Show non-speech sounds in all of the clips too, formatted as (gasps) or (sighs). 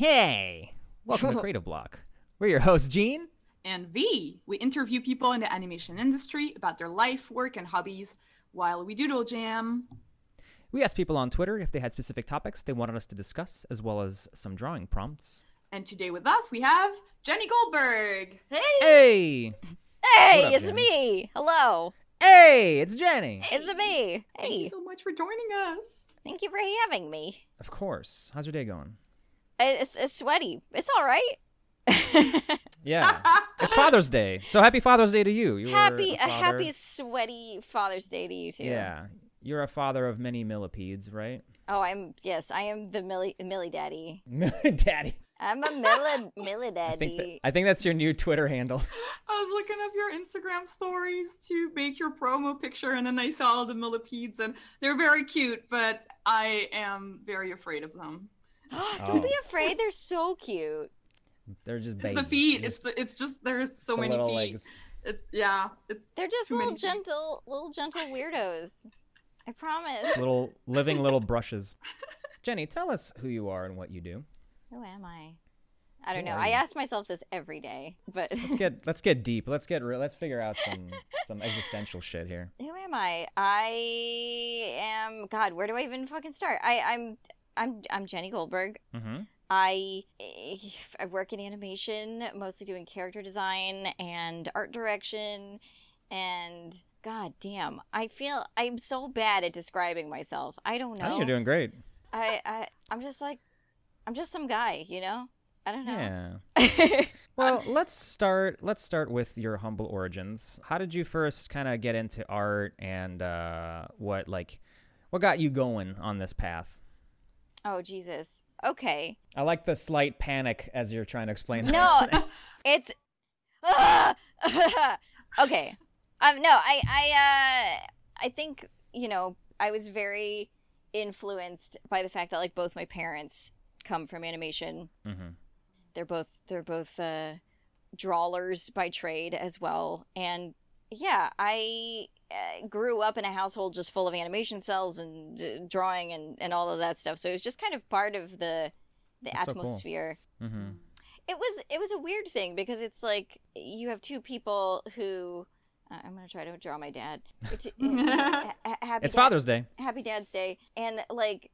Hey, welcome to (laughs) Creative Block. We're your hosts, Gene. And Vee, we interview people in the animation industry about their life, work, and hobbies while we doodle jam. We asked people on Twitter if they had specific topics they wanted us to discuss, as well as some drawing prompts. And today with us, we have Jenny Goldberg. Hey! Hey! Hey, up, it's Jenny? me. Hello. Hey, it's Jenny. It's me. Thank you Hey, so much for joining us. thank you for having me. Of course. How's your day going? It's, it's sweaty. It's all right. (laughs) Yeah. (laughs) it's Father's Day. So happy Father's Day to you. you happy, a a happy sweaty Father's Day to you too. Yeah. You're a father of many millipedes, right? Oh, I'm yes, I am the Millie Millie Daddy. (laughs) Daddy. I'm a Millie Millie I think, that, Daddy. I think that's your new Twitter handle. I was looking up your Instagram stories to make your promo picture, and then I saw all the millipedes, and they're very cute, but I am very afraid of them. (gasps) Don't be Oh. afraid. They're so cute. They're just It's the feet. It's just the, it's just there's so the many feet. legs. It's yeah. It's They're just little many feet. gentle, little gentle (laughs) weirdos. I promise. Little living little (laughs) brushes. Jenny, tell us who you are and what you do. Who am I? I don't Who know. I ask myself this every day, but Let's get (laughs) let's get deep. Let's get real. Let's figure out some some existential shit here. Who am I? I am God. Where do I even fucking start? I, I'm I'm I'm Jenny Goldberg. Mm-hmm. I I work in animation, mostly doing character design and art direction, and God damn, I feel I'm so bad at describing myself. I don't I know. think you're doing great. I I I'm just like I'm just some guy, you know. I don't know. Yeah. (laughs) Well, let's start. Let's start with your humble origins. How did you first kind of get into art, and uh, what like what got you going on this path? Oh Jesus. Okay. I like the slight panic as you're trying to explain. No, that. (laughs) it's Ah! (laughs) okay. Um, no, I, I, uh, I think you know, I was very influenced by the fact that like both my parents come from animation. mm-hmm. They're both they're both uh, drawlers by trade as well, and yeah, I uh, grew up in a household just full of animation cells and uh, drawing and and all of that stuff. So it was just kind of part of the the That's so cool. atmosphere Mm-hmm. it was it was a weird thing because it's like you have two people who uh, I'm gonna try to draw my dad. It's, (laughs) ha- ha- happy It's Dad- Father's Day. Happy Dad's Day, and like.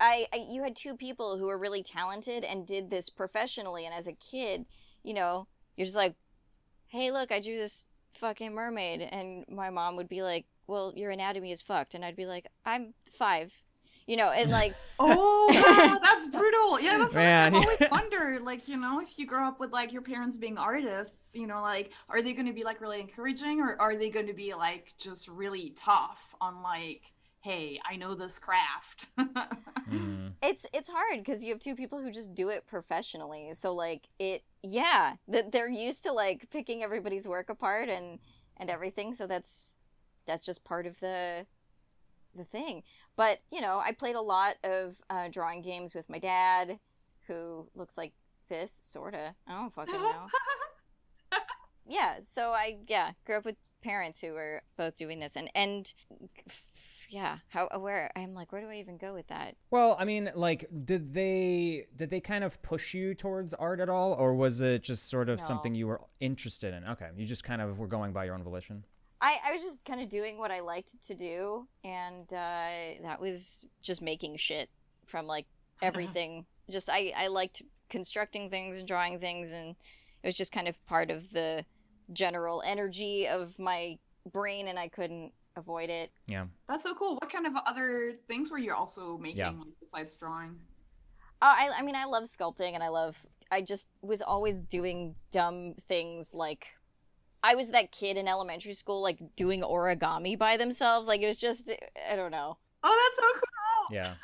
I, I you had two people who were really talented and did this professionally and as a kid you know you're just like hey look i drew this fucking mermaid and my mom would be like well your anatomy is fucked and i'd be like i'm five you know and like (laughs) oh wow, that's brutal. Yeah, that's Man, I've always wondered. Like you know, if you grow up with like your parents being artists, you know, like are they going to be like really encouraging, or are they going to be like just really tough on like, hey, I know this craft. (laughs) Mhm. it's it's hard because you have two people who just do it professionally. So like it yeah that they're used to like picking everybody's work apart and and everything. So that's that's just part of the the thing. But you know i played a lot of uh, drawing games with my dad who looks like this sorta. I don't fucking (laughs) know. Yeah so i yeah grew up with parents who were both doing this. And and yeah how where i'm like where do i even go with that Well, I mean, like, did they did they kind of push you towards art at all, or was it just sort of No. something you were interested in? Okay, you just kind of were going by your own volition. I, I was just kind of doing what I liked to do, and uh, that was just making shit from like (laughs) everything. just I, I liked constructing things and drawing things, and it was just kind of part of the general energy of my brain, and I couldn't avoid it. Yeah. that's so cool. What kind of other things were you also making Yeah. besides drawing? Uh, I, I mean, I love sculpting, and I love. I just was always doing dumb things like. I was that kid in elementary school, like doing origami by themselves. Like it was just, I don't know. Oh, that's so cool. Yeah.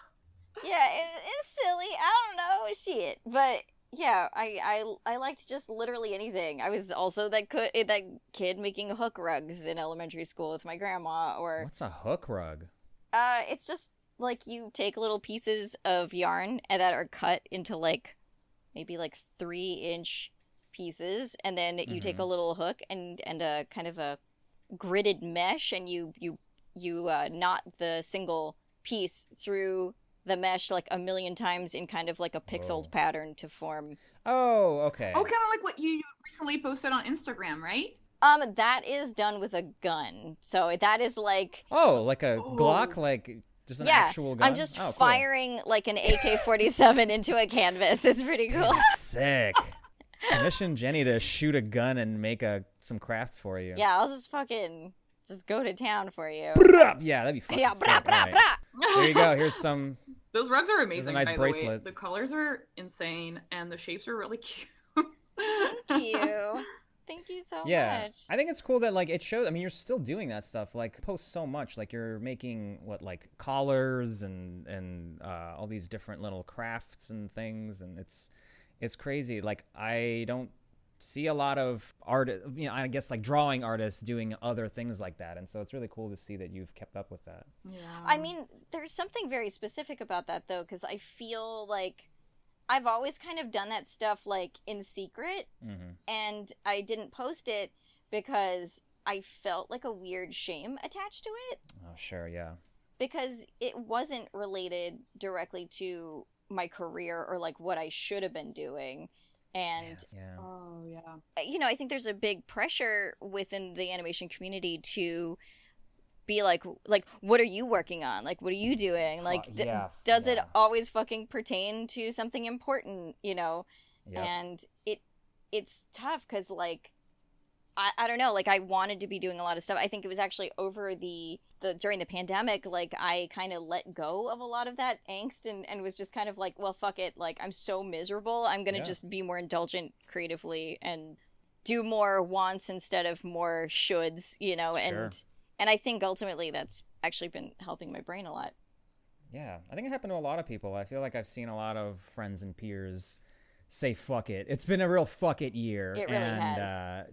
(laughs) yeah, it, it's silly. I don't know shit, but yeah, I I I liked just literally anything. I was also that co- that kid making hook rugs in elementary school with my grandma, or What's a hook rug? uh, it's just like you take little pieces of yarn and that are cut into like maybe like three inch pieces, and then you take a little hook and and a kind of a gridded mesh, and you you you uh, knot the single piece through the mesh like a million times in kind of like a pixeled Whoa. pattern to form. Oh, okay. Oh, kind of like what you recently posted on Instagram, right? Um, that is done with a gun. So that is like Oh, like a Glock, Oh. like just an yeah, actual gun. I'm just oh, cool. firing like an AK-47 (laughs) into a canvas. It's pretty cool. That's (laughs) sick. Commission Jenny to shoot a gun and make a some crafts for you. Yeah, I'll just fucking just go to town for you. Yeah, that'd be fun. Yeah, brah, brah, brah. There you go. Here's (laughs) some. Those rugs are amazing. nice by the way. The colors are insane, and the shapes are really (laughs) cute. Thank you. Thank you so Yeah, much. I think it's cool that like it shows. I mean, you're still doing that stuff. Like post so much. Like you're making what like collars and and uh, all these different little crafts and things, and it's it's crazy. Like I don't see a lot of art. You know, I guess like drawing artists doing other things like that, and so it's really cool to see that you've kept up with that. yeah. I mean, there's something very specific about that though, because I feel like I've always kind of done that stuff like in secret, hmm and I didn't post it because I felt like a weird shame attached to it Oh, sure, yeah. because it wasn't related directly to my career or like what I should have been doing. And yeah. Oh yeah. you know, I think there's a big pressure within the animation community to be like like what are you working on? Like what are you doing? Like Fuck, d- yeah, does it always fucking pertain to something important, you know? Yep. And it it's tough cuz like I, I don't know like i wanted to be doing a lot of stuff i think it was actually over the the during the pandemic like i kind of let go of a lot of that angst and and was just kind of like well fuck it like i'm so miserable i'm gonna Yeah. just be more indulgent creatively and do more wants instead of more shoulds you know Sure. and and i think ultimately that's actually been helping my brain a lot Yeah, I think it happened to a lot of people. I feel like I've seen a lot of friends and peers say "fuck it." It's been a real "fuck it" year, It really and has. Uh,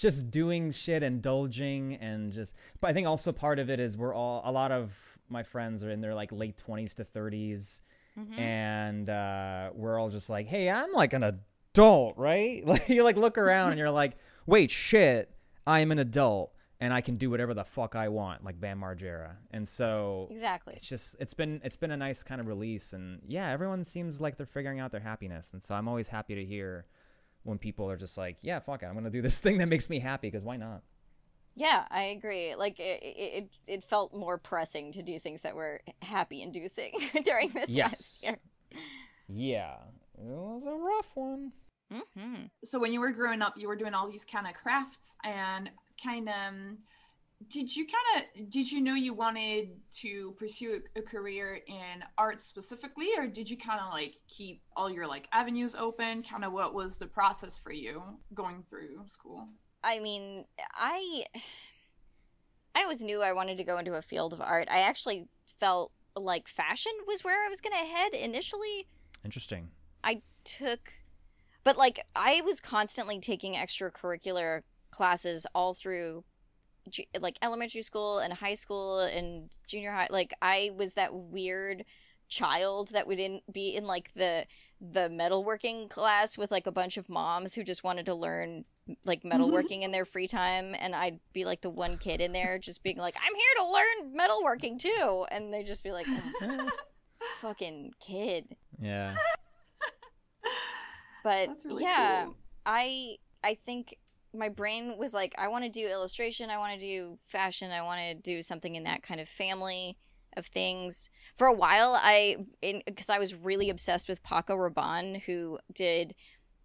just doing shit, indulging, and just. But I think also part of it is we're all a lot of my friends are in their like late twenties to 30s Mhm. and uh, we're all just like, "Hey, I'm like an adult, right?" (laughs) Like you like look around and you're like, "Wait, shit, I am an adult." And I can do whatever the fuck I want, like Bam Margera. And so exactly it's just it's been it's been a nice kind of release and yeah everyone seems like they're figuring out their happiness and so i'm always happy to hear when people are just like yeah fuck it i'm gonna do this (laughs) thing that makes me happy because why not Yeah, I agree. Like it, it, it felt more pressing to do things that were happy inducing (laughs) during this Yes. last year. yeah it was a rough one Mm-hmm. So when you were growing up, you were doing all these kind of crafts and kind of. Did you kind of did you know you wanted to pursue a career in art specifically, or did you kind of like keep all your like avenues open? Kind of what was the process for you going through school? I mean, I I always knew I wanted to go into a field of art. I actually felt like fashion was where I was going to head initially. interesting I took but like I was constantly taking extracurricular classes all through ju- like elementary school and high school and junior high like I was that weird child that would in, be in like the the metalworking class with like a bunch of moms who just wanted to learn like mm-hmm. metalworking in their free time and I'd be like the one kid in there just being like I'm here to learn metalworking too and they'd just be like "Oh, (laughs) fucking kid. Yeah. (laughs) But really yeah cool. i i think my brain was like i want to do illustration i want to do fashion i want to do something in that kind of family of things for a while i because i was really obsessed with paco rabanne who did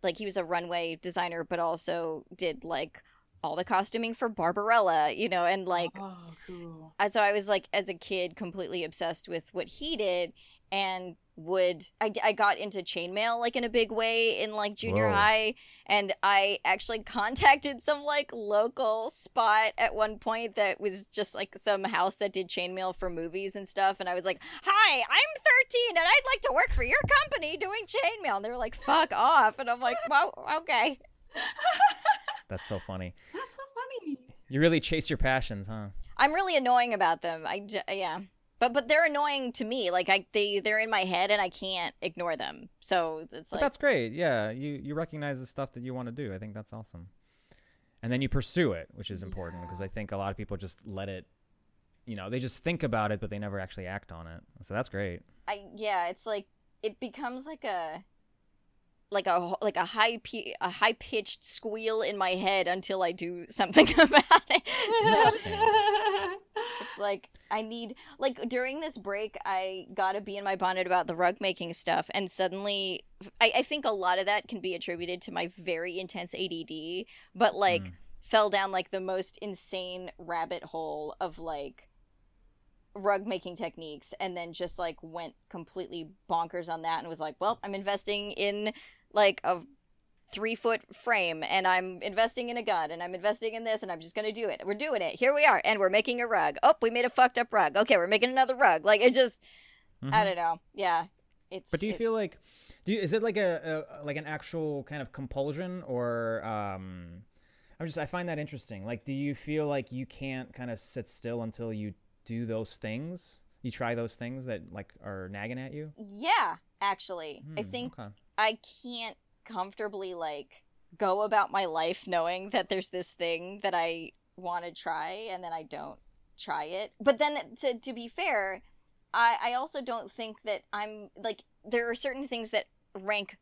like he was a runway designer but also did like all the costuming for barbarella you know and like oh, cool. uh, so I was like, as a kid, completely obsessed with what he did, and would I, I got into chainmail like in a big way in like junior Whoa. high, and I actually (laughs) contacted some like local spot at one point that was just like some house that did chainmail for movies and stuff, and I was like, "Hi, I'm 13, and I'd like to work for your company doing chainmail," and they were like, "Fuck off," and I'm like, (laughs) "Well, okay." (laughs) that's so funny That's so funny. you really chase your passions huh I'm really annoying about them. I j- yeah. But but they're annoying to me. Like I they they're in my head and I can't ignore them. So it's but like that's great yeah you you recognize the stuff that you want to do i think that's awesome and then you pursue it which is important because i think a lot of people just let it you know they just think about it but they never actually act on it so that's great I yeah, it's like it becomes like a like a like a high p a high pitched squeal in my head until I do something (laughs) about it. (laughs) It's like I need like during this break I got to bee in my bonnet about the rug making stuff and suddenly I, I think a lot of that can be attributed to my very intense ADD, but like Mm. fell down like the most insane rabbit hole of like rug making techniques and then just like went completely bonkers on that and was like well i'm investing in like a three foot frame and i'm investing in a gun and i'm investing in this and i'm just gonna do it. We're doing it. Here we are and we're making a rug. Oh we made a fucked up rug. Okay we're making another rug. Like it just i Mhm. don't know. Yeah it's but do you it- feel like do you, is it like a, a like an actual kind of compulsion or um i'm just i find that interesting. Like do you feel like you can't kind of sit still until you do those things? You try those things that like are nagging at you? Yeah actually. I Hmm, think okay. I can't comfortably like go about my life knowing that there's this thing that I want to try and then I don't try it. But then to to be fair, I I also don't think that I'm like there are certain things that rank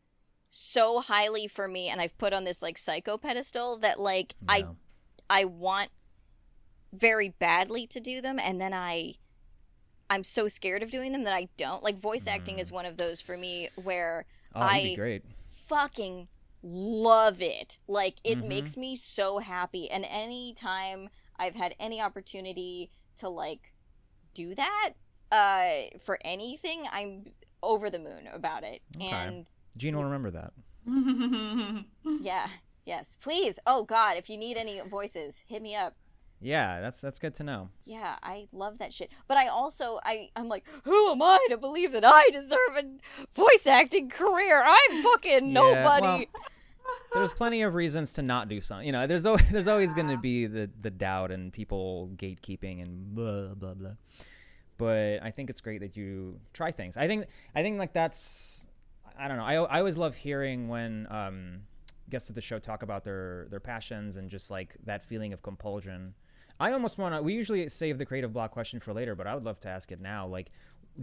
so highly for me and I've put on this like psycho pedestal that like I Yeah. I want very badly to do them and then I I'm so scared of doing them that I don't. Like voice acting is mm. one of those for me where oh I- be great fucking love it. Like it Mhm. makes me so happy. And anytime I've had any opportunity to like do that uh for anything, I'm over the moon about it. Okay. And gene will remember that (laughs) yeah, yes. Please. Oh god, if you need any voices, hit me up. Yeah that's that's good to know Yeah, I love that shit. But I also I I'm like, who am I to believe that I deserve a voice acting career? I'm fucking Yeah, nobody. well, (laughs) there's plenty of reasons to not do something. You know, there's always, there's always going to be the the doubt and people gatekeeping and blah blah blah. But I think it's great that you try things. I think I think like that's I don't know. I I always love hearing when um guests of the show talk about their their passions and just like that feeling of compulsion. I almost want to we usually save the creative block question for later, but I would love to ask it now. Like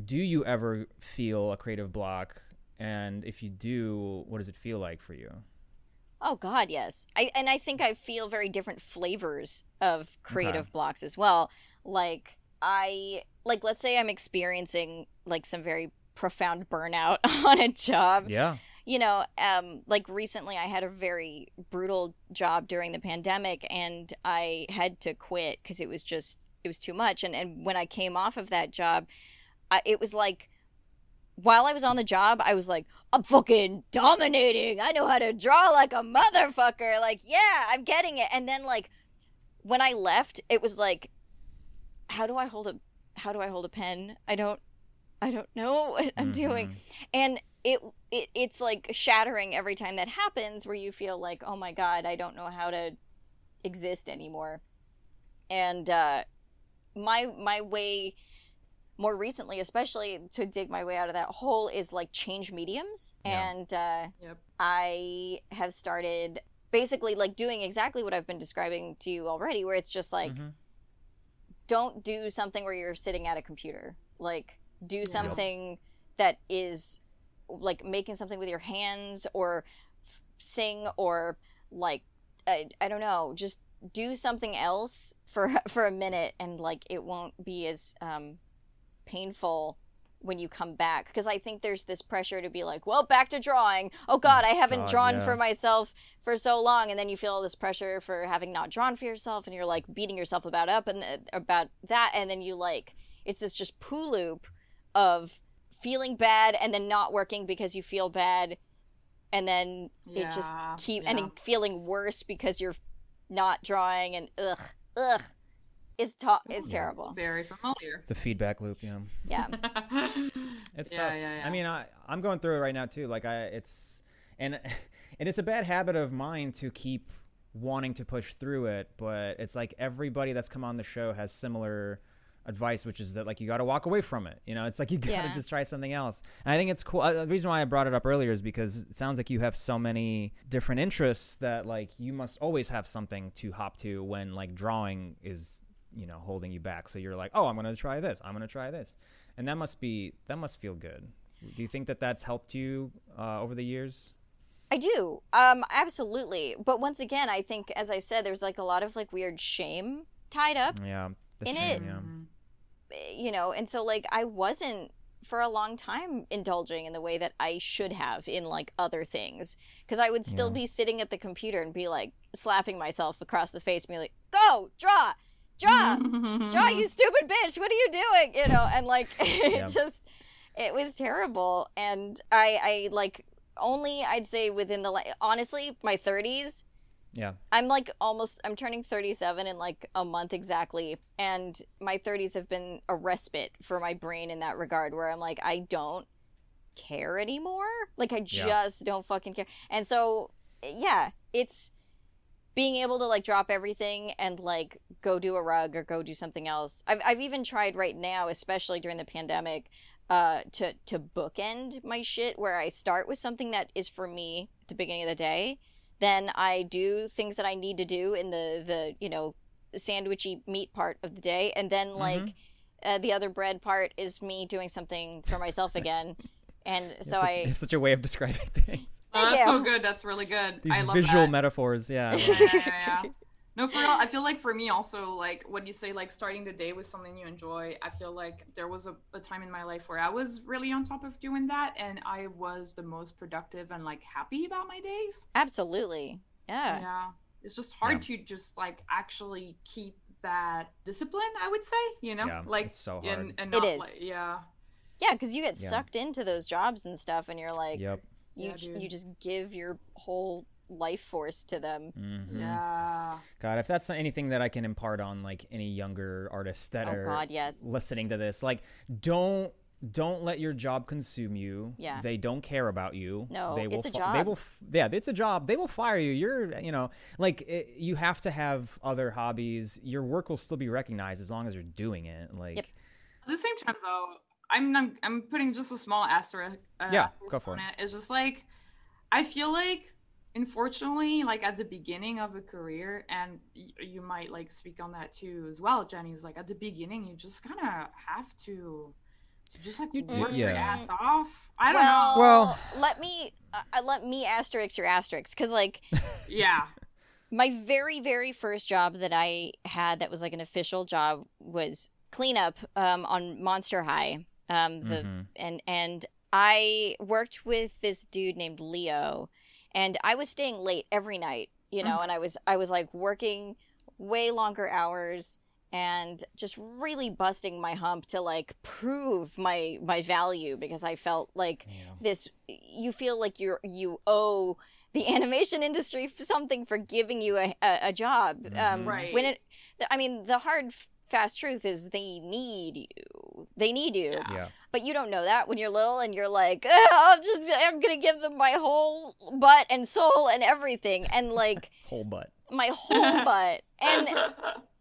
do you ever feel a creative block and if you do, what does it feel like for you? Oh God, yes. I and I think I feel very different flavors of creative blocks as well. Like I like let's say I'm experiencing like some very profound burnout (laughs) on a job. Yeah. You know, um like recently I had a very brutal job during the pandemic and I had to quit cuz it was just it was too much and and when I came off of that job, I, it was like while I was on the job, I was like, I'm fucking dominating. I know how to draw like a motherfucker. Like, yeah, I'm getting it. And then like when I left, it was like, how do I hold a how do I hold a pen? I don't I don't know what I'm doing. Mhm. And it, it it's like shattering every time that happens where you feel like, oh my god, I don't know how to exist anymore. And uh my my way more recently especially to dig my way out of that hole is like change mediums Yeah. and uh Yep. I have started basically like doing exactly what I've been describing to you already where it's just like Mhm. don't do something where you're sitting at a computer. Like do Yeah. something that is like making something with your hands or f- sing or like I, I don't know, just do something else for (laughs) for a minute and like it won't be as um painful when you come back because I think there's this pressure to be like, well, back to drawing. Oh God, I haven't God, drawn yeah. for myself for so long, and then you feel all this pressure for having not drawn for yourself, and you're like beating yourself about up and uh, about that, and then you like it's this just poo loop of feeling bad and then not working because you feel bad, and then it just keep yeah. and feeling worse because you're not drawing, and ugh, ugh, it's ta- it's terrible. Very familiar. The feedback loop, yeah. Yeah. (laughs) It's yeah, tough. yeah, yeah. I mean, I I'm going through it right now too. Like I, it's and (laughs) and it's a bad habit of mine to keep wanting to push through it, but it's like everybody that's come on the show has similar advice, which is that like you got to walk away from it. You know, it's like you got to Yeah. just try something else. And I think it's cool. Uh, the reason why I brought it up earlier is because it sounds like you have so many different interests that like you must always have something to hop to when like drawing is you know holding you back. So you're like, oh, I'm gonna try this. I'm gonna try this, and that must be that must feel good. Do you think that that's helped you uh, over the years? I do. Um, absolutely. But once again, I think, as I said, there's like a lot of like weird shame tied up, Yeah. In shame, it- Yeah. You know, and so like I wasn't for a long time indulging in the way that I should have in like other things because I would still Yeah. be sitting at the computer and be like slapping myself across the face, and be like, "Go draw, draw, draw, you (laughs) stupid bitch! What are you doing?" You know, and like (laughs) it Yeah. just it was terrible, and I I like only I'd say within the honestly my 30s Yeah. I'm like almost I'm turning 37 in like a month exactly and my 30s have been a respite for my brain in that regard where I'm like I don't care anymore. Like I Yeah. just don't fucking care. And so yeah, it's being able to like drop everything and like go do a rug or go do something else. I've I've even tried right now, especially during the pandemic, uh to to bookend my shit where I start with something that is for me at the beginning of the day then I do things that I need to do in the the you know sandwichy meat part of the day, and then like uh, the other bread part is me doing something for myself again. And (laughs) so such, I you have such a way of describing (laughs) things. Oh, that's so good. That's really good. These I love visual that. metaphors. Yeah. Yeah, yeah, yeah. (laughs) No, for real. I feel like for me also, like what you say, like starting the day with something you enjoy. I feel like there was a, a time in my life where I was really on top of doing that, and I was the most productive and like happy about my days. absolutely yeah. Yeah, it's just hard to just like actually keep that discipline. I would say, you know, Yeah, like it's so and, hard. and It not, is. like- yeah. Yeah, because you get Yeah. sucked into those jobs and stuff, and you're like, Yep. you Yeah, you just give your whole life force to them. hmm Yeah. God, if that's anything that I can impart on like any younger artists that Oh are God, yes. listening to this, like don't don't let your job consume you. Yeah. They don't care about you. No, they will it's a fi- They will. F- yeah, it's a job. They will fire you. You're, you know, like it, you have to have other hobbies. Your work will still be recognized as long as you're doing it. Like, Yep. At the same time, though, I'm I'm, I'm putting just a small asterisk. Uh, Yeah, asterisk go for on it. It's just like I feel like, unfortunately, like at the beginning of a career, and y- you might like speak on that too as well, jenny's like at the beginning, you just kind of have to to just like You do- work your yeah. ass off. I don't well, know. Well- let me uh, let me asterisk your asterisk because like (laughs) Yeah. my very very first job that i had that was like an official job was cleanup um, on monster high um, the Mhm. and and i worked with this dude named leo and i was staying late every night you know and i was i was like working way longer hours and just really busting my hump to like prove my my value because i felt like yeah. this you feel like you're you owe the animation industry something for giving you a, a, a job um Mhm. Right. when it i mean the hard f- fast truth is they need you they need you Yeah. yeah. but you don't know that when you're little and you're like "Eh, i'm just i'm gonna give them my whole butt and soul and everything and (laughs) like Whole butt. my whole (laughs) butt and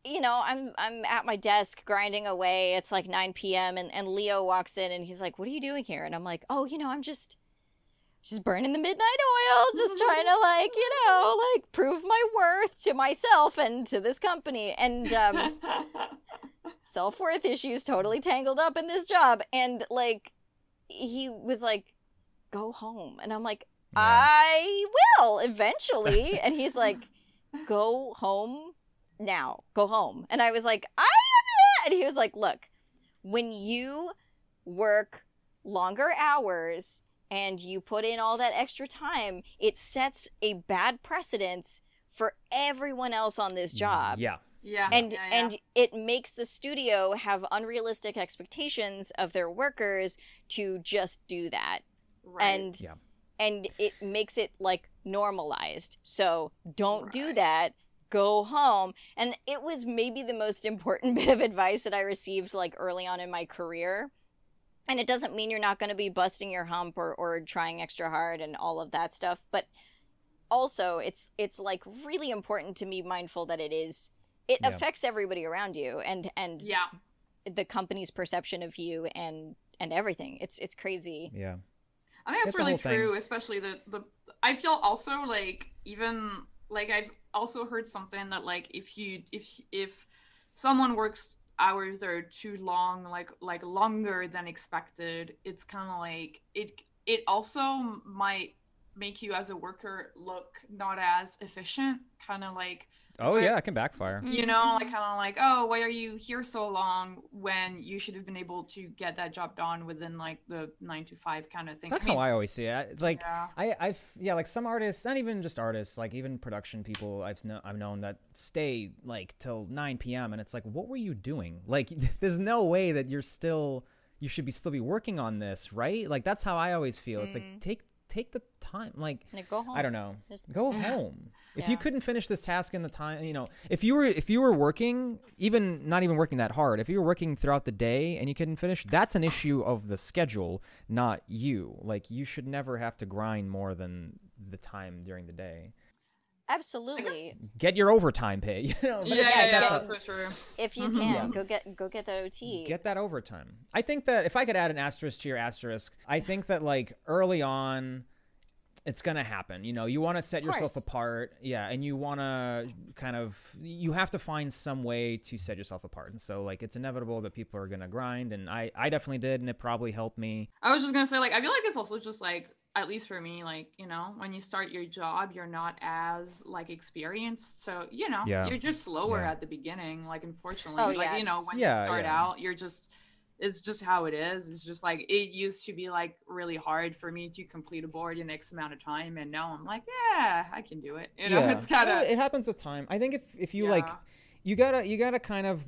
you know, I'm I'm at my desk grinding away. It's like 9 p.m. and and Leo walks in and he's like, "What are you doing here?" And I'm like, "Oh, you know, I'm just just burning the midnight oil, just trying to like, you know, like prove my worth to myself and to this company." And um (laughs) self-worth issues totally tangled up in this job and like he was like, "Go home." And I'm like, Yeah. I will eventually. and he's like, go home now. Go home. And I was like, I am. And he was like, look, when you work longer hours and you put in all that extra time, it sets a bad precedence for everyone else on this job Yeah. yeah. and yeah, yeah. and it makes the studio have unrealistic expectations of their workers to just do that right. and Yeah. and it makes it like normalized so don't do that go home and it was maybe the most (laughs) important bit of advice that i received like early on in my career and it doesn't mean you're not going to be busting your hump or, or trying extra hard and all of that stuff but also it's it's like really important to be mindful that it is it Yeah. affects everybody around you and and yeah. the company's perception of you and and everything it's it's crazy Yeah. I think that's It's really whole thing. true, especially the the. I feel also like even like I've also heard something that like if you if if someone works hours are too long like like longer than expected. It's kind of like it it also might make you as a worker look not as efficient kind of like Oh Right. yeah, it can backfire. you know like kind of like oh why are you here so long when you should have been able to get that job done within like the nine to five kind of thing That's I mean, how I always see it. Like yeah. I, I've yeah, like some artists, not even just artists, like even production people, I've kno- I've known that stay like till 9 p.m. and it's like, what were you doing? Like, (laughs) there's no way that you're still, you should be still be working on this, right? Like that's how I always feel. It's like mm. take take the time, like Like, go home. I don't know, Just- go home. If you couldn't finish this task in the time, you know, if you were if you were working, even not even working that hard, if you were working throughout the day and you couldn't finish, that's an issue of the schedule, not you. Like you should never have to grind more than the time during the day. Absolutely. Get your overtime pay, (laughs) you know. yeah, yeah, like yeah, that's that's so true If you Mhm. can, Yeah. go get go get that OT. Get that overtime. I think that if I could add an asterisk to your asterisk, I think that like early on, it's gonna happen. You know, you want to set yourself apart, yeah, and you want to kind of you have to find some way to set yourself apart. And so like it's inevitable that people are gonna grind, and I I definitely did, and it probably helped me. I was just gonna say, like, I feel like it's also just like, at least for me, like, you know, when you start your job, you're not as like experienced, so you know, Yeah. you're just slower Yeah. at the beginning. Like, unfortunately, Oh, like yeah. you know, when Yeah, you start yeah. out, you're just, it's just how it is. It's just like it used to be like really hard for me to complete a board in X amount of time, and now I'm like, yeah, I can do it. You know, yeah. it's kind of it happens with time. I think if if you like, you gotta you gotta kind of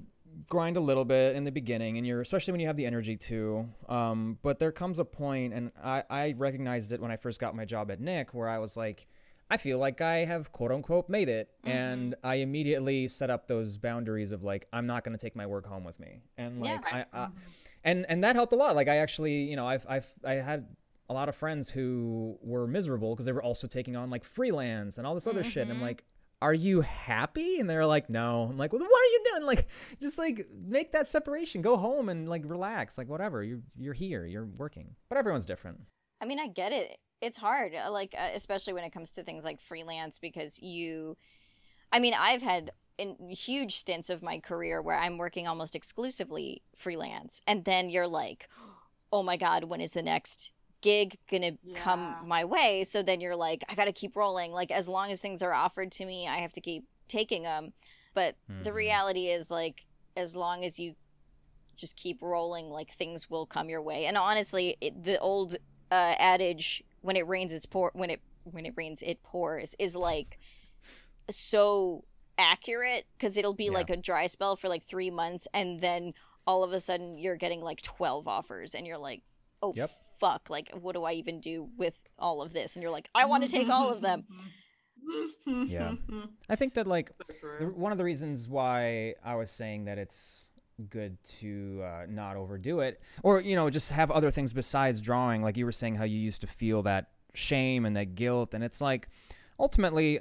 grind a little bit in the beginning and you're especially when you have the energy to um but there comes a point and i i recognized it when i first got my job at nick where i was like i feel like i have quote unquote made it and i immediately set up those boundaries of like i'm not going to take my work home with me and Yeah. like Right. i, I Mhm. and and that helped a lot like i actually you know i've i've i had a lot of friends who were miserable because they were also taking on like freelance and all this other shit and i'm Mhm. like are you happy? And they're like no. I'm like well what are you doing like just like make that separation. Go home and like relax. Like whatever. You're you're here. You're working. But everyone's different. I mean, I get it. It's hard, uh, like uh, especially when it comes to things like freelance, because you. I mean, I've had in huge stints of my career where I'm working almost exclusively freelance, and then you're like, "Oh my god, when is the next gig gonna come my way?" So then you're like, "I gotta keep rolling." Like as long as things are offered to me, I have to keep taking them. But the Mhm. reality is, like, as long as you just keep rolling, like things will come your way. And honestly, it, the old uh, adage "when it rains, it's pour when it when it rains, it pours" is like so accurate because it'll be Yeah. like a dry spell for like three months, and then all of a sudden you're getting like twelve offers, and you're like, "Oh Yep. fuck! Like, what do I even do with all of this?" And you're like, "I want to take all of them." (laughs) Yeah. i think that like So one of the reasons why I was saying that it's good to uh, not overdo it, or you know, just have other things besides drawing. Like you were saying, how you used to feel that shame and that guilt, and it's like ultimately,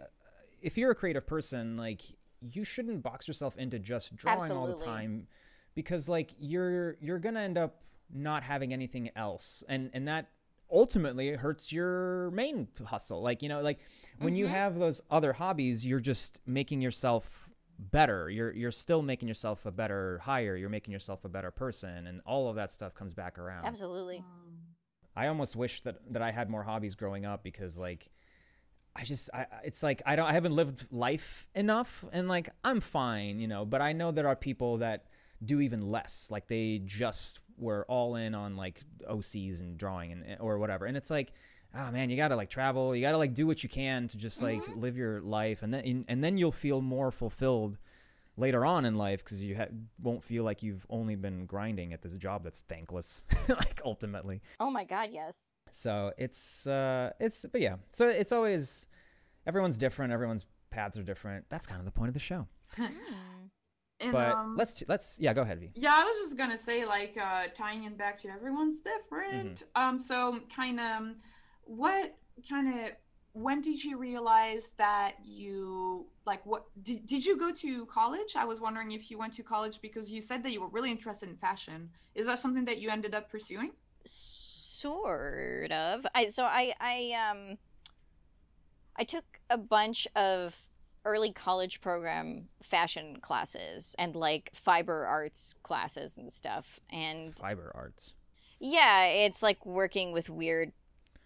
if you're a creative person, like you shouldn't box yourself into just drawing all the time, because like you're you're gonna end up not having anything else, and and that ultimately hurts your main hustle. Like you know, like when you Mhm. have those other hobbies, you're just making yourself better. You're you're still making yourself a better hire. You're making yourself a better person, and all of that stuff comes back around. Absolutely. I almost wish that that I had more hobbies growing up because like I just I- it's like I don't I haven't lived life enough and like I'm fine, you know, but I know there are people that do even less. Like they just were all in on like OCs and drawing and or whatever. And it's like oh man, you got to like travel, you got to like do what you can to just like mm-hmm. live your life. And then and then you'll feel more fulfilled later on in life because you ha- won't feel like you've only been grinding at this job that's thankless (laughs) like ultimately. Oh my god, yes. so it's uh it's but yeah. So it's always everyone's different everyone's paths are different. That's kind of the point of the show hmm. And, but um, let's let's yeah go ahead Vee Yeah, I was just gonna say, like, uh, tying it back to everyone's different. Um, so kind of, what kind of, when did you realize that you like what did, did you go to college? I was wondering if you went to college because you said that you were really interested in fashion. Is that something that you ended up pursuing? sort of i so i i um i took a bunch of early college program fashion classes and like fiber arts classes and stuff. And Fiber arts. yeah, it's like working with weird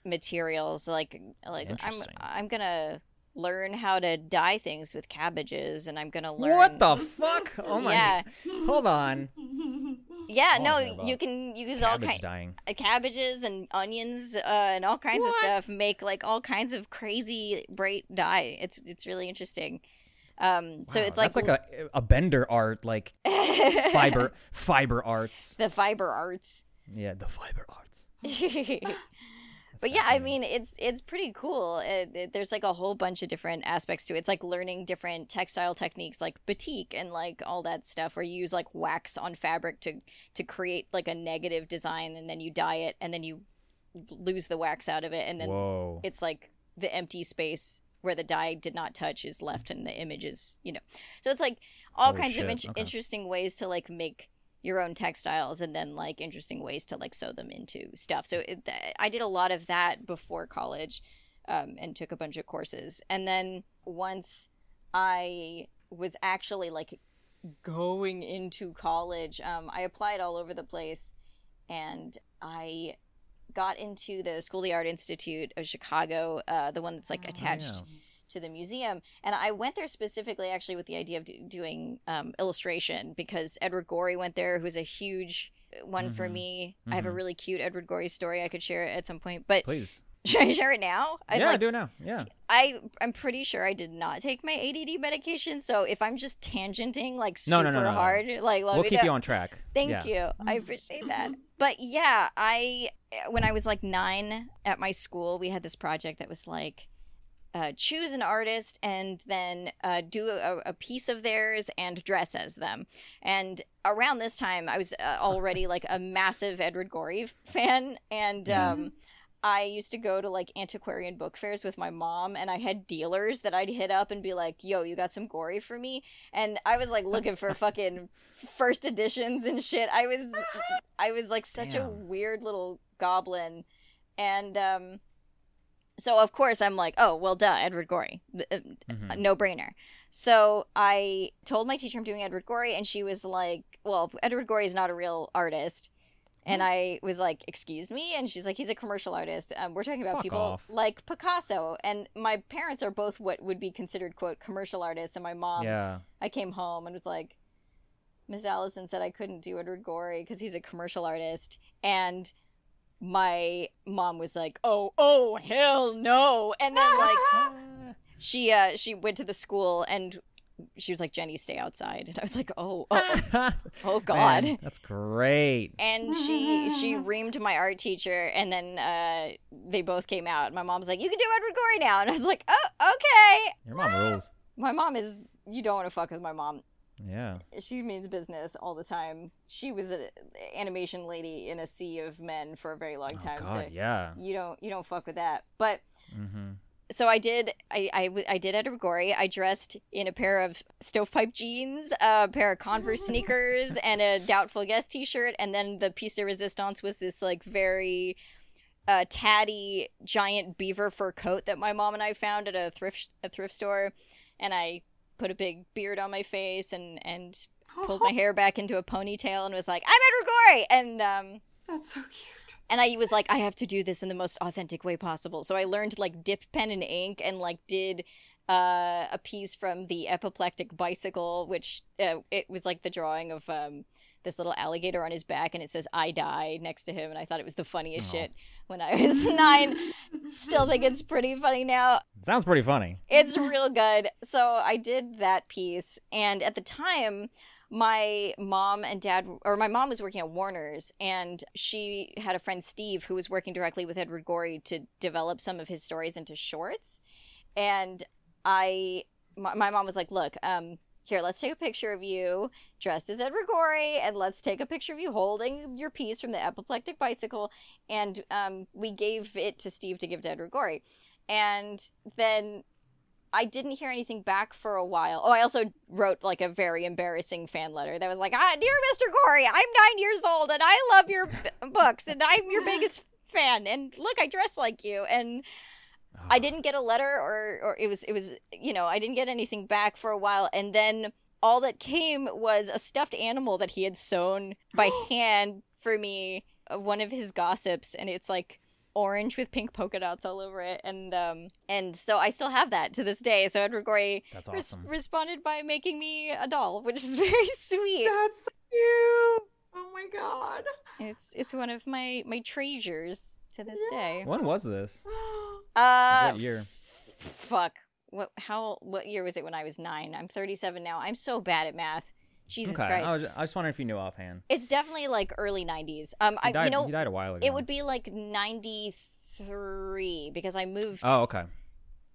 materials. Like like I'm I'm gonna learn how to dye things with cabbages, and I'm gonna learn What the fuck? Oh my. Yeah. Hold on. (laughs) Yeah, no, you can use all Cabbage kind dying. uh, cabbages and onions uh, and all kinds What? of stuff make like all kinds of crazy bright dye. It's it's really interesting. Um, so it's like, that's like a a bender art, like (laughs) fiber fiber arts. the fiber arts. Yeah, the fiber arts. (laughs) but yeah, I mean, it's it's pretty cool. Eh, it, it- there's like a whole bunch of different aspects to it. It's like learning different textile techniques, like batik and like all that stuff, where you use like wax on fabric to to create like a negative design, and then you dye it, and then you lose the wax out of it, and then Whoa. it's like the empty space where the dye did not touch is left and the image is you know so it's like all Holy kinds of in- okay. interesting ways to like make your own textiles and then like interesting ways to like sew them into stuff so it, i did a lot of that before college um, and took a bunch of courses and then once i was actually like going into college um, i applied all over the place and i got into the School of the Art Institute of Chicago, uh, the one that's like Oh, attached yeah. To the museum. And I went there specifically actually with the idea of do- doing um, illustration because Edward Gorey went there, who's a huge one for Mhm. me. I have a Mhm. really cute Edward Gorey story I could share at some point. But Please. (laughs) should I share it now? I'd yeah, like- do it now. Yeah. I I'm pretty sure I did not take my ADD medication. So if I'm just tangenting like No, super no, no, hard, like We'll keep know. you on track. Thank yeah. you. I appreciate that. But yeah, I when I was like 9 at my school, we had this project that was like uh, choose an artist and then uh, do a, a piece of theirs and dress as them. And around this time, I was uh, already like a massive Edward Gorey fan, and um, I used to go to like antiquarian book fairs with my mom, and I had dealers that I'd hit up and be like, "Yo, you got some Gorey for me?" And I was like looking for fucking first editions and shit. I was, I was like such a weird little goblin, and um, so of course I'm like, "Oh, well, duh, Edward Gorey, uh, Mhm. no brainer." So I told my teacher I'm doing Edward Gorey, and she was like, "Well, Edward Gorey is not a real artist." And I was like, "Excuse me," and she's like, "He's a commercial artist. Um, we're talking about Fuck people off. like Picasso." And my parents are both what would be considered quote commercial artists, and my mom, yeah. I came home and was like, "Ms. Allison said I couldn't do Edward Gorey because he's a commercial artist," and my mom was like, "Oh, oh, hell no!" And then like (laughs) she uh she went to the school and she was like jenny stay outside and i was like oh oh, (laughs) oh god Man, that's great. and she she reamed my art teacher and then uh they both came out my mom was like you can do edward gorey now and i was like oh okay Your mom rules. my mom is you don't want to fuck with my mom Yeah. she means business all the time she was an animation lady in a sea of men for a very long Oh time God, so yeah. you don't you don't fuck with that but Mm-hmm. so I did I I did Edward Gorey. I dressed in a pair of stovepipe jeans, a pair of Converse (laughs) sneakers, and a Doubtful Guest t-shirt. And then the piece de resistance was this like very uh, tatty giant beaver fur coat that my mom and I found at a thrift a thrift store. And I put a big beard on my face and and pulled my hair back into a ponytail and was like, "I'm Edward Gorey." And um That's so cute. and I was like, I have to do this in the most authentic way possible. So I learned like dip pen and ink and like did uh, a piece from the epiplectic bicycle, which uh, it was like the drawing of um, this little alligator on his back, and it says "I die" next to him, and I thought it was the funniest shit when I was (laughs) nine. Still think it's pretty funny now. Sounds pretty funny. It's real good. So I did that piece, and at the time, my mom and dad, or my mom was working at Warner's, and she had a friend Steve who was working directly with Edward Gorey to develop some of his stories into shorts. And I, my, my mom was like, "Look, um." Here, let's take a picture of you dressed as Edward Gorey, and let's take a picture of you holding your piece from the epiplectic bicycle. And um, we gave it to Steve to give to Edward Gorey. And then I didn't hear anything back for a while. Oh, I also wrote like a very embarrassing fan letter that was like, ah, "Dear Mr. Gorey, I'm nine years old and I love your b- books and I'm your biggest fan. And look, I dress like you." And I didn't get a letter or or it was it was you know, I didn't get anything back for a while and then all that came was a stuffed animal that he had sewn by (gasps) hand for me of one of his gossips and it's like orange with pink polka dots all over it and um and so I still have that to this day. So Edward Gorey That's res- responded by making me a doll, which is (laughs) very sweet. That's so cute. Oh my god. It's it's one of my my treasures to this day. when was this? (gasps) Uh, what year? fuck. What? How? What year was it when I was nine? I'm 37 now. I'm so bad at math. Jesus okay, Christ. I was, I was wondering if you knew offhand. It's definitely like early 90s. Um, I died, you know he died a while ago. it would be like 93 because I moved. Oh, okay.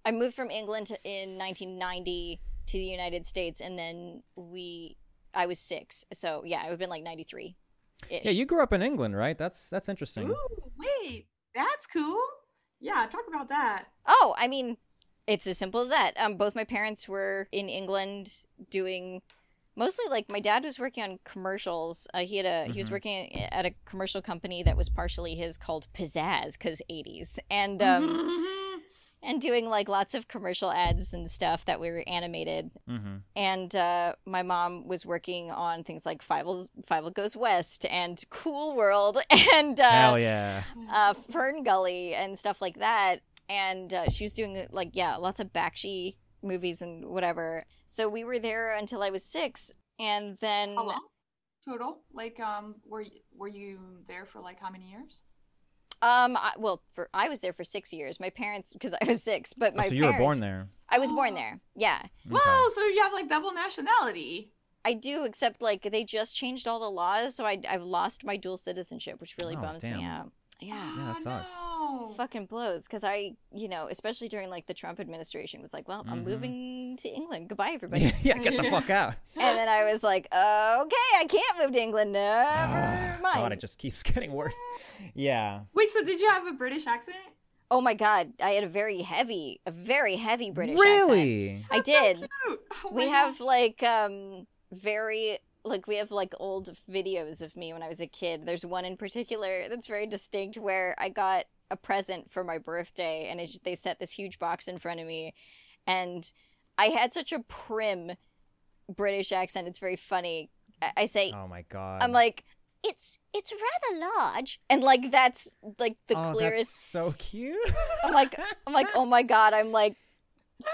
I moved from England to, in 1990 to the United States, and then we. I was six, so yeah, it would have been like 93. Yeah, you grew up in England, right? That's that's interesting. Ooh, wait, that's cool. Yeah, talk about that. Oh, I mean, it's as simple as that. Um, both my parents were in England doing mostly like my dad was working on commercials. Uh, he had a he was Mhm. working at a commercial company that was partially his called Pizzazz because 80s and um. (laughs) and doing like lots of commercial ads and stuff that were animated. Mm-hmm. And uh, my mom was working on things like Five Five Goes West and Cool World (laughs) and uh, Hell yeah. uh, Fern Gully and stuff like that. And uh, she was doing like yeah, lots of Bakshi movies and whatever. So we were there until I was six, and then How long total? Like, um, were were you there for like how many years? Um, I, well, for I was there for six years. My parents because I was six, but Oh, my so you were born there. I was born Oh. there. Yeah, Okay. Whoa, so you have like double nationality. I do. Except like they just changed all the laws, so I I've lost my dual citizenship, which really Oh, bums me out. Yeah. Yeah, that Oh, sucks. no. Fucking blows because I, you know, especially during like the Trump administration, was like, well, I'm Mhm. moving to England. Goodbye, everybody. (laughs) yeah, get the fuck (laughs) out. and then I was like, okay, I can't move to England. Never mind. God, it just keeps (laughs) getting worse. Yeah. Wait, so did you have a British accent? Oh my god, I had a very heavy, a very heavy British accent. really? I That's so did. cute. Oh we my have gosh. like um very like we have like old videos of me when I was a kid. There's one in particular that's very distinct where I got a present for my birthday and it, they set this huge box in front of me and I had such a prim British accent. It's very funny. I, I say Oh my god. I'm like it's it's rather large and like that's like the oh, clearest That's so cute. I'm like I'm like, oh my god, I'm like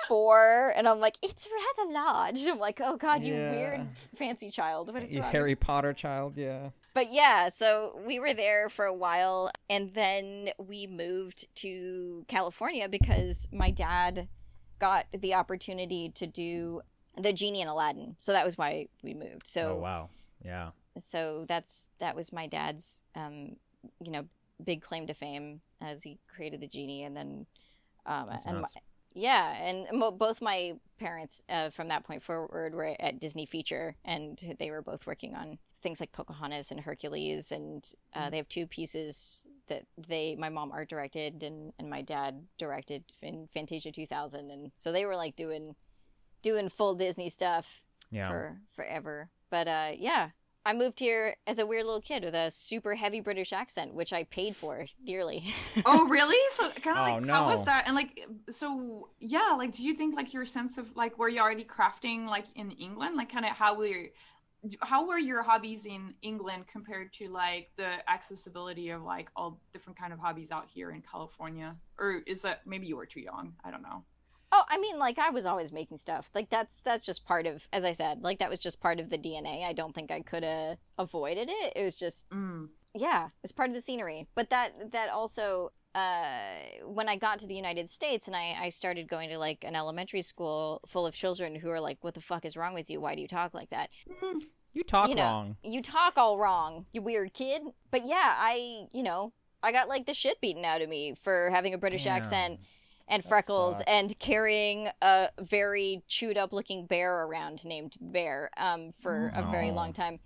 four, and I'm like, it's rather large. I'm like, oh god, you Yeah. weird fancy child. What is You wrong? Harry Potter child, yeah. But yeah, so we were there for a while, and then we moved to California because my dad got the opportunity to do the genie in Aladdin. So that was why we moved. So oh wow. Yeah. so that's that was my dad's um you know big claim to fame as he created the genie and then um That's and my, yeah and mo- both my parents uh, from that point forward were at disney feature and they were both working on things like pocahontas and hercules and uh, they have two pieces that they my mom art directed and, and my dad directed in fantasia 2000 and so they were like doing doing full disney stuff Yeah. for forever. But uh, yeah, I moved here as a weird little kid with a super heavy British accent, which I paid for dearly. (laughs) Oh, really? So kind of Oh, like how was that? And like, so yeah, like, do you think like your sense of like were you already crafting like in England? Like, kind of how were how were your hobbies in England compared to like the accessibility of like all different kind of hobbies out here in California? Or is that maybe you were too young? I don't know. oh, I mean, like I was always making stuff. Like that's that's just part of, as I said, like that was just part of the DNA. I don't think I could have avoided it. It was just Mm. yeah, it was part of the scenery. But that that also uh, when I got to the United States and I, I started going to like an elementary school full of children who are like, "What the fuck is wrong with you? Why do you talk like that?" You talk you know, wrong. You talk all wrong, you weird kid. But yeah, I you know I got like the shit beaten out of me for having a British Damn. accent and That freckles sucks. and carrying a very chewed up looking bear around named Bear um, for a very long time.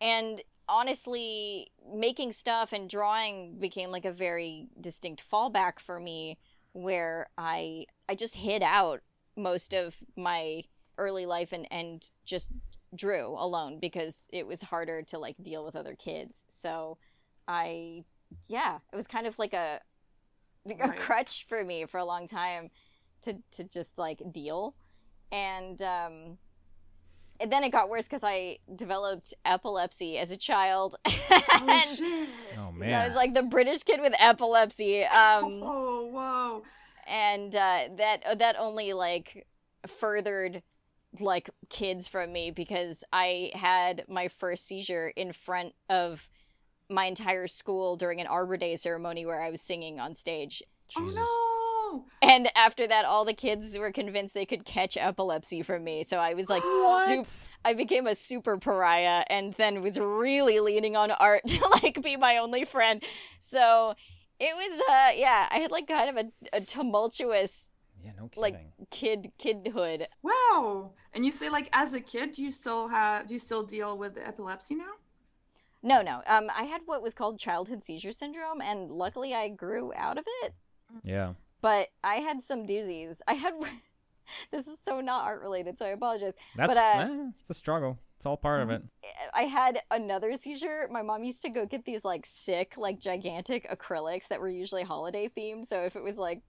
And honestly, making stuff and drawing became like a very distinct fallback for me where I I just hid out most of my early life and and just drew alone because it was harder to like deal with other kids. So I yeah, it was kind of like a a Right. crutch for me for a long time to to just like deal and um and then it got worse because I developed epilepsy as a child. (laughs) Oh and shit. Oh so I was like the British kid with epilepsy. Um, (laughs) oh whoa. and uh, that that only like furthered like kids from me because I had my first seizure in front of my entire school during an Arbor Day ceremony where I was singing on stage. Jesus. Oh no! And after that, all the kids were convinced they could catch epilepsy from me. So I was like, sup- I became a super pariah, and then was really leaning on art (laughs) to like be my only friend. So it was, uh, yeah, I had like kind of a, a tumultuous Yeah, no kidding. like kid kidhood. Wow. And you say like as a kid, do you still have do you still deal with the epilepsy now? No, no. Um, I had what was called childhood seizure syndrome, and luckily I grew out of it. yeah. But I had some doozies. (laughs) I had. this is so not art related, so I apologize. That's But, uh, eh, it's a struggle. It's all part of it. I had another seizure. My mom used to go get these like sick, like gigantic acrylics that were usually holiday themed. So if it was like,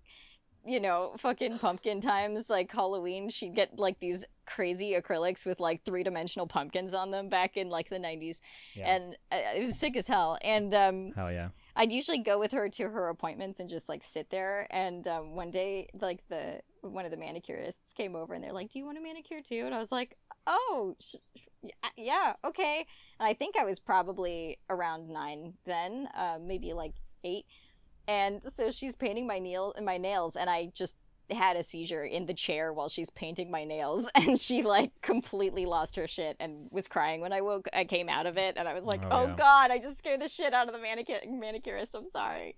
you know, fucking pumpkin times, like Halloween, she'd get like these crazy acrylics with like three dimensional pumpkins on them back in like the 90s. Yeah. And uh, it was sick as hell. And um, Hell yeah. I'd usually go with her to her appointments and just like sit there. And um, one day, like the one of the manicurists came over and they're like, "Do you want a manicure too?" And I was like, "Oh, sh- sh- yeah, okay." And I think I was probably around nine then, uh, maybe like eight. And so she's painting my nail my nails, and I just had a seizure in the chair while she's painting my nails (laughs) and she like completely lost her shit and was crying when I woke I came out of it and I was like Oh, oh, yeah. god I just scared the shit out of the manicure manicurist I'm sorry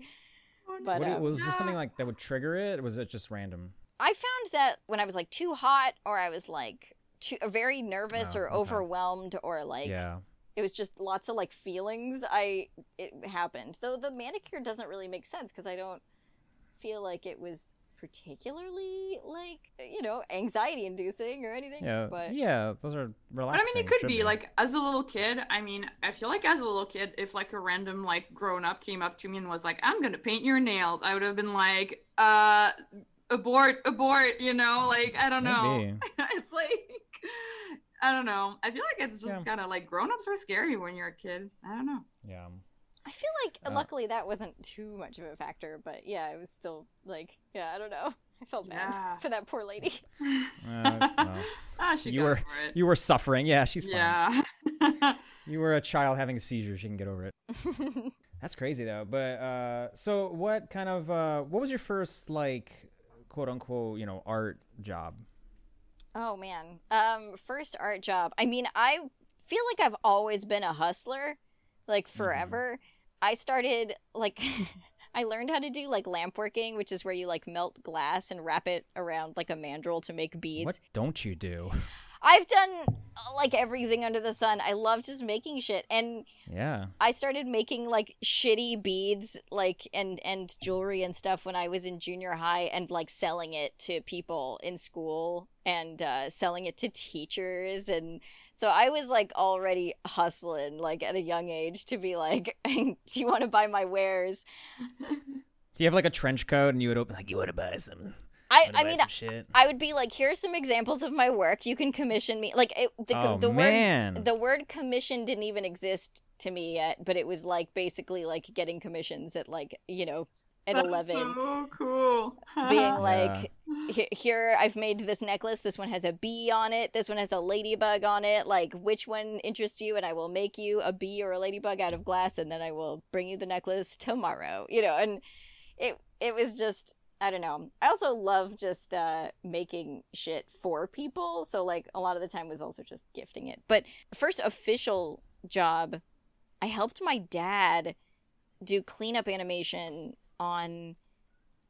Oh, no. But, What, um, was this something like that would trigger it? Or was it just random? I found that when I was like too hot or I was like too very nervous Oh, or okay. overwhelmed or like yeah. It was just lots of like feelings I it happened. Though the manicure doesn't really make sense because I don't feel like it was particularly like you know anxiety inducing or anything. Yeah. but yeah. Those are relaxing But. I mean, it could should be like as a little kid. I mean, I feel like as a little kid, if like a random like grown up came up to me and was like, "I'm gonna paint your nails," I would have been like, "Uh, abort, abort," you know? Like I don't know. (laughs) It's like I don't know. I feel like it's just Yeah. kind of like grown ups are scary when you're a kid. I don't know. Yeah. I feel like Uh, luckily that wasn't too much of a factor. But yeah, it was still like yeah I don't know. I felt bad Yeah. for that poor lady. (laughs) (laughs) Uh, well, ah, she You got were- over it. you were suffering. Yeah, she's fine. yeah. (laughs) You were a child having a seizure. She can get over it. That's crazy though. But uh, so what kind of uh, what was your first like quote unquote you know art job? Oh man. Um first art job. I mean, I feel like I've always been a hustler, like forever. I started like (laughs) I learned how to do like lamp working, which is where you like melt glass and wrap it around like a mandrel to make beads. What don't you do? I've done uh, like everything under the sun. I love just making shit and Yeah. I started making like shitty beads like and and jewelry and stuff when I was in junior high and like selling it to people in school and uh selling it to teachers and so I was like already hustling like at a young age to be like (laughs) do you want to buy my wares? (laughs) Do you have like a trench coat and you would open like you want to buy some? I I mean shit. I would be like here's some examples of my work. You can commission me. Like it, the oh the word the word commission didn't even exist to me yet, but it was like basically like getting commissions at like, you know, at That's 11 So cool. being (laughs) like "He- here I've made this necklace. This one has a bee on it. This one has a ladybug on it. Like which one interests you and I will make you a bee or a ladybug out of glass and then I will bring you the necklace tomorrow. You know, and it it was just I don't know. I also love just uh making shit for people. So like a lot of the time was also just gifting it. But first official job, I helped my dad do cleanup animation on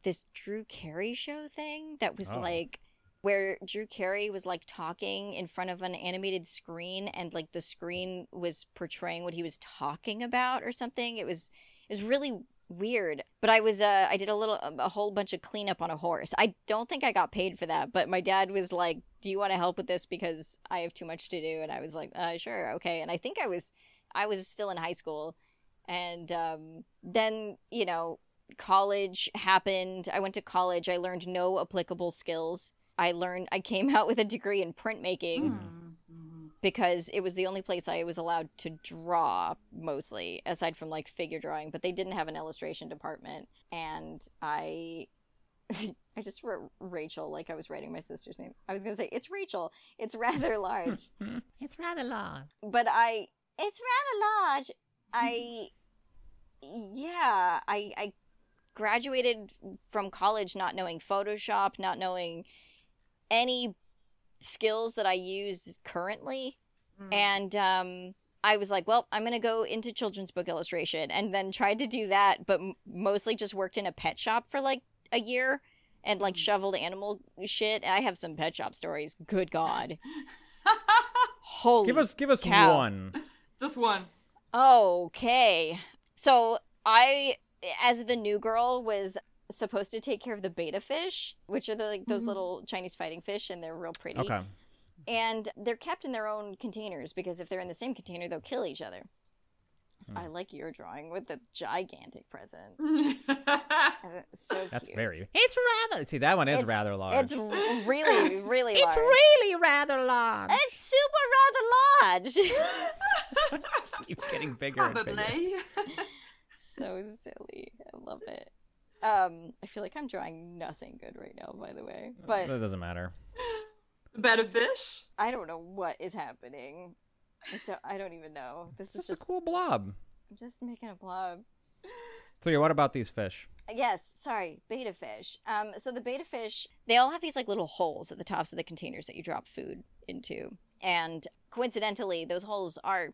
this Drew Carey show thing that was Oh. like where Drew Carey was like talking in front of an animated screen and like the screen was portraying what he was talking about or something. It was it was really weird. But I was uh I did a little a whole bunch of cleanup on a horse. I don't think I got paid for that, but my dad was like, "Do you want to help with this because I have too much to do?" And I was like, uh, "Sure, okay." And I think I was I was still in high school and um then, you know, college happened. I went to college. I learned no applicable skills. I learned I came (laughs) out with a degree in printmaking Mm. Because it was the only place I was allowed to draw mostly, aside from like figure drawing, but they didn't have an illustration department. And I (laughs) I just wrote Rachel like I was writing my sister's name. I was gonna say it's Rachel. It's rather large. (laughs) it's rather long. but I it's rather large. I yeah, I I graduated from college not knowing Photoshop, not knowing any skills that I use currently Mm. and um I was like, well, I'm going to go into children's book illustration and then tried to do that but m- mostly just worked in a pet shop for like a year and like Mm. shoveled animal shit. I have some pet shop stories. Good god. (laughs) Holy Give us give us cow. one. Just one. Okay. So I, as the new girl, was supposed to take care of the betta fish, which are the like those Mhm. little Chinese fighting fish, and they're real pretty. Okay. And they're kept in their own containers because if they're in the same container, they'll kill each other. So I Hmm. like your drawing with the gigantic present. (laughs) That's so That's very. It's rather. See, that one is It's- rather large. It's r- really, (laughs) really It's large. really rather large. It's super rather large. (laughs) Just keeps getting bigger and bigger. So silly. I love it. Um, I feel like I'm drawing nothing good right now, by the way. But that doesn't matter. (laughs) Better fish. I don't know what is happening. I don't, I don't even know. This It's is just just a cool blob. I'm just making a blob. So yeah, what about these fish? Yes, sorry, betta fish. Um, so the betta fish, they all have these like little holes at the tops of the containers that you drop food into, and coincidentally, those holes are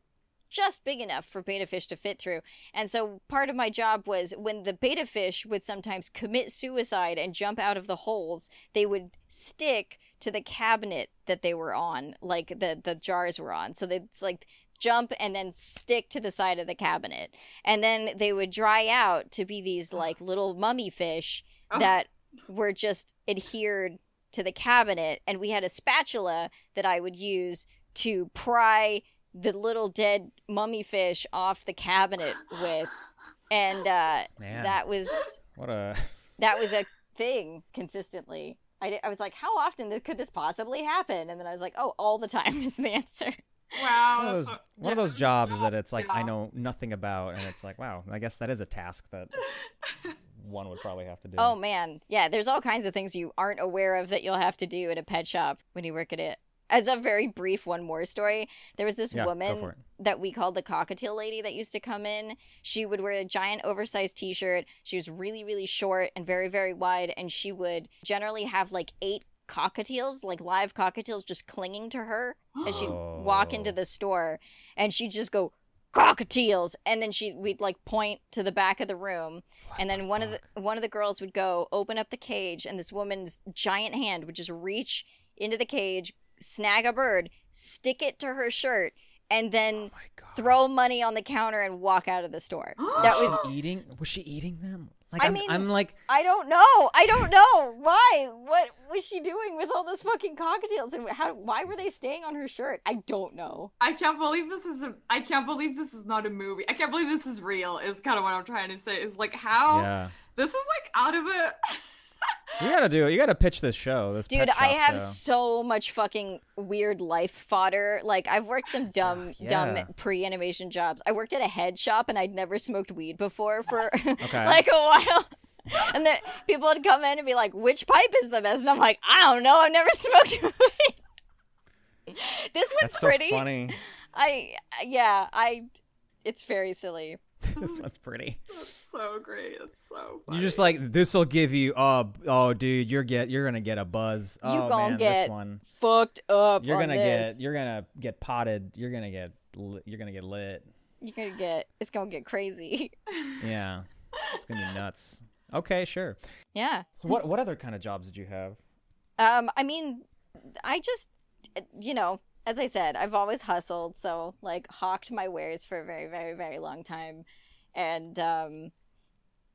just big enough for betta fish to fit through. And so part of my job was when the betta fish would sometimes commit suicide and jump out of the holes, they would stick to the cabinet that they were on, like the the jars were on. So they'd like jump and then stick to the side of the cabinet. And then they would dry out to be these like little mummy fish Oh. that were just adhered to the cabinet and we had a spatula that I would use to pry the little dead mummy fish off the cabinet with and uh Man, that was what a. (laughs) that was a thing consistently I, I was like how often could this possibly happen and then i was like oh all the time (laughs) is the answer Wow. One of those, a- one of those jobs that it's like I know nothing about, and it's like, wow, I guess that is a task that (laughs) one would probably have to do. oh man yeah there's all kinds of things you aren't aware of that you'll have to do at a pet shop when you work at it as a very brief one more story there was this yeah, woman that we called the cockatiel lady that used to come in. She would wear a giant oversized t shirt. She was really, really short and very, very wide. And she would generally have like eight cockatiels, like live cockatiels, just clinging to her as she'd walk into (gasps) the store. And she'd just go, cockatiels and then she we'd like point to the back of the room and then one of the one of the girls would go open up the cage and this woman's giant hand would just reach into the cage snag a bird stick it to her shirt and then Oh throw money on the counter and walk out of the store (gasps) that was She's eating. Was she eating them? Like I I'm, mean- I'm like, i don't know i don't know why what was she doing with all those fucking cockatiels and how why were they staying on her shirt i don't know I can't believe this is a. I can't believe this is not a movie. I can't believe this is real. Is kind of what I'm trying to say. Is like how yeah. this is like out of it. (laughs) You gotta do it. You gotta pitch this show. This Dude, I have show. so much fucking weird life fodder. Like I've worked some dumb, Yeah. dumb pre-animation jobs. I worked at a head shop and I'd never smoked weed before for (laughs) like a while. And then people would come in and be like, "Which pipe is the best?" And I'm like, "I don't know. I've never (laughs) smoked weed." this one's That's so pretty. funny. I yeah, I. It's very silly. (laughs) this (laughs) one's pretty. That's so great. That's so. Funny. You're just like this will give you oh oh dude you're get you're gonna get a buzz. You oh, gonna man, get this one. Fucked up. You're gonna this. get you're gonna get potted. You're gonna get li- you're gonna get lit. You're gonna get. It's gonna get crazy. (laughs) Yeah, it's gonna be nuts. Okay, sure. yeah. So what what other kind of jobs did you have? Um, I mean, I just, you know, as I said, I've always hustled, so like hawked my wares for a very, very, very long time, and um,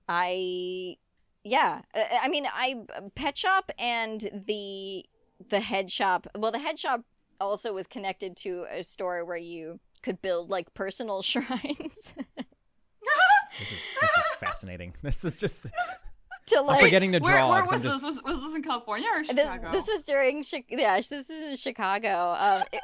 I, yeah, I mean, I pet shop and the the head shop. Well, the head shop also was connected to a store where you could build like personal (laughs) shrines. (laughs) This is this is fascinating. (laughs) This is just to I'm like forgetting to Where, draw. where 'cause was just- this? Was, was this in California or this, Chicago? this was during Chi- yeah this is in chicago um it-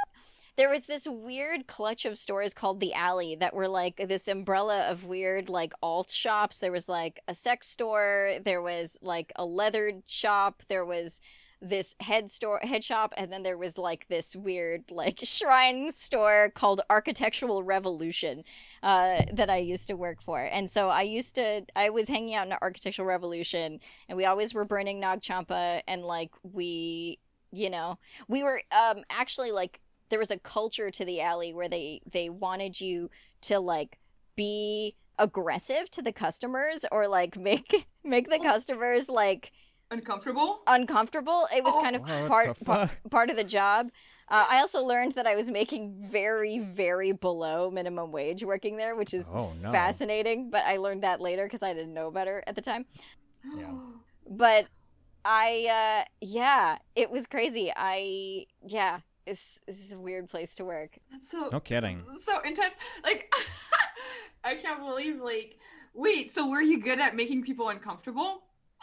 there was this weird clutch of stores called the alley that were like this umbrella of weird like alt shops there was like a sex store there was like a leather shop there was this head store head shop and then there was like this weird like (laughs) shrine store called architectural revolution uh, that i used to work for. And so i used to i was hanging out in architectural revolution and we always were burning Nag Champa and like we you know we were um actually like there was a culture to the alley where they they wanted you to like be aggressive to the customers or like (laughs) make make the customers like uncomfortable. uncomfortable it was Oh. kind of What part the pa- fuck? part of the job uh, I also learned that I was making very, very below minimum wage working there, which is Oh, no. fascinating. But I learned that later because I didn't know better at the time Yeah. (gasps) but I uh yeah, it was crazy. I yeah, it's this is a weird place to work. That's so No kidding. so intense. Like (laughs) I can't believe like wait, so were you good at making people uncomfortable? (laughs)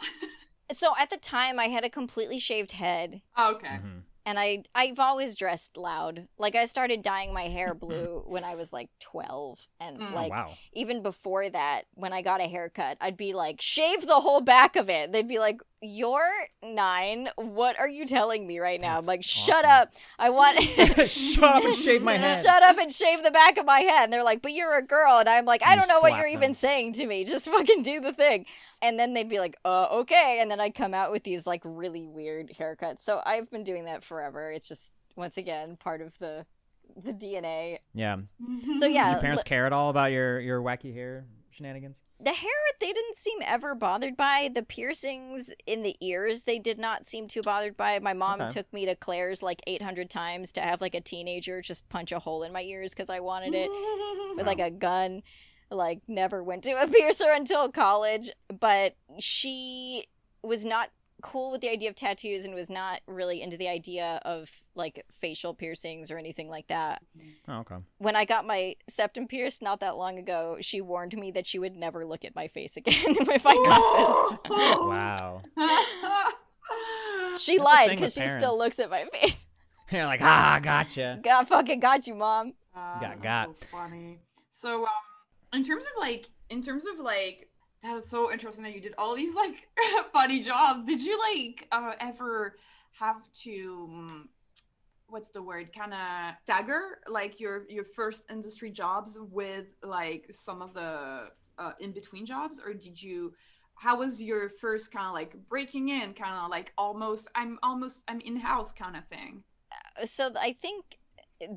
So at the time I had a completely shaved head Oh, okay. Mhm. and I I've always dressed loud. Like I started dyeing my hair (laughs) blue when I was like 12 and Mm. Oh, like wow. even before that when I got a haircut, I'd be like shave the whole back of it. They'd be like you're 9. What are you telling me right now? That's I'm like shut awesome. up. I want (laughs) Shut up and shave my head. Shut up and shave the back of my head. And they're like, but you're a girl. And I'm like, I don't know what you're even saying to me. Just fucking do the thing. And then they'd be like, uh, okay. And then I'd come out with these like really weird haircuts. So I've been doing that forever. It's just, once again, part of the the DNA. Yeah. So Did yeah, your parents li- care at all about your your wacky hair shenanigans? The hair they didn't seem ever bothered by. The piercings in the ears they did not seem too bothered by. My mom Okay. took me to Claire's like 800 times to have like a teenager just punch a hole in my ears because I wanted it. (laughs) with like a gun like never went to a (laughs) piercer until college but she was not cool with the idea of tattoos and was not really into the idea of like facial piercings or anything like that Oh, okay. when i got my septum pierced not that long ago she warned me that she would never look at my face again (laughs) if i got this. (laughs) Wow. she That's lied because with she still looks at my face (laughs) You're like, ah, gotcha. god fucking got you mom Ah, Got that's got. So funny. So, um, in terms of like, in terms of like, that was so interesting that you did all these like (laughs) funny jobs. Did you like uh, ever have to? Um, what's the word? Kind of stagger like your your first industry jobs with like some of the uh, in between jobs, or did you? How was your first kind of like breaking in, kind of like almost I'm almost I'm in house kind of thing? so I think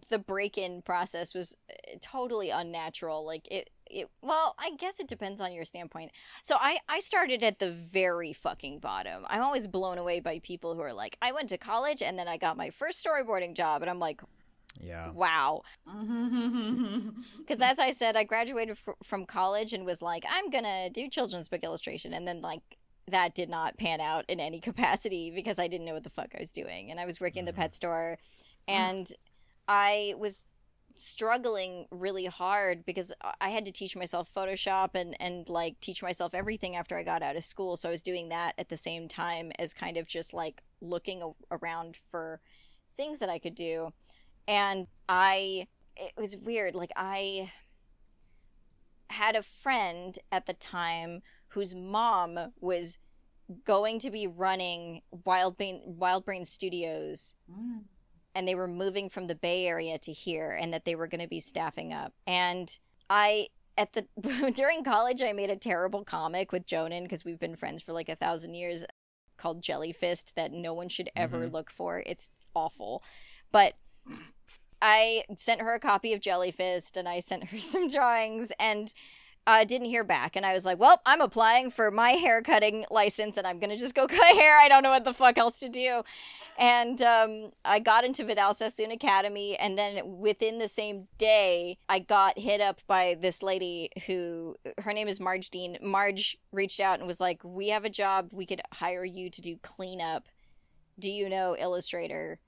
the break-in process was uh, totally unnatural. Like it, it. Well, I guess it depends on your standpoint. So I, I started at the very fucking bottom. I'm always blown away by people who are like, I went to college and then I got my first storyboarding job, and I'm like, Yeah. wow. (laughs) Because as I said, I graduated fr- from college and was like, I'm gonna do children's book illustration, and then like that did not pan out in any (laughs) capacity because I didn't know what the fuck I was doing, and I was working in the mm-hmm. pet store, mm. and I was struggling really hard because I had to teach myself Photoshop and and like teach myself everything after I got out of school. So I was doing that at the same time as kind of just like looking a- around for things that I could do. And I it was weird like I had a friend at the time whose mom was going to be running Wild Brain Wild Brain Studios Mm. And they were moving from the Bay Area to here and that they were going to be staffing up. And I at the (laughs) during college I made a terrible comic with Jhonen because we've been friends for like a thousand years called Jellyfist that no one should ever Mhm. look for. It's awful. But I sent her a copy of Jellyfist and I sent (laughs) her some drawings and uh, didn't hear back. And I was like, well, I'm applying for my hair cutting license and I'm going to just go (laughs) cut hair. I don't know what the fuck else to do. And um, I got into Vidal Sassoon Academy. And then within the same day, I got hit up by this lady who, her name is Marge Dean. Marge reached out and was like, we have a job. We could hire you to do cleanup. Do you know Illustrator?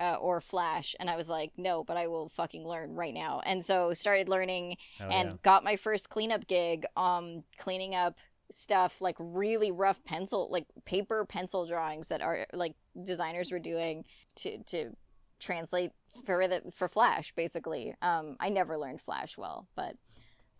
uh, or Flash, and I was like, no, but I will fucking learn right now. And so started learning Oh, and yeah. got my first cleanup gig, um, cleaning up stuff like really rough pencil like paper pencil drawings that are like designers were doing to to translate for the for flash basically um i never learned flash well but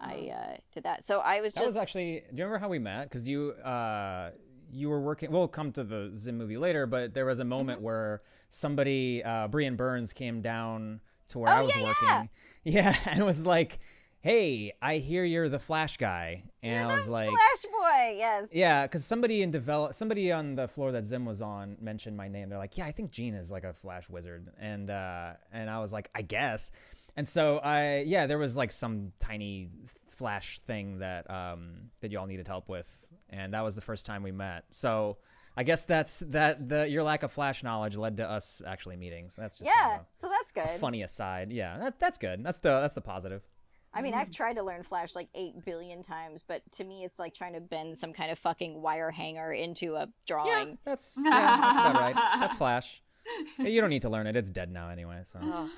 i uh did that so i was That just was actually. Do you remember how we met? Because you uh you were working. We'll come to the Zim movie later, but there was a moment Mm-hmm. where somebody, uh, Brian Burns, came down to where Oh, I was yeah, yeah. working. (laughs) Yeah, and was like, "Hey, I hear you're the Flash guy," and I was like. flash boy yes Yeah, because somebody in develop, somebody on the floor that Zim was on mentioned my name. They're like, "Yeah, I think Gene is like a Flash wizard," and uh, and I was like, "I guess." And so I, yeah, there was like some tiny Flash thing that um that y'all needed help with, and that was the first time we met. So I guess that's that the your lack of Flash knowledge led to us actually meeting. So that's just kind yeah of so that's a, a good funny aside. Yeah, that, that's good. That's the that's the positive. I mean, I've tried to learn Flash like eight billion times, but to me, it's like trying to bend some kind of fucking wire hanger into a Yeah, drawing. that's yeah, that's about right. That's Flash. (laughs) You don't need to learn it. It's dead now anyway. So. Ugh,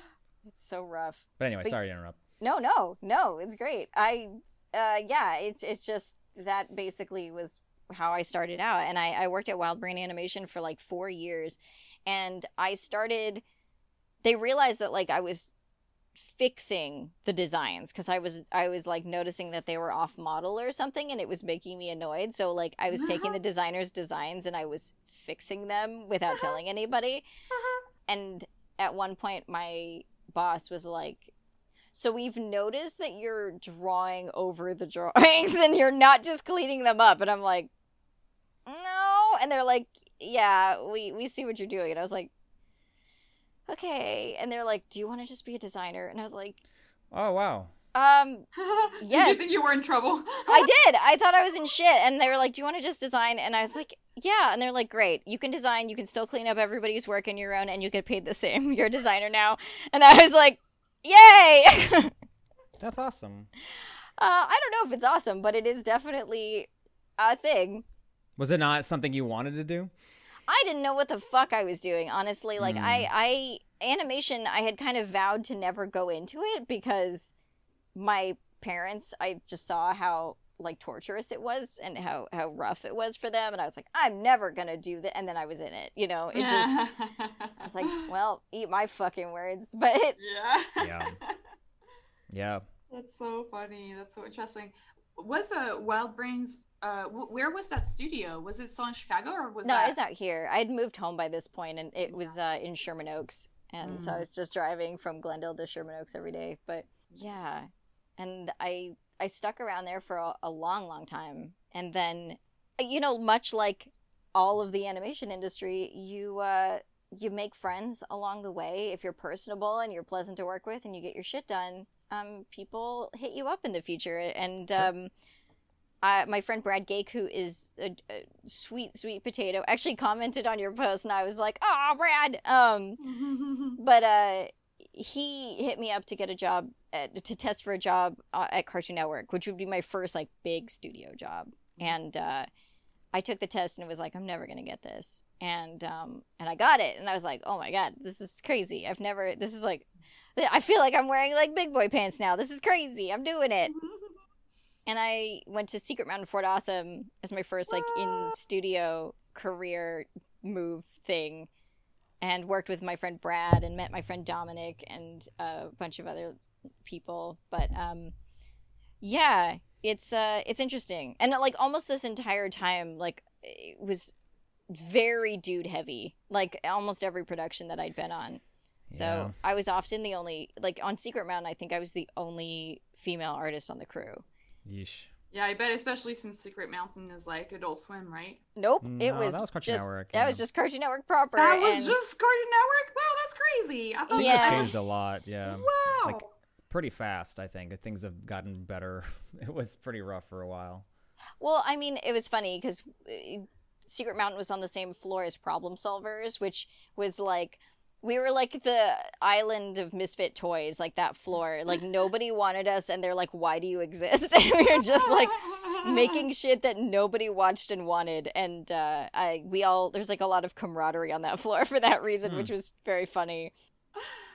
it's so rough. But anyway, But- sorry to interrupt. No, no, no, it's great. I, uh, yeah, it's it's just that basically was how I started out, and I I worked at Wild Brain Animation for like four years, and I started. They realized that like I was fixing the designs because I was I was like noticing that they were off model or something and it was making me annoyed. So like I was taking the uh-huh. designers designs and I was fixing them without uh-huh. telling anybody. Uh-huh. And at one point my boss was like so we've noticed that you're drawing over the drawings (laughs) and you're not just cleaning them up. And I'm like no. And they're like yeah we we see what you're doing. And I was like okay and they're like do you want to just be a designer and I was like Oh wow. um (laughs) Yes. you think you were in trouble? (laughs) I did. I thought I was in shit. And they were like, Do you want to just design? And I was like, Yeah. And they're like, Great. You can design. You can still clean up everybody's work in your own and you get paid the same. (laughs) You're a designer now. And I was like, Yay. That's awesome. Uh, I don't know if it's awesome, but it is definitely a thing. Was it not something you wanted to do? I didn't know what the fuck I was doing, honestly. Like Mm. I I animation I had kind of vowed to never go into it because my parents I just saw how like torturous it was and how how rough it was for them and I was like I'm never going to do that and then I was in it, you know. It just I was like, (laughs) well, eat my fucking words. (laughs) But yeah. Yeah. (laughs) Yeah. That's so funny. That's so interesting. Was uh, Wild Brains? Uh, wh- where was that studio? Was it still in Chicago or was it? no, that? I was out here. I had moved home by this point and it was uh, in Sherman Oaks. And so I Mm. was just driving from Glendale to Sherman Oaks every day. But yeah. And I I stuck around there for a, a long, long time. And then you know, much like all of the animation industry, you uh you make friends along the way. If you're personable and you're pleasant to work with and you get your shit done, um, people hit you up in the future. And Sure. um I, my friend Brad Gake, who is a, a sweet, sweet potato, actually commented on your post, and I was like, "Oh, Brad!" Um, (laughs) but uh, he hit me up to get a job at, to test for a job uh, at Cartoon Network, which would be my first like big studio job. And uh, I took the test and it was like, I'm never gonna get this. And um, and I got it, and I was like, Oh my god, this is crazy. I've never. This is like, I feel like I'm wearing like big boy pants now. This is crazy. I'm doing it. (laughs) And I went to Secret Mountain Fort Awesome as my first like in studio career move thing and worked with my friend Brad and met my friend Dominic and a bunch of other people. But um yeah, it's uh it's interesting. And like almost this entire time like it was very dude heavy. Like almost every production that I'd been on. So Yeah. I was often the only like on Secret Mountain I think I was the only female artist on the crew. Yeesh. yeah, I bet, especially since Secret Mountain is like Adult Swim, right? Nope, mm, it No, was, that was Cartoon just Network, that was just Cartoon Network proper. That was and- just Cartoon Network. Wow, that's crazy. I thought Things Yeah. that have was changed a lot. Yeah. Wow. Like pretty fast. I think things have gotten better. (laughs) It was pretty rough for a while. Well, I mean, it was funny because uh, Secret Mountain was on the same floor as Problem Solverz, which was like we were like the island of misfit toys, like that floor. Like nobody (laughs) wanted us, and they're like, "Why do you exist?" (laughs) And we were just like making (laughs) shit that nobody watched and wanted, and uh, I we all there's like a lot of camaraderie on that floor for that reason, Hmm. which was very funny.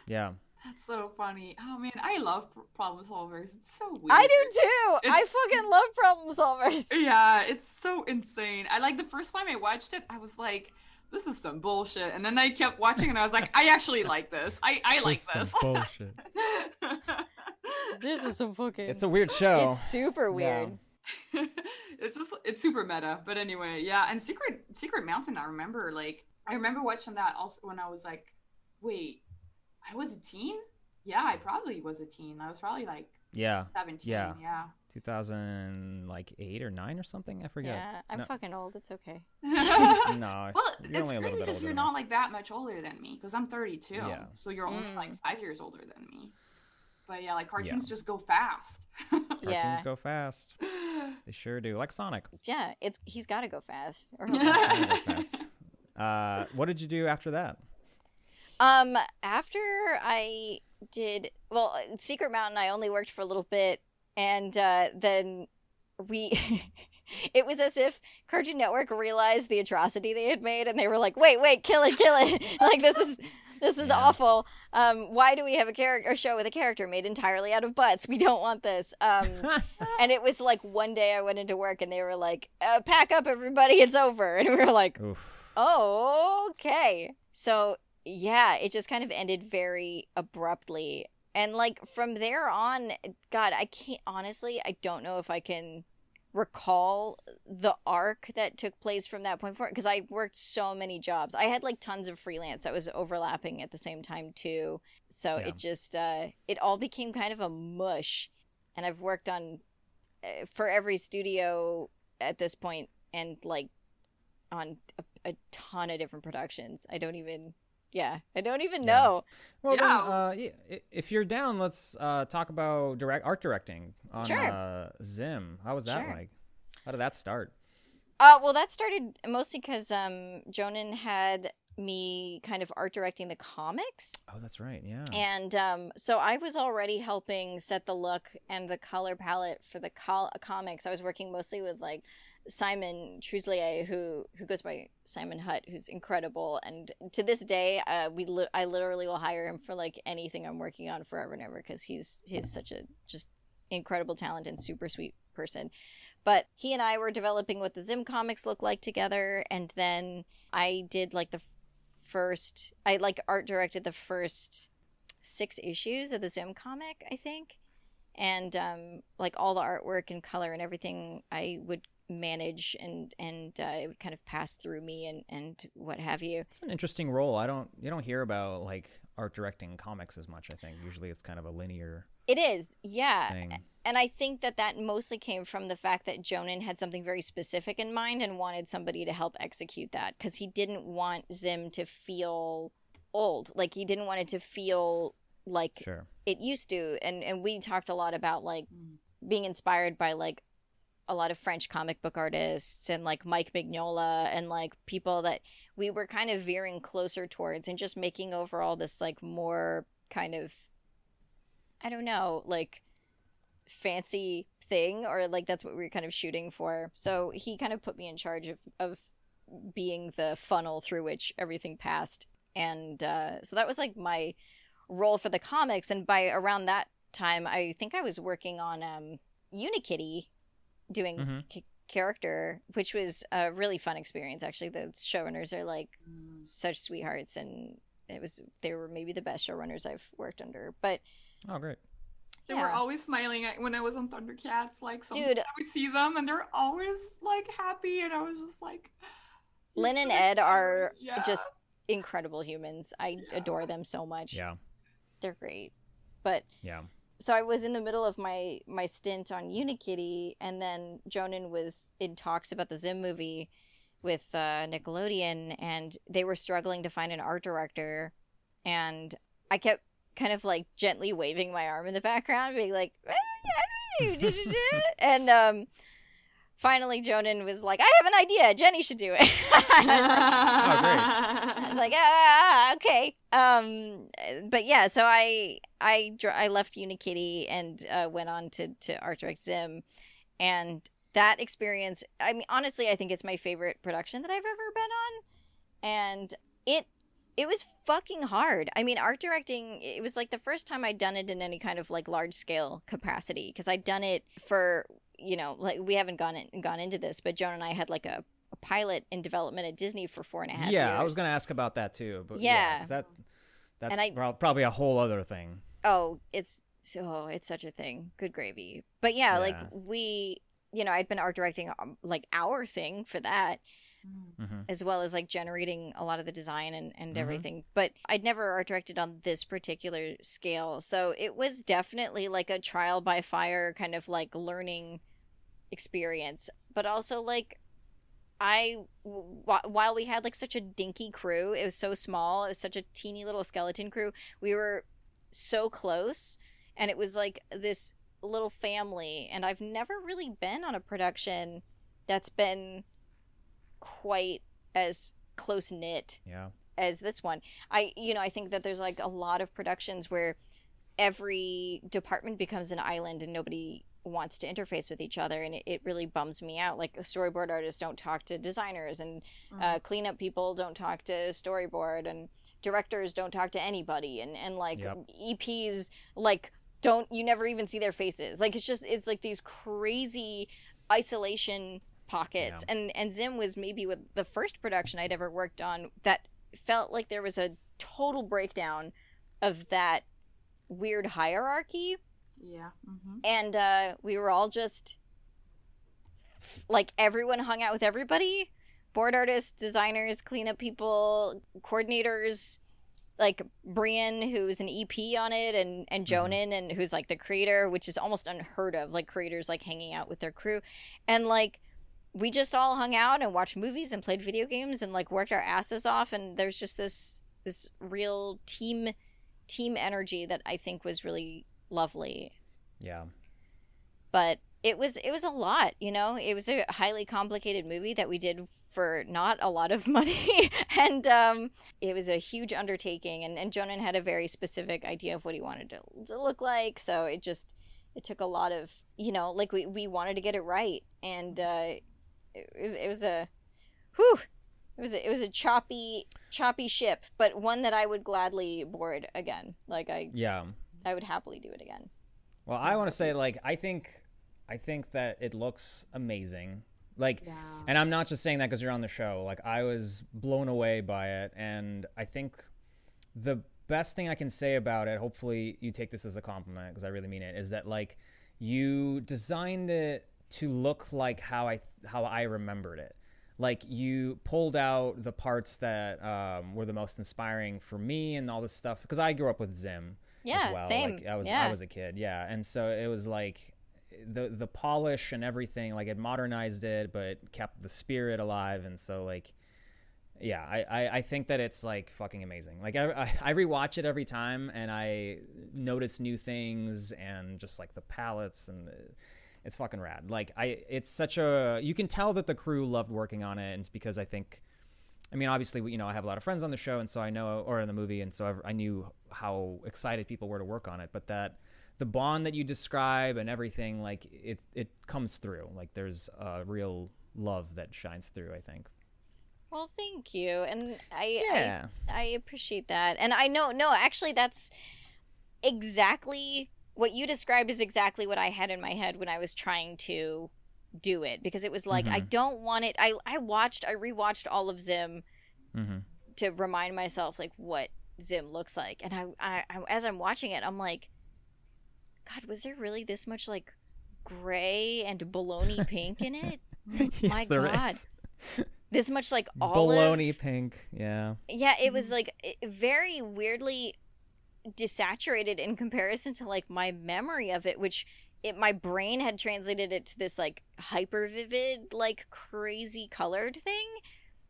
Yeah. That's so funny. Oh man, I love problem solverz. It's so weird. I do too. I fucking love problem solverz. Yeah, it's so insane. I like the first time I watched it, I was like, this is some bullshit. And then I kept watching and I was like, I actually like this. I, I like this. this. bullshit. (laughs) This is some fucking. It's a weird show. It's super weird. (laughs) it's just it's super meta. But anyway, yeah. And Secret Secret Mountain, I remember like I remember watching that also when I was like, wait, I was a teen? Yeah, I probably was a teen. I was probably like yeah, 17. Yeah. Yeah. 2000 like eight or nine or something. I forget. Yeah, I'm No. fucking old. It's okay. (laughs) no, Well, you're it's only crazy because you're not like that much older than me because I'm 32. Yeah. So you're only Mm. like five years older than me. But yeah, like cartoons Yeah. just go fast. (laughs) Cartoons Yeah. go fast. (gasps) They sure do. Like Sonic. Yeah, it's he's got to go fast. (laughs) Or go fast. Uh, what did you do after that? Um, after I did well, Secret Mountain, I only worked for a little bit, and uh, then we. (laughs) it was as if Cartoon Network realized the atrocity they had made, and they were like, "Wait, wait, kill it, kill it! (laughs) like this is this is Yeah. awful. Um, why do we have a character a show with a character made entirely out of butts? We don't want this." Um, (laughs) and it was like one day I went into work, and they were like, uh, "Pack up, everybody, it's over," and we were like, Oof. Oh, okay. So, yeah, it just kind of ended very abruptly. And like from there on, God, I can't honestly, I don't know if I can recall the arc that took place from that point forward because I worked so many jobs. I had like tons of freelance that was overlapping at the same time too. So Yeah. it just uh it all became kind of a mush. And I've worked on uh, for every studio at this point and like on a, a ton of different productions. I don't even yeah, I don't even Yeah. know. Well, then, Yeah. uh, if you're down, let's uh, talk about direct art directing on Sure. uh, Zim. How was that Sure. like? How did that start? Uh, well, that started mostly because um, Jhonen had me kind of art directing the comics, Oh, that's right. Yeah. and um, so I was already helping set the look and the color palette for the col- comics. I was working mostly with like Simon Troussellier, who who goes by Simon Hutt, who's incredible, and to this day, uh, we li- I literally will hire him for like anything I'm working on forever and ever because he's he's such a just incredible talent and super sweet person. But he and I were developing what the Zim comics look like together, and then I did like the first. I like art directed the first six issues of the Zim comic, I think, and um, like all the artwork and color and everything, I would manage and and uh, it would kind of pass through me and and what have you. It's an interesting role. I don't. You don't hear about like art directing comics as much. I think usually it's kind of a linear It is, yeah. thing. And I think that that mostly came from the fact that Jhonen had something very specific in mind and wanted somebody to help execute that because he didn't want Zim to feel old. Like he didn't want it to feel like Sure. it used to. And and we talked a lot about like Mm. being inspired by like a lot of French comic book artists and like Mike Mignola and like people that we were kind of veering closer towards and just making overall this like more kind of I don't know, like fancy thing or like that's what we were kind of shooting for. So he kind of put me in charge of of being the funnel through which everything passed. And uh so that was like my role for the comics and by around that time I think I was working on um Unikitty doing Mhm. c- character which was a really fun experience actually the showrunners are like Mm. such sweethearts and it was they were maybe the best showrunners I've worked under but Oh, great. They were always smiling at, when I was on Thundercats. Like, Dude. I would see them and they're always like happy, and I was just like, Lynn and Ed are. Yeah. just incredible humans I Yeah. adore them so much Yeah. they're great but Yeah. So I was in the middle of my my stint on Unikitty, and then Jhonen was in talks about the Zim movie with uh, Nickelodeon, and they were struggling to find an art director, and I kept kind of like gently waving my arm in the background, being like, did you do it? (laughs) and um, finally Jhonen was like, "I have an idea. Jenny should do it." (laughs) (laughs) I like, ah, okay. Um, but yeah, so I I I left Unikitty and uh, went on to to Art Direct Zim, and that experience. I mean, honestly, I think it's my favorite production that I've ever been on, and it it was fucking hard. I mean, art directing, it was like the first time I'd done it in any kind of like large scale capacity because I'd done it for, you know, like we haven't gone in, gone into this, but Joan and I had like a pilot in development at Disney for four and a half yeah, years. I was going to ask about that too. But Yeah. yeah, that that's I- prob- probably a whole other thing. Oh, it's so it's such a thing. Good gravy. But yeah, like we, you know, I'd been art directing um, like our thing for that. Mm. hmm as well as like generating a lot of the design and, and Mhm. everything. But I'd never art directed on this particular scale. So it was definitely like a trial by fire kind of like learning experience. But also like I while we had like such a dinky crew, it was so small, it was such a teeny little skeleton crew. We were so close and it was like this little family and I've never really been on a production that's been quite as close knit Yeah. as this one. I you know, I think that there's like a lot of productions where every department becomes an island and nobody wants to interface with each other and it, it really bums me out. Like storyboard artists don't talk to designers and uh, cleanup people don't talk to storyboard and directors don't talk to anybody and and like Yep. eps like don't you never even see their faces. Like it's just it's like these crazy isolation pockets. And and zim was maybe with the first production i'd ever worked on that felt like there was a total breakdown of that weird hierarchy yeah. hmm and uh, we were all just like everyone hung out with everybody board artists designers cleanup people coordinators like brian who's an ep on it and and Mhm. Jhonen and who's like the creator which is almost unheard of like creators like hanging out with their crew and like we just all hung out and watched movies and played video games and like worked our asses off and there's just this this real team team energy that i think was really lovely. Yeah. but it was it was a lot you know? It was a highly complicated movie that we did for not a lot of (laughs) money. And um it was a huge undertaking. And, and Jhonen had a very specific idea of what he wanted to, to look like. So it just it took a lot of you know like we, we wanted to get it right. And uh it was it was a whew it was a, it was a choppy choppy ship but one that i would gladly board again. Like i Yeah. I would happily do it again Well, I want to say like I think I think that it looks amazing. Like Yeah. and I'm not just saying that because you're on the show. Like I was blown away by it, and I think the best thing I can say about it, hopefully you take this as a compliment because I really mean it, is that like you designed it to look like how I how I remembered it. Like you pulled out the parts that um, were the most inspiring for me and all this stuff because I grew up with Zim yeah well. same Like, I was yeah I was a kid, yeah, and so it was like the the polish and everything. Like it modernized it, but kept the spirit alive, and so like. Yeah, I, I, I think that it's like fucking amazing. Like I, I, I rewatch it every time, and I notice new things, and just like the palettes, and the, it's fucking rad. Like I, it's such a you can tell that the crew loved working on it, and it's because I think I mean, obviously, you know, I have a lot of friends on the show, and so I know, or in the movie, and so I, I knew how excited people were to work on it. But that the bond that you describe and everything, like it, it comes through. Like there's a real love that shines through. I think. Well, thank you, and I, Yeah. I I appreciate that, and I know no, actually, that's exactly what you described is exactly what I had in my head when I was trying to do it because it was like I Mhm. don't want it. I I watched, I rewatched all of Zim Mm-hmm. to remind myself like what Zim looks like, and I, I, I as I'm watching it, I'm like, God, was there really this much like gray and baloney (laughs) pink in it? (laughs) My God. This much like (laughs) olive Baloney pink. Yeah. yeah it was like very weirdly desaturated in comparison to like my memory of it which it my brain had translated it to this like hyper vivid like crazy colored thing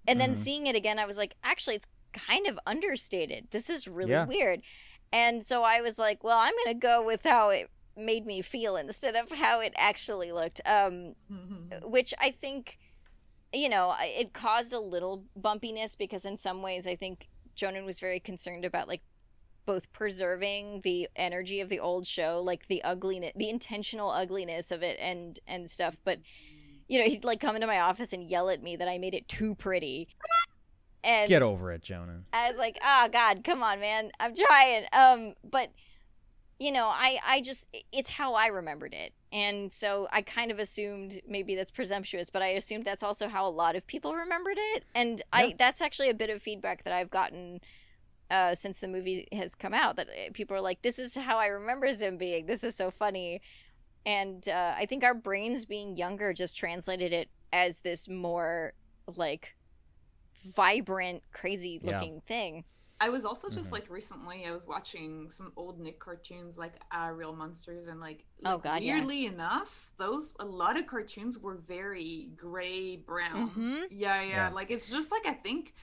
and then Mhm. seeing it again i was like actually it's kind of understated this is really Yeah. weird and so i was like well i'm gonna go with how it made me feel instead of how it actually looked um which I think, you know, it caused a little bumpiness because in some ways I think Jhonen was very concerned about like both preserving the energy of the old show, like the ugliness, the intentional ugliness of it, and and stuff. But you know, he'd like come into my office and yell at me that I made it too pretty. And Get over it, Jhonen. I was like, oh God, come on, man, I'm trying. Um, but you know, I I just it's how I remembered it, and so I kind of assumed maybe that's presumptuous, but I assumed that's also how a lot of people remembered it, and I that's actually a bit of feedback that I've gotten. Uh, since the movie has come out, that uh, people are like, "This is how I remember Zim being. This is so funny," and uh, I think our brains being younger just translated it as this more like vibrant, crazy Yeah. looking thing. I was also just Mhm. like recently I was watching some old Nick cartoons like uh, Real Monsters and like, Oh, like, God, yeah. weirdly enough those a lot of cartoons were very gray brown. Mhm. Yeah, yeah, Yeah. Like it's just like I think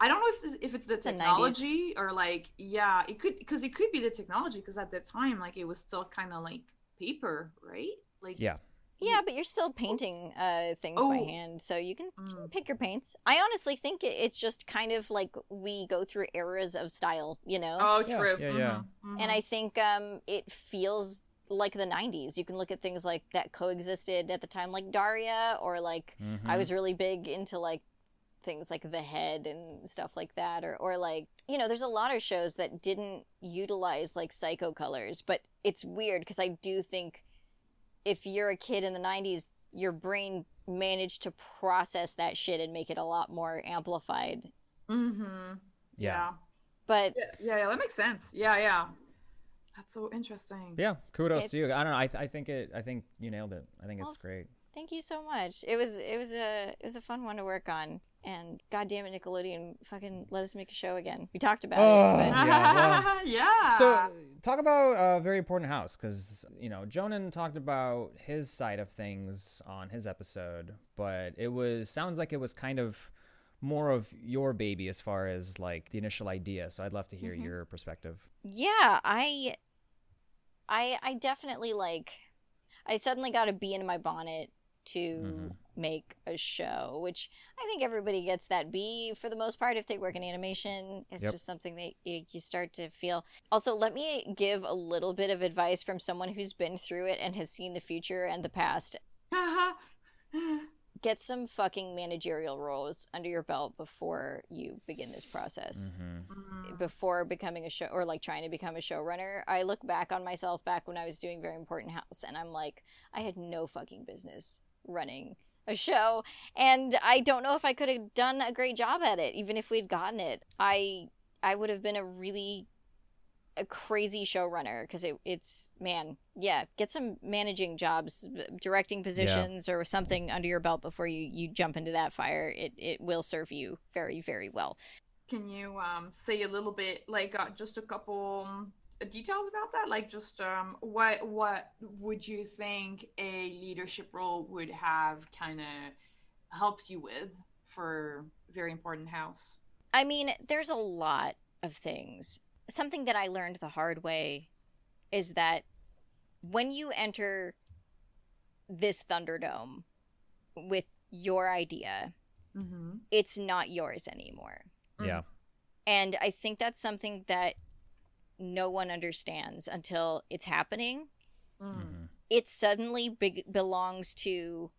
I don't know if it's, if it's the It's the 90s. technology or like yeah it could because it could be the technology because at the time like it was still kind of like paper right like Yeah. Yeah, but you're still painting uh, things by Oh. hand, so you can Mm. pick your paints. I honestly think it's just kind of like we go through eras of style, you know. oh Yeah, true yeah, yeah. Mhm, and mhm. I think um, it feels like the '90s. You can look at things like that coexisted at the time, like Daria, or like I Mhm. was really big into like things like The Head and stuff like that, or or like you know, there's a lot of shows that didn't utilize like psycho colors, but it's weird because I do think if you're a kid in the '90s, your brain managed to process that shit and make it a lot more amplified. Mhm. Yeah. But yeah yeah yeah that makes sense yeah yeah that's so interesting Yeah. Kudos It's- to you. I don't know. I, th- I think it. I think you nailed it. I think Well, it's great. Thank you so much. It was it was a it was a fun one to work on. And goddamn it, Nickelodeon, fucking let us make a show again. We talked about Oh. it, but (laughs) Yeah, well- (laughs) yeah So talk about a very important house because you know Jhonen talked about his side of things on his episode, but it was sounds like it was kind of more of your baby as far as like the initial idea. So I'd love to hear Mhm. your perspective. yeah i i i definitely like i suddenly got a bee in my bonnet to Mhm. make a show which i think everybody gets that B for the most part if they work in animation it's Yep. just something that you, you start to feel also let me give a little bit of advice from someone who's been through it and has seen the future and the past (laughs) get some fucking managerial roles under your belt before you begin this process Mm-hmm. Mm. before becoming a show or like trying to become a showrunner, I look back on myself back when I was doing Very Important House and I'm like, I had no fucking business running a show and I don't know if I could have done a great job at it even if we'd gotten it. I I would have been a really a crazy showrunner because it, it's man yeah get some managing jobs directing positions or something under your belt before you you jump into that fire. It it will serve you very very well. Can you um, say a little bit, like uh, just a couple um, details about that? Like, just um, what what would you think a leadership role would have kind of helps you with for very important house? I mean, there's a lot of things. Something that I learned the hard way is that when you enter this Thunderdome with your idea, Mm-hmm. it's not yours anymore. Yeah. And I think that's something that no one understands until it's happening. Mm. Mm-hmm. It suddenly be- belongs to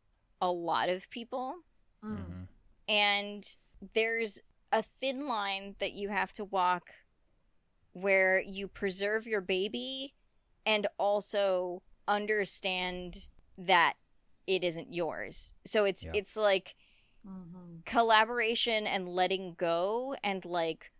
a lot of people. Mm. Mm-hmm. and there's a thin line that you have to walk where you preserve your baby and also understand that it isn't yours. So it's Yeah. it's like Mhm. collaboration and letting go and like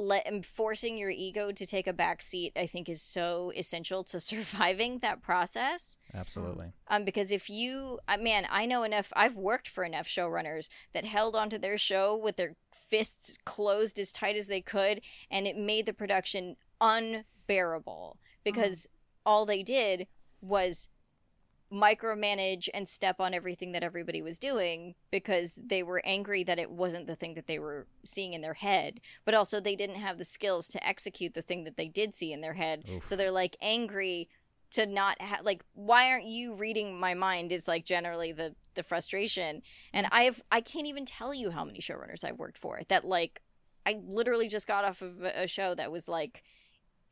let forcing your ego to take a back seat I think is so essential to (laughs) surviving that process Absolutely. um, because if you, uh, man, I know enough. I've worked for enough showrunners that held onto their show with their fists closed as tight as they could, and it made the production unbearable because all they did was micromanage and step on everything that everybody was doing because they were angry that it wasn't the thing that they were seeing in their head. But also they didn't have the skills to execute the thing that they did see in their head. Oof. so they're like angry to not have like why aren't you reading my mind is like generally the the frustration. And mm. i've i can't even tell you how many showrunners i've worked for that like i literally just got off of a a show that was like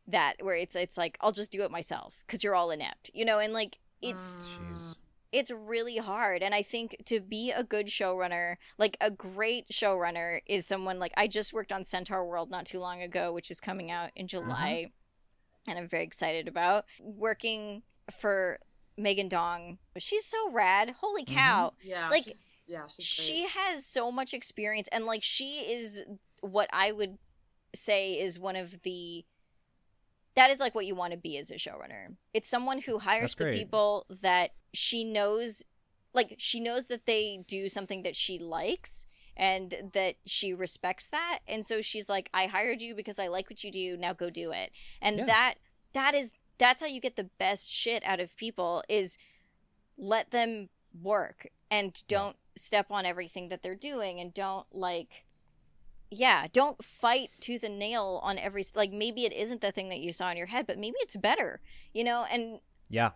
that where it's it's like i'll just do it myself because you're all inept you know? And like it's Jeez. it's really hard and i think to be a good showrunner like a great showrunner is someone like i just worked on Centaurworld not too long ago which is coming out in july and i'm very excited about working for megan dong she's so rad holy Mhm. cow Yeah. Like, she's- yeah, she's she great. has so much experience and like she is what i would say is one of the that is like what you want to be as a showrunner. It's someone who hires the people that she knows like she knows that they do something that she likes and that she respects that. And so she's like i hired you because i like what you do. Now go do it. And Yeah. that that is that's how you get the best shit out of people is let them work and don't step on everything that they're doing and don't like yeah don't fight tooth and nail on every like maybe it isn't the thing that you saw in your head but maybe it's better you know and Yeah.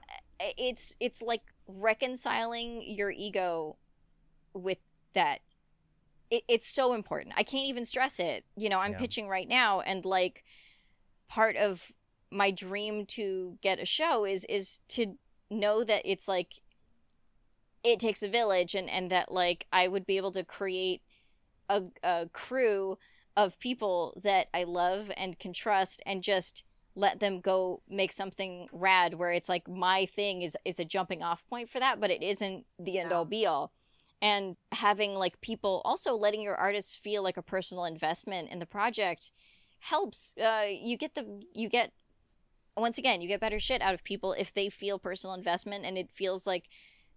it's it's like reconciling your ego with that it, it's so important i can't even stress it you know i'm Yeah. pitching right now and like part of my dream to get a show is is to know that it's like it takes a village and and that like i would be able to create a, a crew of people that i love and can trust and just let them go make something rad where it's like my thing is is a jumping off point for that but it isn't the end Yeah. all be all and having like people also letting your artists feel like a personal investment in the project helps uh you get the you get once again you get better shit out of people if they feel personal investment and it feels like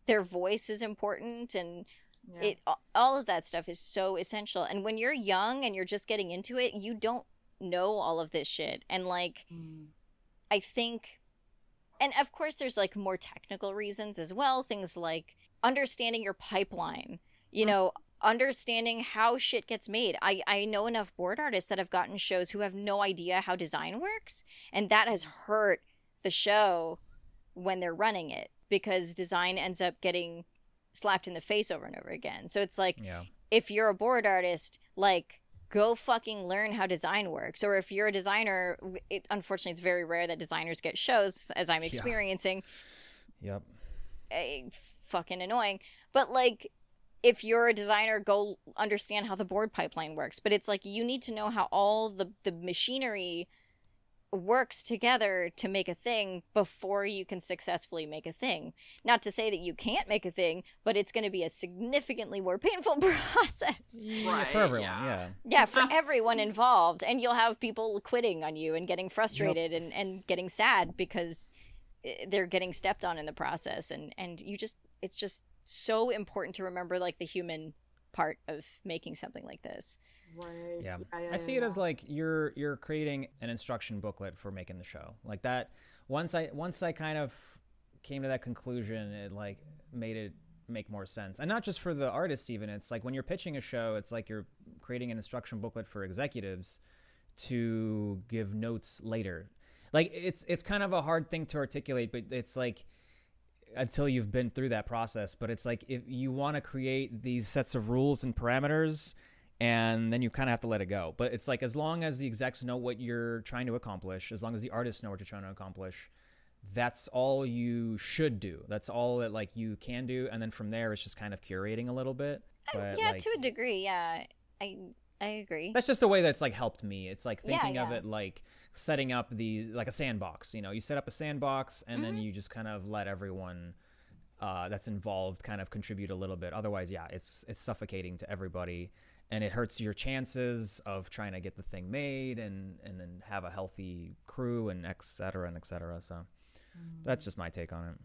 their voice is important and Yeah. it all of that stuff is so essential and when you're young and you're just getting into it you don't know all of this shit and like Mm. I think, and of course, there's like more technical reasons as well. Things like understanding your pipeline, you Mm. know, understanding how shit gets made. I, I know enough board artists that have gotten shows who have no idea how design works, and that has hurt the show when they're running it because design ends up getting slapped in the face over and over again. So it's like, Yeah. if you're a board artist, like go fucking learn how design works. Or if you're a designer, it, unfortunately, it's very rare that designers get shows, as I'm Yeah. experiencing. Yep. Eh, fucking annoying. But like, if you're a designer, go understand how the board pipeline works. But it's like you need to know how all the the machinery works together to make a thing before you can successfully make a thing. Not to say that you can't make a thing, but it's going to be a significantly more painful (laughs) process. Yeah, Right, for everyone. yeah. Yeah. Yeah, (laughs) for everyone involved. And you'll have people quitting on you and getting frustrated and, and getting sad because eh, they're getting stepped on in the process. And, and you just, it's just so important to remember like the human part of making something like this. Right. Yeah. yeah, I see yeah, it as like you're you're creating an instruction booklet for making the show. Like that once I once I kind of came to that conclusion, it like made it make more sense. And not just for the artist even. It's like when you're pitching a show, it's like you're creating an instruction booklet for executives to give notes later. Like it's it's kind of a hard thing to articulate, but it's like until you've been through that process. But it's like if you want to create these sets of rules and parameters, and then you kind of have to let it go. But it's like as long as the execs know what you're trying to accomplish, as long as the artists know what you're trying to accomplish, that's all you should do. That's all that like you can do, and then from there it's just kind of curating a little bit. Oh, but yeah, like, to a degree. Yeah, I, I agree. that's just the way that's like helped me. It's like Yeah, thinking of it like setting up the like a sandbox. You know, you set up a sandbox and Mm-hmm. then you just kind of let everyone uh, that's involved kind of contribute a little bit. Otherwise, yeah, it's it's suffocating to everybody, and it hurts your chances of trying to get the thing made and and then have a healthy crew and et cetera and et cetera. So that's just my take on it.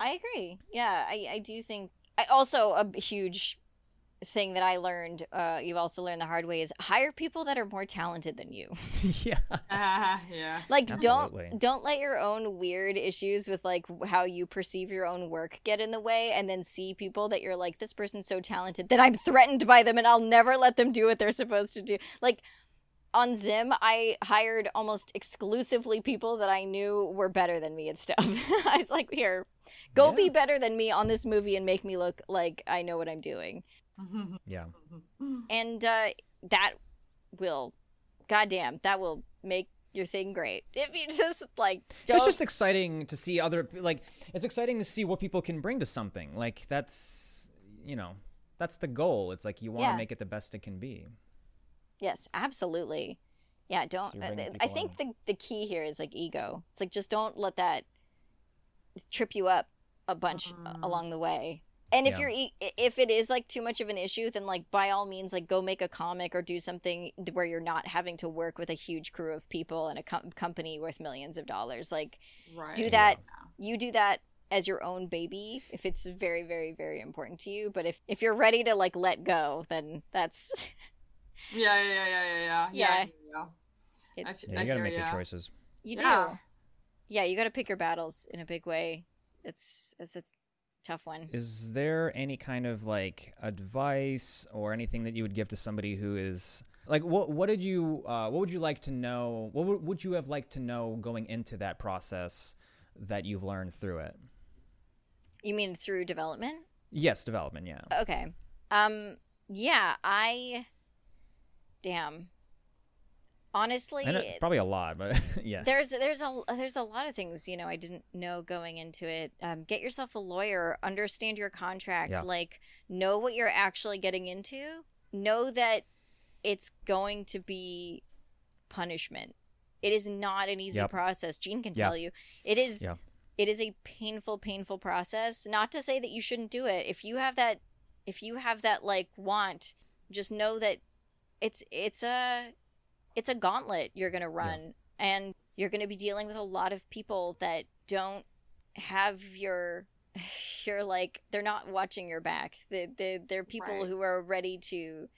I agree. Yeah, I, I do think. I also a huge thing that I learned. Uh, you've also learned the hard way is hire people that are more talented than you. (laughs) yeah. Ah, yeah. Like Absolutely. don't don't let your own weird issues with like how you perceive your own work get in the way, and then see people that you're like this person's so talented that I'm threatened by them, and I'll never let them do what they're supposed to do. Like on Zim, I hired almost exclusively people that I knew were better than me and stuff. (laughs) I was like, here, go be better than me on this movie and make me look like I know what I'm doing. Yeah. And uh, that will, goddamn, that will make your thing, great. (laughs) If you just like, don't... it's just exciting to see other like it's exciting to see what people can bring to something. Like that's you know that's the goal. It's like you want to yeah. make it the best it can be. Yes, absolutely. Yeah, don't. So uh, I think the the key here is like ego. It's like just don't let that trip you up a bunch mm. along the way. And if yeah. you're if it is like too much of an issue, then like by all means, like go make a comic or do something where you're not having to work with a huge crew of people and a com- company worth millions of dollars. Like, right. do that. Yeah. You do that as your own baby if it's very very very important to you. But if if you're ready to like let go, then that's. yeah, yeah, yeah, yeah, yeah. Yeah. yeah. It's, yeah, you gotta make your choices. You do. Yeah, you gotta pick your battles in a big way. It's it's it's tough one. Is there any kind of like advice or anything that you would give to somebody who is like what what did you uh, what would you like to know? What w- would you have liked to know going into that process that you've learned through it? You mean through development? Yes, development. Yeah. Okay. Um. Yeah. I. Damn honestly probably a lot but (laughs) yeah. there's there's a there's a lot of things you know i didn't know going into it. Um, get yourself a lawyer understand your contract yeah. like know what you're actually getting into. Know that it's going to be punishment. It is not an easy yep. process. Gene can tell you. It is yeah. it is a painful painful process. Not to say that you shouldn't do it. If you have that if you have that like want just know that it's it's a it's a gauntlet you're going to run yeah. and you're going to be dealing with a lot of people that don't have your (laughs) you're like they're not watching your back they, they, they're people right. who are ready to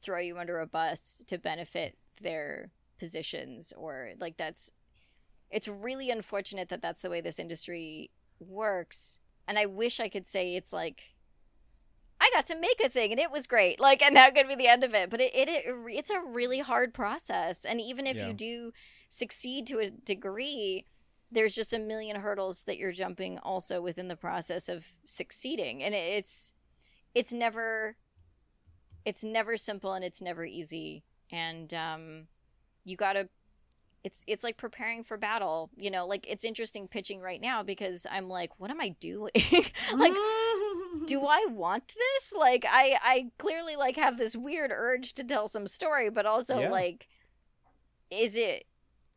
throw you under a bus to benefit their positions or like that's it's really unfortunate that that's the way this industry works and i wish i could say it's like I got to make a thing and it was great. Like, and that could be the end of it. But it, it, it it's a really hard process. And even if yeah. you do succeed to a degree, there's just a million hurdles that you're jumping also within the process of succeeding. And it's, it's never, it's never simple and it's never easy. And, um, you gotta it's it's like preparing for battle you know like it's interesting pitching right now because i'm like what am i doing (laughs) like (laughs) do I want this? Like I I clearly like have this weird urge to tell some story, but also yeah. like is it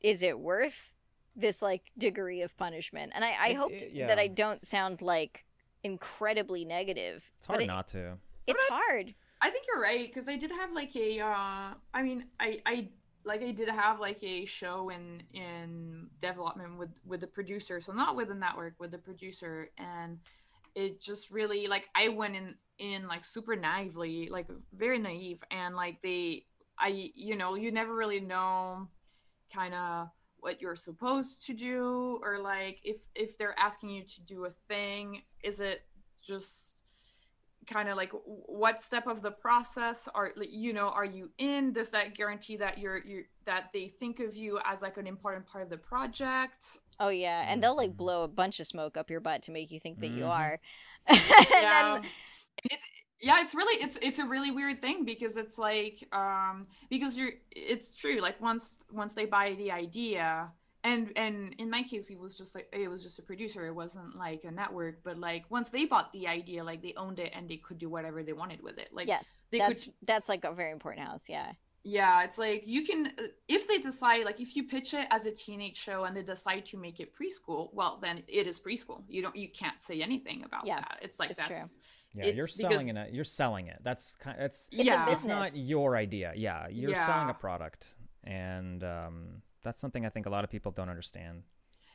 is it worth this like degree of punishment? And I I hope yeah. that I don't sound like incredibly negative. It's hard it, not to. It's hard. I think you're right because I did have like a uh I mean I I like I did have like a show in in development with with the producer, so not with the network, with the producer, and it just really like I went in in like super naively, like very naive, and like they, I you know you never really know, kind of what you're supposed to do or like if if they're asking you to do a thing is it just kind of like what step of the process are you know are you in? Does that guarantee that you're you that they think of you as like an important part of the project Oh yeah, and they'll like blow a bunch of smoke up your butt to make you think that mm-hmm. you are. (laughs) yeah. Then... It's yeah, it's really it's it's a really weird thing because it's like um because you're it's true like once once they buy the idea and and in my case it was just like it was just a producer it wasn't like a network but like once they bought the idea like they owned it and they could do whatever they wanted with it like yes that's could... that's like a very important house yeah yeah, it's like you can uh, if they decide like if you pitch it as a teenage show and they decide to make it preschool, well then it is preschool. You don't you can't say anything about yeah, that. It's like it's that's true. Yeah, you're selling because, it. You're selling it. That's kind. Of, it's it's yeah. It's not your idea. Yeah, you're yeah. selling a product, and um, that's something I think a lot of people don't understand.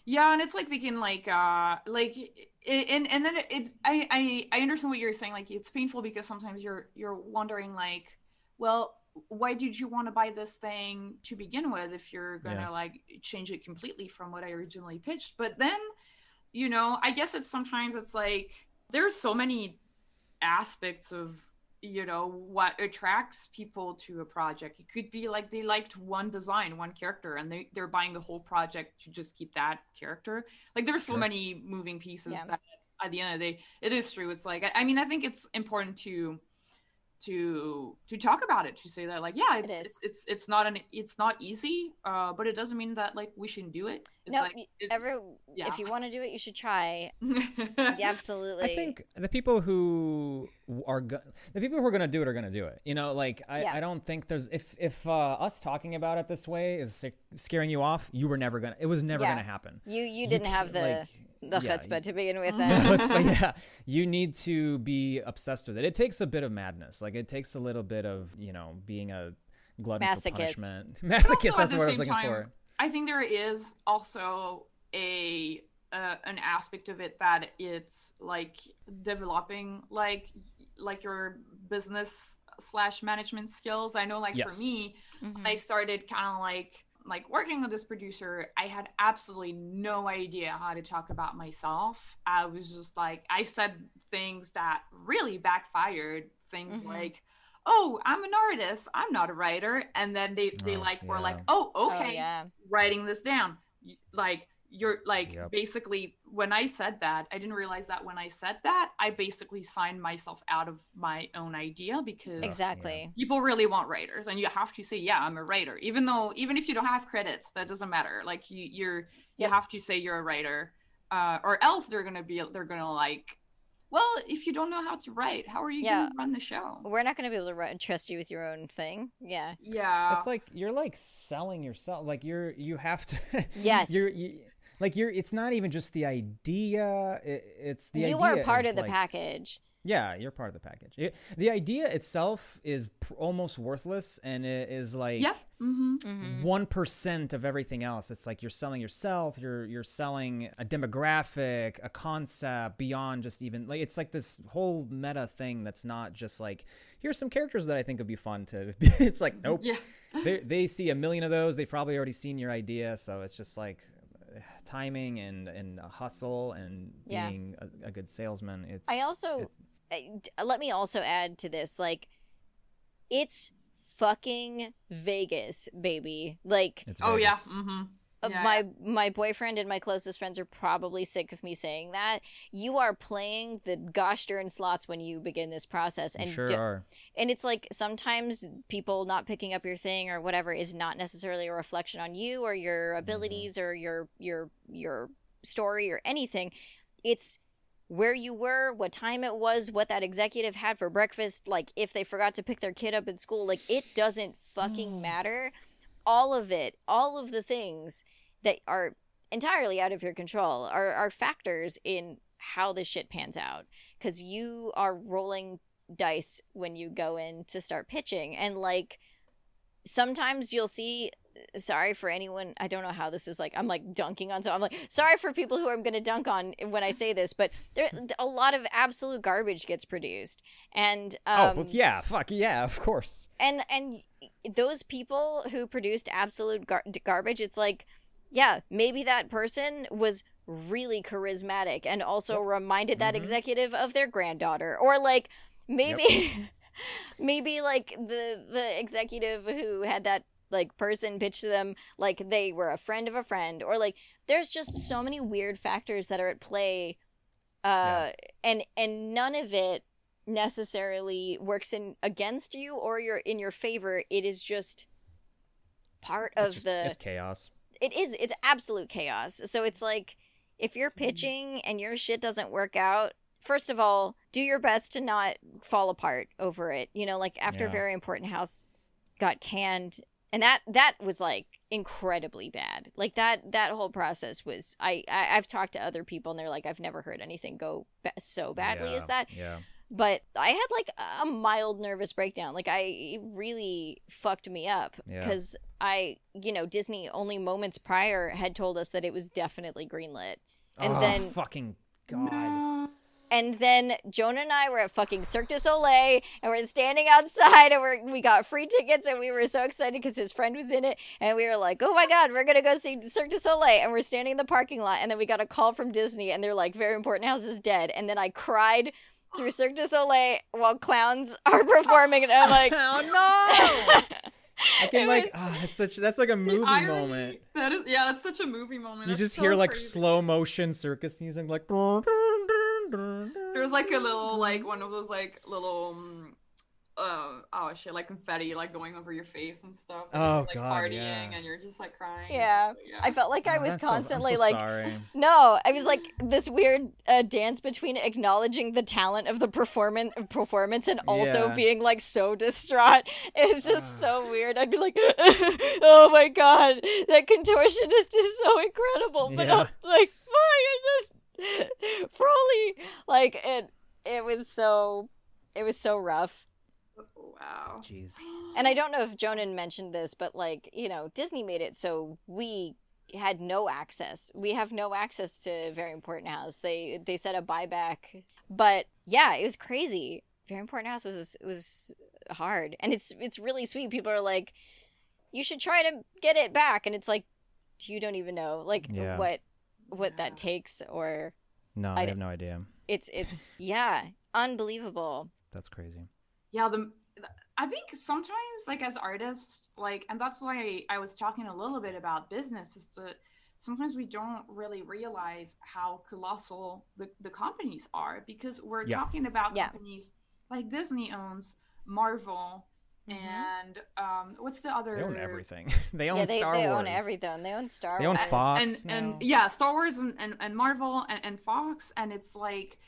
Yeah, and it's like they can like uh like it, and and then it's I I I understand what you're saying. Like it's painful because sometimes you're you're wondering like, well, why did you want to buy this thing to begin with if you're gonna yeah. like change it completely from what I originally pitched? But then, you know, I guess it's sometimes it's like there's so many aspects of you know what attracts people to a project it could be like they liked one design one character and they, they're buying the whole project to just keep that character like there's so sure. many moving pieces yeah. that at the end of the day it is true it's like I, I mean i think it's important to to to talk about it to say that like yeah it's is. it's, it's it's not an it's not easy uh but it doesn't mean that like we shouldn't do it it's no, like y- it- every yeah. if you want to do it, you should try. (laughs) Yeah, absolutely. I think the people who are go- the people who are gonna do it are gonna do it. You know, like I, Yeah. I don't think there's if if uh, us talking about it this way is scaring you off, you were never gonna. It was never Yeah. gonna happen. you you didn't have can't, the like, the yeah, chutzpah to begin with. (laughs) Then. No, it's- but yeah, you need to be obsessed with it. It takes a bit of madness. Like it takes a little bit of you know being a glutton for Masochist. punishment. (laughs) Masochist. That's the what I was looking time, for. I think there is also a uh, an aspect of it that it's like developing like like your business slash management skills. I know like Yes. for me, Mhm. I started kind of like like working with this producer, I had absolutely no idea how to talk about myself. I was just like I said things that really backfired. Things Mhm. like, "Oh, I'm an artist. I'm not a writer," and then they they Oh, like were like, yeah. "Oh, Oh, okay." yeah. writing this down like you're like Yep. basically when i said that i didn't realize that when i said that i basically signed myself out of my own idea because Yeah. Exactly. people really want writers and you have to say yeah i'm a writer even though even if you don't have credits that doesn't matter like you you're you Yep. have to say you're a writer uh, or else they're gonna be they're gonna like well if you don't know how to write how are you Yeah. gonna run the show We're not going to be able to ru- trust you with your own thing. Yeah. yeah It's like you're like selling yourself. Like you're you have to. Yes. (laughs) You're you, like you're. It's not even just the idea. It, it's the you idea are part is, of the like- package. Yeah, you're part of the package. It- the idea itself is pr- almost worthless, and it is like yeah mm-hmm. Mhm. one of everything else. It's like you're selling yourself. You're you're selling a demographic, a concept beyond just even like it's like this whole meta thing that's not just like here's some characters that I think would be fun to. (laughs) it's like nope. yeah they they see a million of those. They've probably already seen your idea, so it's just like timing and and a hustle and Yeah. being a, a good salesman. It's I also it's- let me also add to this like it's fucking Vegas, baby. Like it's oh yeah mm-hmm. Yeah, my my boyfriend and my closest friends are probably sick of me saying that. You are playing the gosh darn slots when you begin this process and sure do- are. and it's like sometimes people not picking up your thing or whatever is not necessarily a reflection on you or your mm-hmm. abilities or your your your story or anything it's where you were what time it was what that executive had for breakfast like if they forgot to pick their kid up at school like it doesn't fucking (sighs) matter all of it all of the things that are entirely out of your control are, are factors in how this shit pans out. Because you are rolling dice when you go in to start pitching. And like sometimes you'll see sorry for anyone i don't know how this is like i'm like dunking on so i'm like sorry for people who i'm going to dunk on when i say this but there a lot of absolute garbage gets produced and um, oh well, yeah, fuck yeah, of course. and and those people who produced absolute gar- garbage it's like yeah maybe that person was really charismatic and also reminded that Mhm. executive of their granddaughter or like maybe (laughs) maybe like the the executive who had that like person pitch to them like they were a friend of a friend or like there's just so many weird factors that are at play uh and and none of it necessarily works in against you or you're in your favor. It is just part of just- the it's chaos. it is it's absolute chaos. So it's like if you're pitching and your shit doesn't work out first of all do your best to not fall apart over it. You know like after Yeah. very important house got canned and that that was like incredibly bad like that that whole process was i, I i've talked to other people and they're like i've never heard anything go ba- so badly as that Yeah. but i had like a mild nervous breakdown like i it really fucked me up Yeah. because i you know disney only moments prior had told us that it was definitely greenlit and oh, then fucking god. No. And then Jhonen and I were at fucking Cirque du Soleil, and we're standing outside, and we're, we got free tickets, and we were so excited because his friend was in it, and we were like, "Oh my god, we're gonna go see Cirque du Soleil!" And we're standing in the parking lot, and then we got a call from Disney, and they're like, "Very important house is dead," and then I cried through Cirque du Soleil while clowns (laughs) are performing, and I'm like, oh no! (laughs) I can It like, was- oh, that's such that's like a movie irony- moment. That is, yeah, that's such a movie moment. You That's just so hear like crazy. slow motion circus music, like. (laughs) There was like a little, like (laughs) one of those like little, um, uh, oh shit, like confetti, like going over your face and stuff. and Oh, like God, partying yeah. and you're just like crying. Yeah. yeah. I felt like I Oh, was that's so- constantly so like, sorry. no, I was like this weird uh, dance between acknowledging the talent of the performance performance and also Yeah. being like so distraught. (laughs) It was just Ah. so weird. I'd be like, (laughs) oh my god, that contortionist is so incredible, but Yeah. I'm like, fine, I just (laughs) Froley. Like it, it was so, it was so rough. wow. Jeez. And I don't know if Jhonen mentioned this, but like, you know, Disney made it so we had no access. We have no access to Very Important House. They they set a buyback. But yeah, it was crazy. Very Important House was was hard. And it's it's really sweet. People are like, you should try to get it back and it's like you don't even know like Yeah. what what Yeah. that takes or No, I have no idea. it's it's (laughs) yeah, unbelievable. That's crazy. yeah the i think sometimes like as artists like and that's why i, I was talking a little bit about business is that sometimes we don't really realize how colossal the, the companies are because we're Yeah. talking about Yeah. companies like disney owns marvel Mhm. and um what's the other They own everything. (laughs) they own yeah, they, Star they Wars. own everything. They own Star They own Wars. Fox. and and now. yeah star wars and, and, and marvel and, and fox and it's like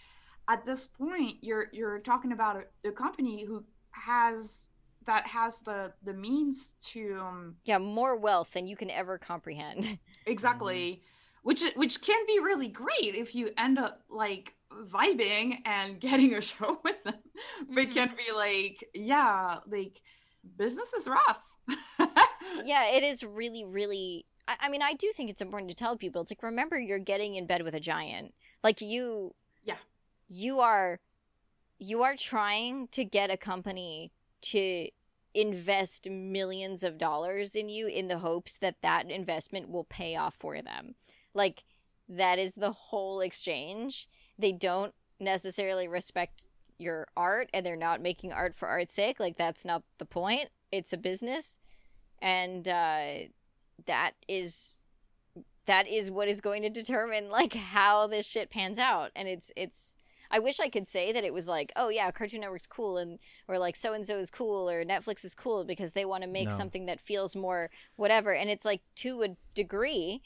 at this point you're you're talking about a, a company who has that has the the means to um, Yeah, more wealth than you can ever comprehend. (laughs) exactly which which can be really great if you end up like vibing and (laughs) getting a show with them but it can mm-hmm. be like yeah like business is rough (laughs) yeah, it is really, really. I, I mean, I do think it's important to tell people. It's like remember, you're getting in bed with a giant. Like you. Yeah. You are, you are trying to get a company to invest millions of dollars in you in the hopes that that investment will pay off for them. Like that is the whole exchange. They don't necessarily respect your art and they're not making art for art's sake. Like that's not the point. It's a business. And uh that is that is what is going to determine like how this shit pans out. And it's it's I wish I could say that it was like, oh yeah, Cartoon Network's cool and or like so and so is cool or Netflix is cool because they want to make No. something that feels more whatever. And it's like to a degree,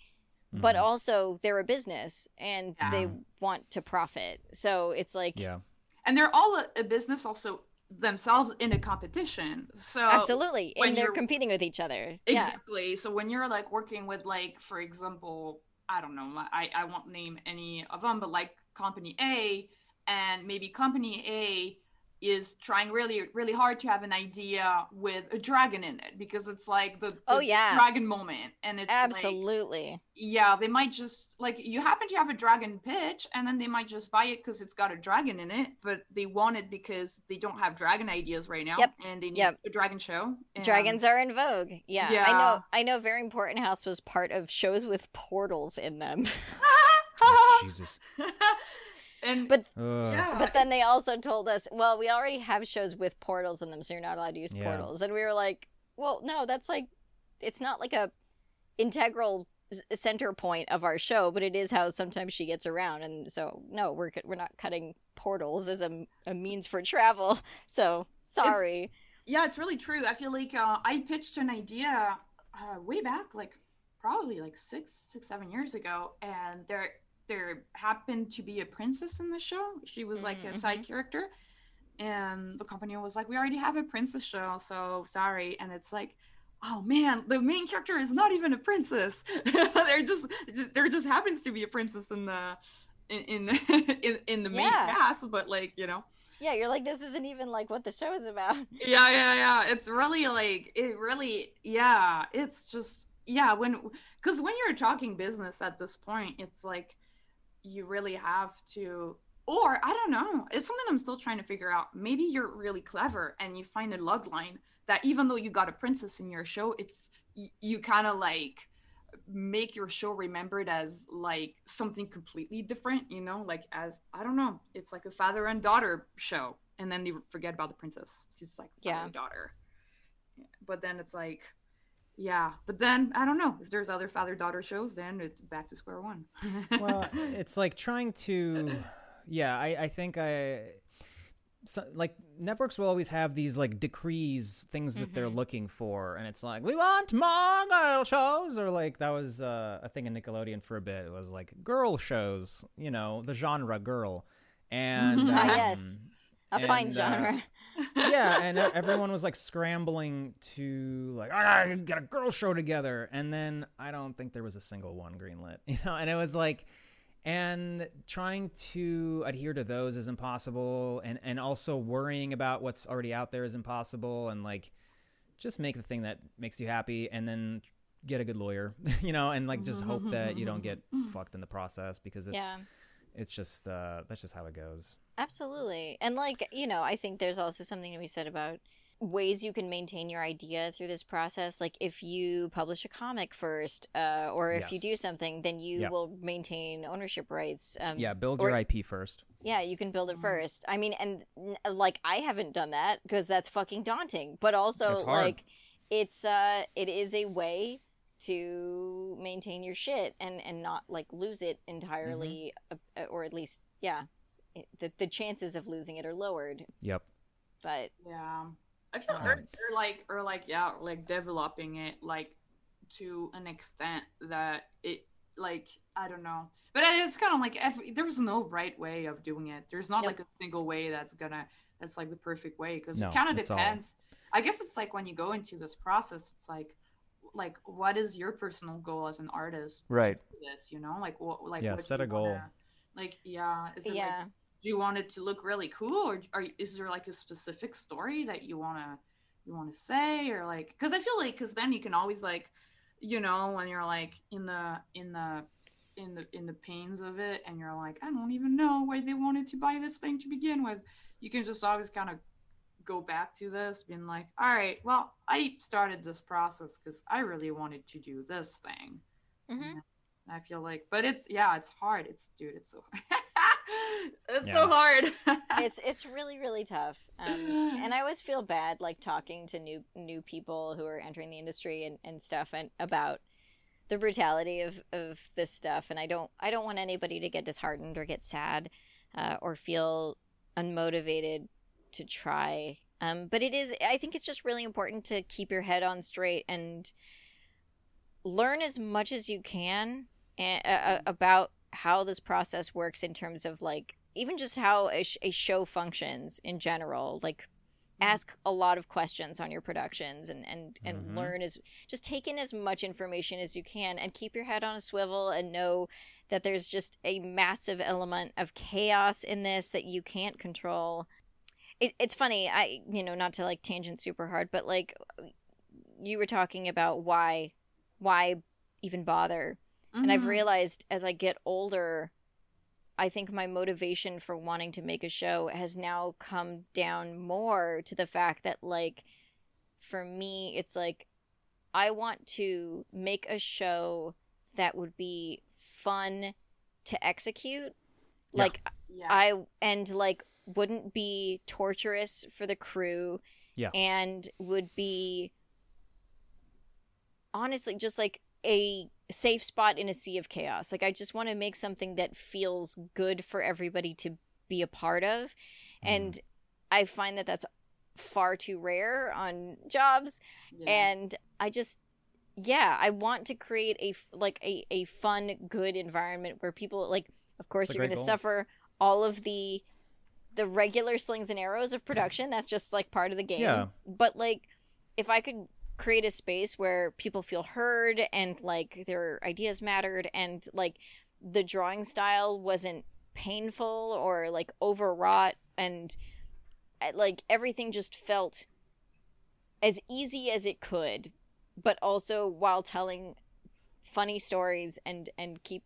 but Mhm. also they're a business and Yeah. they want to profit. So it's like yeah. and they're all a, a business also themselves in a competition so absolutely and they're competing with each other. Yeah. Exactly. So when you're like working with like, for example, I don't know, I, I won't name any of them, but like company A and maybe company A is trying really, really hard to have an idea with a dragon in it because it's like the, oh, the Oh, yeah. dragon moment. And it's like, Absolutely. yeah, they might just like you happen to have a dragon pitch and then they might just buy it because it's got a dragon in it, but they want it because they don't have dragon ideas right now Yep. and they need Yep. a dragon show. And- Dragons are in vogue. Yeah. I know I know Very Important House was part of shows with portals in them. (laughs) Jesus. (laughs) and But yeah, but then they also told us, well, we already have shows with portals in them, so you're not allowed to use Yeah. portals. And we were like, well, no, that's like it's not like a integral center point of our show, but it is how sometimes she gets around. And so no, we're we're not cutting portals as a, a means for travel. (laughs) So sorry. yeah, it's really true. I feel like uh, I pitched an idea uh, way back, like probably like six, six, seven years ago, and there there happened to be a princess in the show. She was mm, like a side mm-hmm. character, and the company was like, "We already have a princess show, so sorry." And it's like. Oh man, the main character is not even a princess. (laughs) there just there just happens to be a princess in the in in (laughs) in, in the main Yeah. cast, but like you know, Yeah, you're like this isn't even like what the show is about. (laughs) yeah yeah yeah it's really like it really yeah it's just yeah when because when you're talking business at this point it's like you really have to or i don't know it's something i'm still trying to figure out. Maybe you're really clever and you find a log line that even though you got a princess in your show it's y- you kind of like make your show remembered as like something completely different you know? Like as i don't know it's like a father and daughter show and then they forget about the princess. She's like Yeah. daughter. But then it's like yeah but then i don't know if there's other father daughter shows then it's back to square one well, (laughs) it's like trying to, yeah. I, I think I, so, like networks will always have these like decrees, things that they're Mhm. looking for, and it's like we want more girl shows, or like that was uh, a thing in Nickelodeon for a bit. It was like girl shows, you know, the genre girl, and um, (laughs) yes. a fine and, uh, genre. Yeah, and (laughs) everyone was like scrambling to like, I get a girl show together, and then I don't think there was a single one greenlit, (laughs) you know, and it was like, and trying to adhere to those is impossible, and and also worrying about what's already out there is impossible, and like, just make the thing that makes you happy, and then get a good lawyer, (laughs) you know, and like just hope that you don't get mm-hmm. fucked in the process because it's yeah. It's just uh that's just how it goes. Absolutely. And like, you know, I think there's also something to be said about ways you can maintain your idea through this process. Like if you publish a comic first, uh, or if you do something, then you Yeah. will maintain ownership rights. Um, Yeah, build or- your IP first. Yeah, you can build it Mhm. first. I mean, and like I haven't done that because that's fucking daunting. But also, It's like, it's uh, it is a way to maintain your shit and and not like lose it entirely, Mm-hmm. uh, or at least, yeah, the the chances of losing it are lowered. Yep. But Yeah. I feel Um, or, or like or like yeah, like developing it like to an extent that it like I don't know. But it's kind of like every, there's no right way of doing it. There's not Nope. like a single way that's gonna that's like the perfect way because No, it kind of it's all- depends. I guess it's like when you go into this process, it's like like what is your personal goal as an artist? Right. do This you know like what like Yeah, what set a goal. wanna- Like yeah, is it like yeah, do you want it to look really cool or are, is there like a specific story that you want to you want to say or like because i feel like because then you can always like you know when you're like in the in the in the in the pains of it and you're like i don't even know why they wanted to buy this thing to begin with you can just always kind of go back to this being like all right well i started this process because i really wanted to do this thing hmm I feel like, but it's yeah, it's hard. It's dude, it's so (laughs) it's Yeah. so hard. (laughs) it's it's really really tough. Um, and I always feel bad like talking to new new people who are entering the industry and, and stuff and about the brutality of, of this stuff and I don't I don't want anybody to get disheartened or get sad uh, or feel unmotivated to try. Um, but it is I think it's just really important to keep your head on straight and learn as much as you can a- a- about how this process works in terms of like even just how a, sh- a show functions in general like ask a lot of questions on your productions and and and Mhm. learn as just take in as much information as you can and keep your head on a swivel and know that there's just a massive element of chaos in this that you can't control it, it's funny i you know not to like tangent super hard but like you were talking about why why even bother and I've Mhm. realized as I get older, I think my motivation for wanting to make a show has now come down more to the fact that, like, for me, it's like I want to make a show that would be fun to execute. Yeah. Like, yeah. I, and like, wouldn't be torturous for the crew. Yeah. And would be honestly just like a safe spot in a sea of chaos. Like I just want to make something that feels good for everybody to be a part of. And I find that that's far too rare on jobs yeah. and I just yeah, I want to create a like a a fun good environment where people like of course It's you're going to suffer all of the the regular slings and arrows of production. That's just like part of the game. Yeah. But like if I could create a space where people feel heard and like their ideas mattered and like the drawing style wasn't painful or like overwrought and uh, like everything just felt as easy as it could but also while telling funny stories and and keep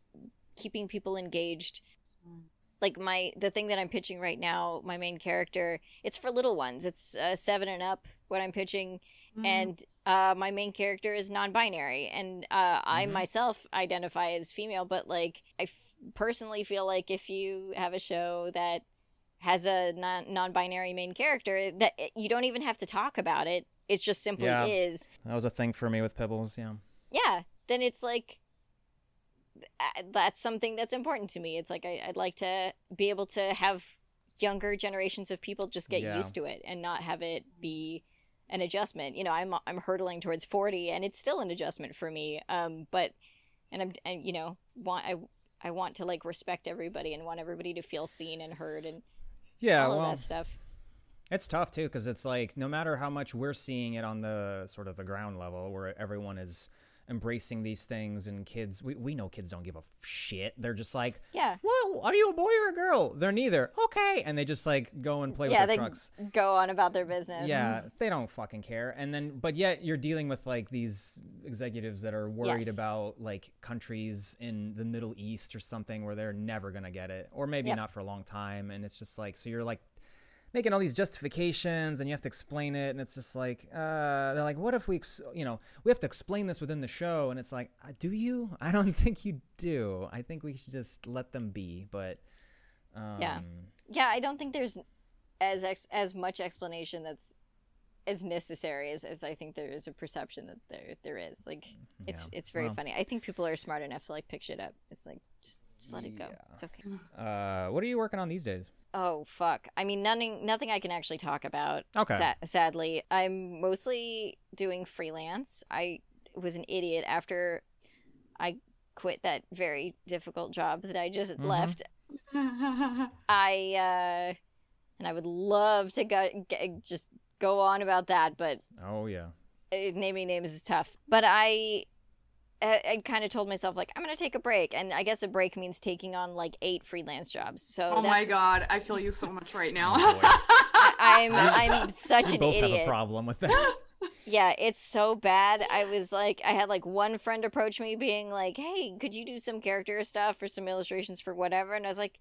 keeping people engaged Mm. Like my the thing that i'm pitching right now my main character it's for little ones it's uh, seven and up what i'm pitching Mhm. and uh, my main character is non-binary and uh, i Mhm. myself identify as female but like i f- personally feel like if you have a show that has a non- non-binary main character that it- you don't even have to talk about it it just simply Yeah. is That was a thing for me with Pebbles. Yeah. yeah then it's like that's something that's important to me it's like I, i'd like to be able to have younger generations of people just get Yeah. used to it and not have it be an adjustment. You know, I'm I'm hurtling towards 40 and it's still an adjustment for me. Um but and I'm and, you know, want I I want to like respect everybody and want everybody to feel seen and heard and Yeah, all of well, that stuff. It's tough too because it's like no matter how much we're seeing it on the sort of the ground level where everyone is embracing these things and kids we, we know kids don't give a shit they're just like Yeah. well are you a boy or a girl they're neither okay and they just like go and play yeah, with they their trucks go on about their business. yeah they don't fucking care and then but yet you're dealing with like these executives that are worried Yes. about like countries in the middle east or something where they're never gonna get it or maybe Yep. not for a long time and it's just like so you're like making all these justifications and you have to explain it and it's just like uh they're like what if we ex- you know we have to explain this within the show and it's like uh, do you i don't (laughs) think you do i think we should just let them be but um Yeah. Yeah, I don't think there's as ex- as much explanation that's as necessary as, as I think there is a perception that there there is. Like it's Yeah. it's very Well- funny. I think people are smart enough to like pick shit up. It's like just just let it go. Yeah. It's okay. uh what are you working on these days Oh fuck. I mean nothing nothing I can actually talk about. Okay. Sa- sadly, I'm mostly doing freelance. I was an idiot after I quit that very difficult job that I just Mhm. left (laughs) I uh and I would love to go g- just go on about that, but oh yeah naming names is tough. But I I, I kind of told myself like I'm gonna take a break, and I guess a break means taking on like eight freelance jobs. So oh my god, I feel you so much right now. (laughs) Oh, boy. I, I'm I'm such we an both have a problem with that (laughs) Yeah, it's so bad. I was like, I had like one friend approach me being like, "Hey, could you do some character stuff or some illustrations for whatever?" And I was like,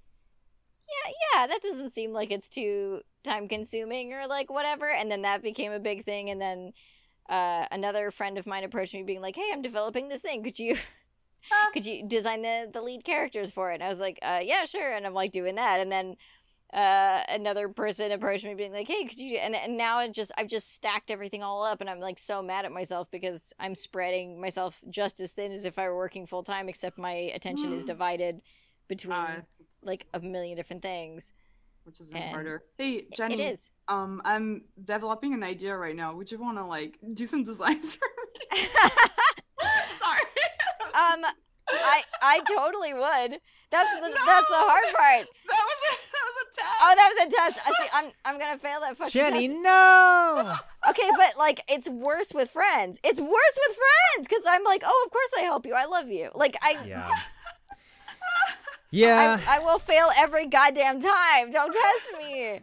"Yeah, yeah, that doesn't seem like it's too time consuming or like whatever." And then that became a big thing. And then uh, another friend of mine approached me being like, "Hey, I'm developing this thing. Could you?" Could you design the, the lead characters for it? And I was like, uh, yeah, sure. And I'm like doing that. And then uh, another person approached me being like, "Hey, could you?" do-" And and now it just I've just stacked everything all up, and I'm like so mad at myself because I'm spreading myself just as thin as if I were working full time, except my attention is divided between Uh, like a million different things. Which is even and harder. Hey, Jenny. It is. Um, I'm developing an idea right now. Would you want to like do some designs (laughs) for me? (laughs) Sorry. um, I I totally would. That's the No! that's the hard part. (laughs) that was a, that was a test. Oh, that was a test. I see. I'm I'm gonna fail that fucking jenny test. no Okay, but like it's worse with friends. It's worse with friends because I'm like, oh, of course I help you. I love you. Like I, yeah yeah I, I will fail every goddamn time. Don't test me.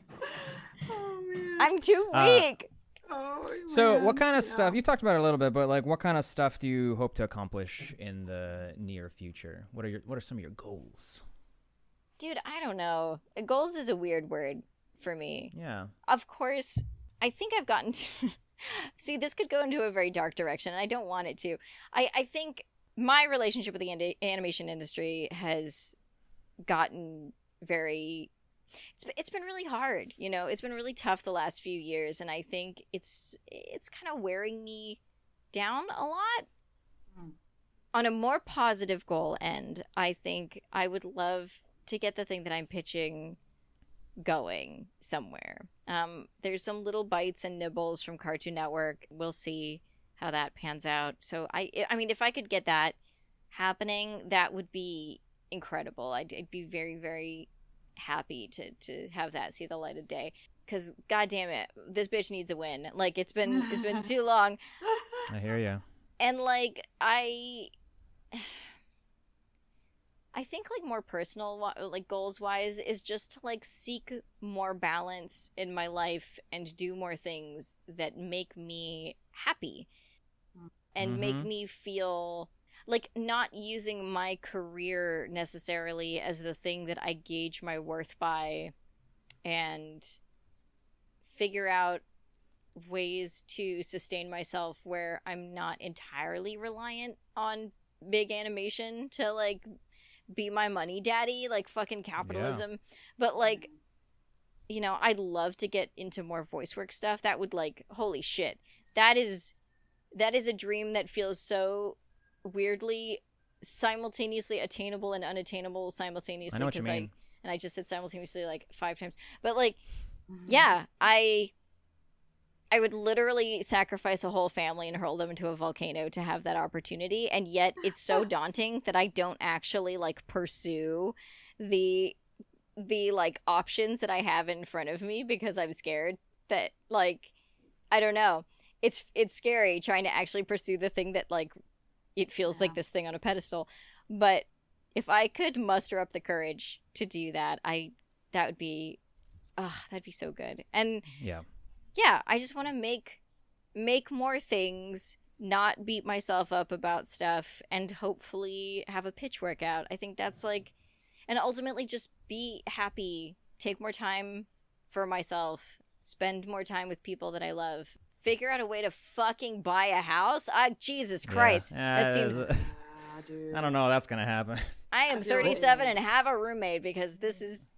Oh man. I'm too Uh, weak. Oh, So, man. what kind of Yeah. stuff? You talked about it a little bit, but like, what kind of stuff do you hope to accomplish in the near future? What are your What are some of your goals? Dude, I don't know. Goals is a weird word for me. Yeah. Of course, I think I've gotten to. (laughs) See, this could go into a very dark direction, and I don't want it to. I, I think my relationship with the an- animation industry has gotten very. It's, it's been really hard, you know. It's been really tough the last few years, and I think it's it's kind of wearing me down a lot. Hmm. On a more positive goal end, I think I would love to get the thing that I'm pitching going somewhere. Um, there's some little bites and nibbles from Cartoon Network. We'll see how that pans out. So I, I mean, if I could get that happening, that would be incredible. I'd, I'd be very, very happy to to have that see the light of day. Cause god damn it, this bitch needs a win. Like it's been it's been (laughs) too long I hear you. and like i (sighs) i think like more personal wi- like goals wise is just to like seek more balance in my life and do more things that make me happy and make Mhm. me feel like not using my career necessarily as the thing that i gauge my worth by and figure out ways to sustain myself where I'm not entirely reliant on big animation to like be my money daddy, like fucking capitalism. But like, you know, I'd love to get into more voice work stuff. That would like holy shit. That is that is a dream that feels so weirdly simultaneously attainable and unattainable simultaneously I know what you because I mean. and I just said simultaneously like five times. But like, Mm-hmm. yeah, I I would literally sacrifice a whole family and hurl them into a volcano to have that opportunity, and yet it's so (laughs) daunting that I don't actually like pursue the the like options that I have in front of me because I'm scared that like I don't know. It's it's scary trying to actually pursue the thing that like it feels like this thing on a pedestal. But if I could muster up the courage to do that, I that would be ah, that'd be so good. And Yeah. yeah, I just want to make make more things, not beat myself up about stuff, and hopefully have a pitch workout. I think that's like, and ultimately just be happy, take more time for myself, spend more time with people that I love, figure out a way to fucking buy a house. Ah, Jesus Christ, Yeah. that seems. Yeah, (laughs) dude. I don't know. That's gonna happen. (laughs) I am I feel like- 37 and have a roommate because this is.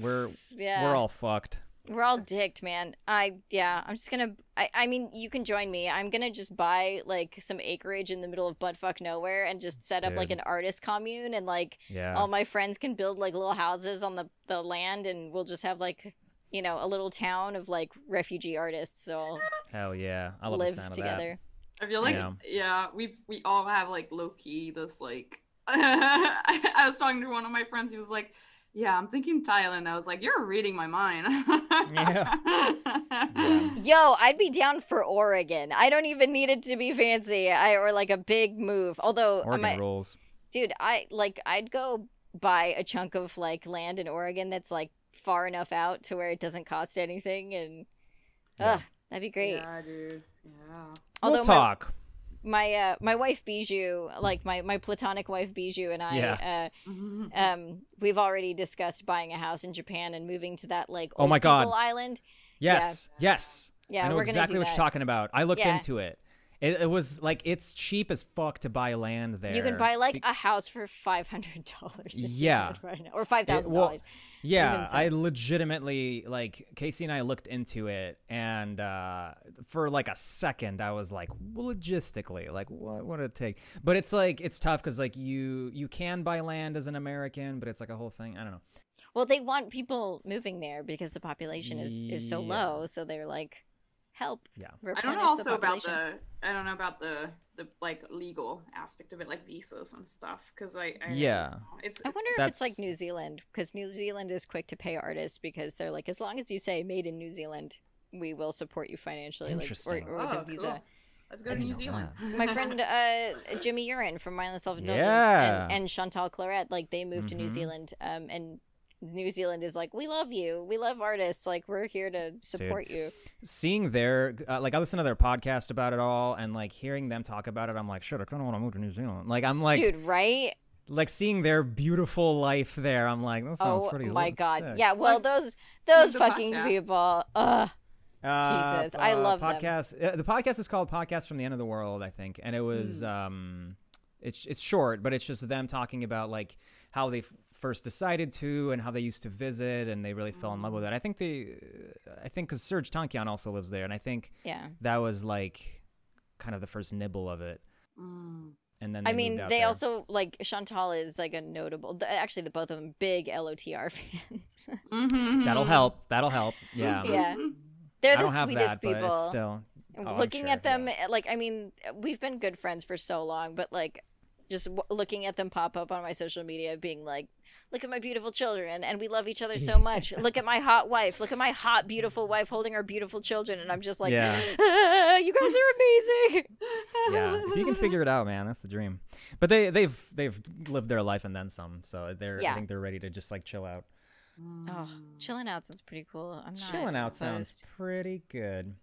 We're yeah. we're all fucked. We're all dicked, man. I yeah, I'm just gonna. I I mean, you can join me. I'm gonna just buy like some acreage in the middle of buttfuck nowhere and just set up like an artist commune, and like Yeah. all my friends can build like little houses on the the land, and we'll just have like you know a little town of like refugee artists. So Hell yeah. I love live the sound together. I feel like Yeah. yeah, we've we all have like low key this like I, (laughs) I was talking to one of my friends, he was like, Yeah, I'm thinking Thailand. I was like, You're reading my mind. (laughs) (laughs) Yeah. Yo, I'd be down for Oregon. I don't even need it to be fancy, I or like a big move. Although, I Oregon might- rules. dude i like i'd go buy a chunk of like land in oregon that's like far enough out to where it doesn't cost anything and Yeah. ugh that'd be great Yeah, dude. Yeah. although we'll talk. my uh my wife bijou like my my platonic wife bijou and i Yeah. uh (laughs) um we've already discussed buying a house in japan and moving to that like Oh my God. island Yes. Yes. yeah I know we're gonna exactly do what that you're talking about. I looked Yeah. into it. It. It was like it's cheap as fuck to buy land there. you can buy like Be- a house for five hundred dollars Yeah. right now or five thousand well, dollars Yeah, I legitimately like Casey and I looked into it, and uh, for like a second, I was like, logistically, like, what would it take? But it's like it's tough because like you you can buy land as an American, but it's like a whole thing. I don't know. Well, they want people moving there because the population is is so Yeah. low. So they're like, help. Yeah. I don't replenish know the also about the I don't know about the the like legal aspect of it, like visas and stuff. Because I, I Yeah. it's, I it's- wonder if it's like New Zealand because New Zealand is quick to pay artists because they're like, as long as you say "made in New Zealand," we will support you financially, Interesting. like, or, or with Oh, a visa. cool. Let's go I to New Zealand. My (laughs) friend uh, Jimmy Urine from Mindless Self Indulgence Yeah. and, and Chantal Claret, like they moved to New Mhm. Zealand, um, and New Zealand is like, we love you, we love artists, like we're here to support you. Seeing their uh, like I listened to their podcast about it all, and like hearing them talk about it, I'm like, shit, I kind of want to move to New Zealand. Like I'm like Dude, right? like seeing their beautiful life there. I'm like, that sounds Oh pretty. my lit- god. Yeah, well Like- those those fucking podcast. people. Ugh. Uh, Jesus, I love them. podcast. Uh, the podcast is called "Podcast from the End of the World," I think, and it was Hmm. um, it's it's short, but it's just them talking about like how they f- first decided to and how they used to visit, and they really fell in love with it. I think they, I think because Serj Tankian also lives there, and I think Yeah. that was like kind of the first nibble of it, Mm. and then I mean, they there. also like Chantal is like a notable. th- Actually, the both of them big LOTR (laughs) fans. Mhm. that'll help. That'll help. Yeah, (laughs) yeah, they're I the don't have sweetest that, but people. it's still oh, looking sure, at them, yeah. like I mean, we've been good friends for so long, but like just w- looking at them pop up on my social media, being like, "Look at my beautiful children, and we love each other so (laughs) much. Look at my hot wife. Look at my hot, beautiful wife holding our beautiful children." And I'm just like, Yeah. (laughs) "Ah, "You guys are amazing." yeah, if you can figure it out, man, that's the dream. But they they've they've lived their life and then some, so they're Yeah. I think they're ready to just like chill out. Oh, chilling out sounds pretty cool. I'm not Chilling out sounds pretty good.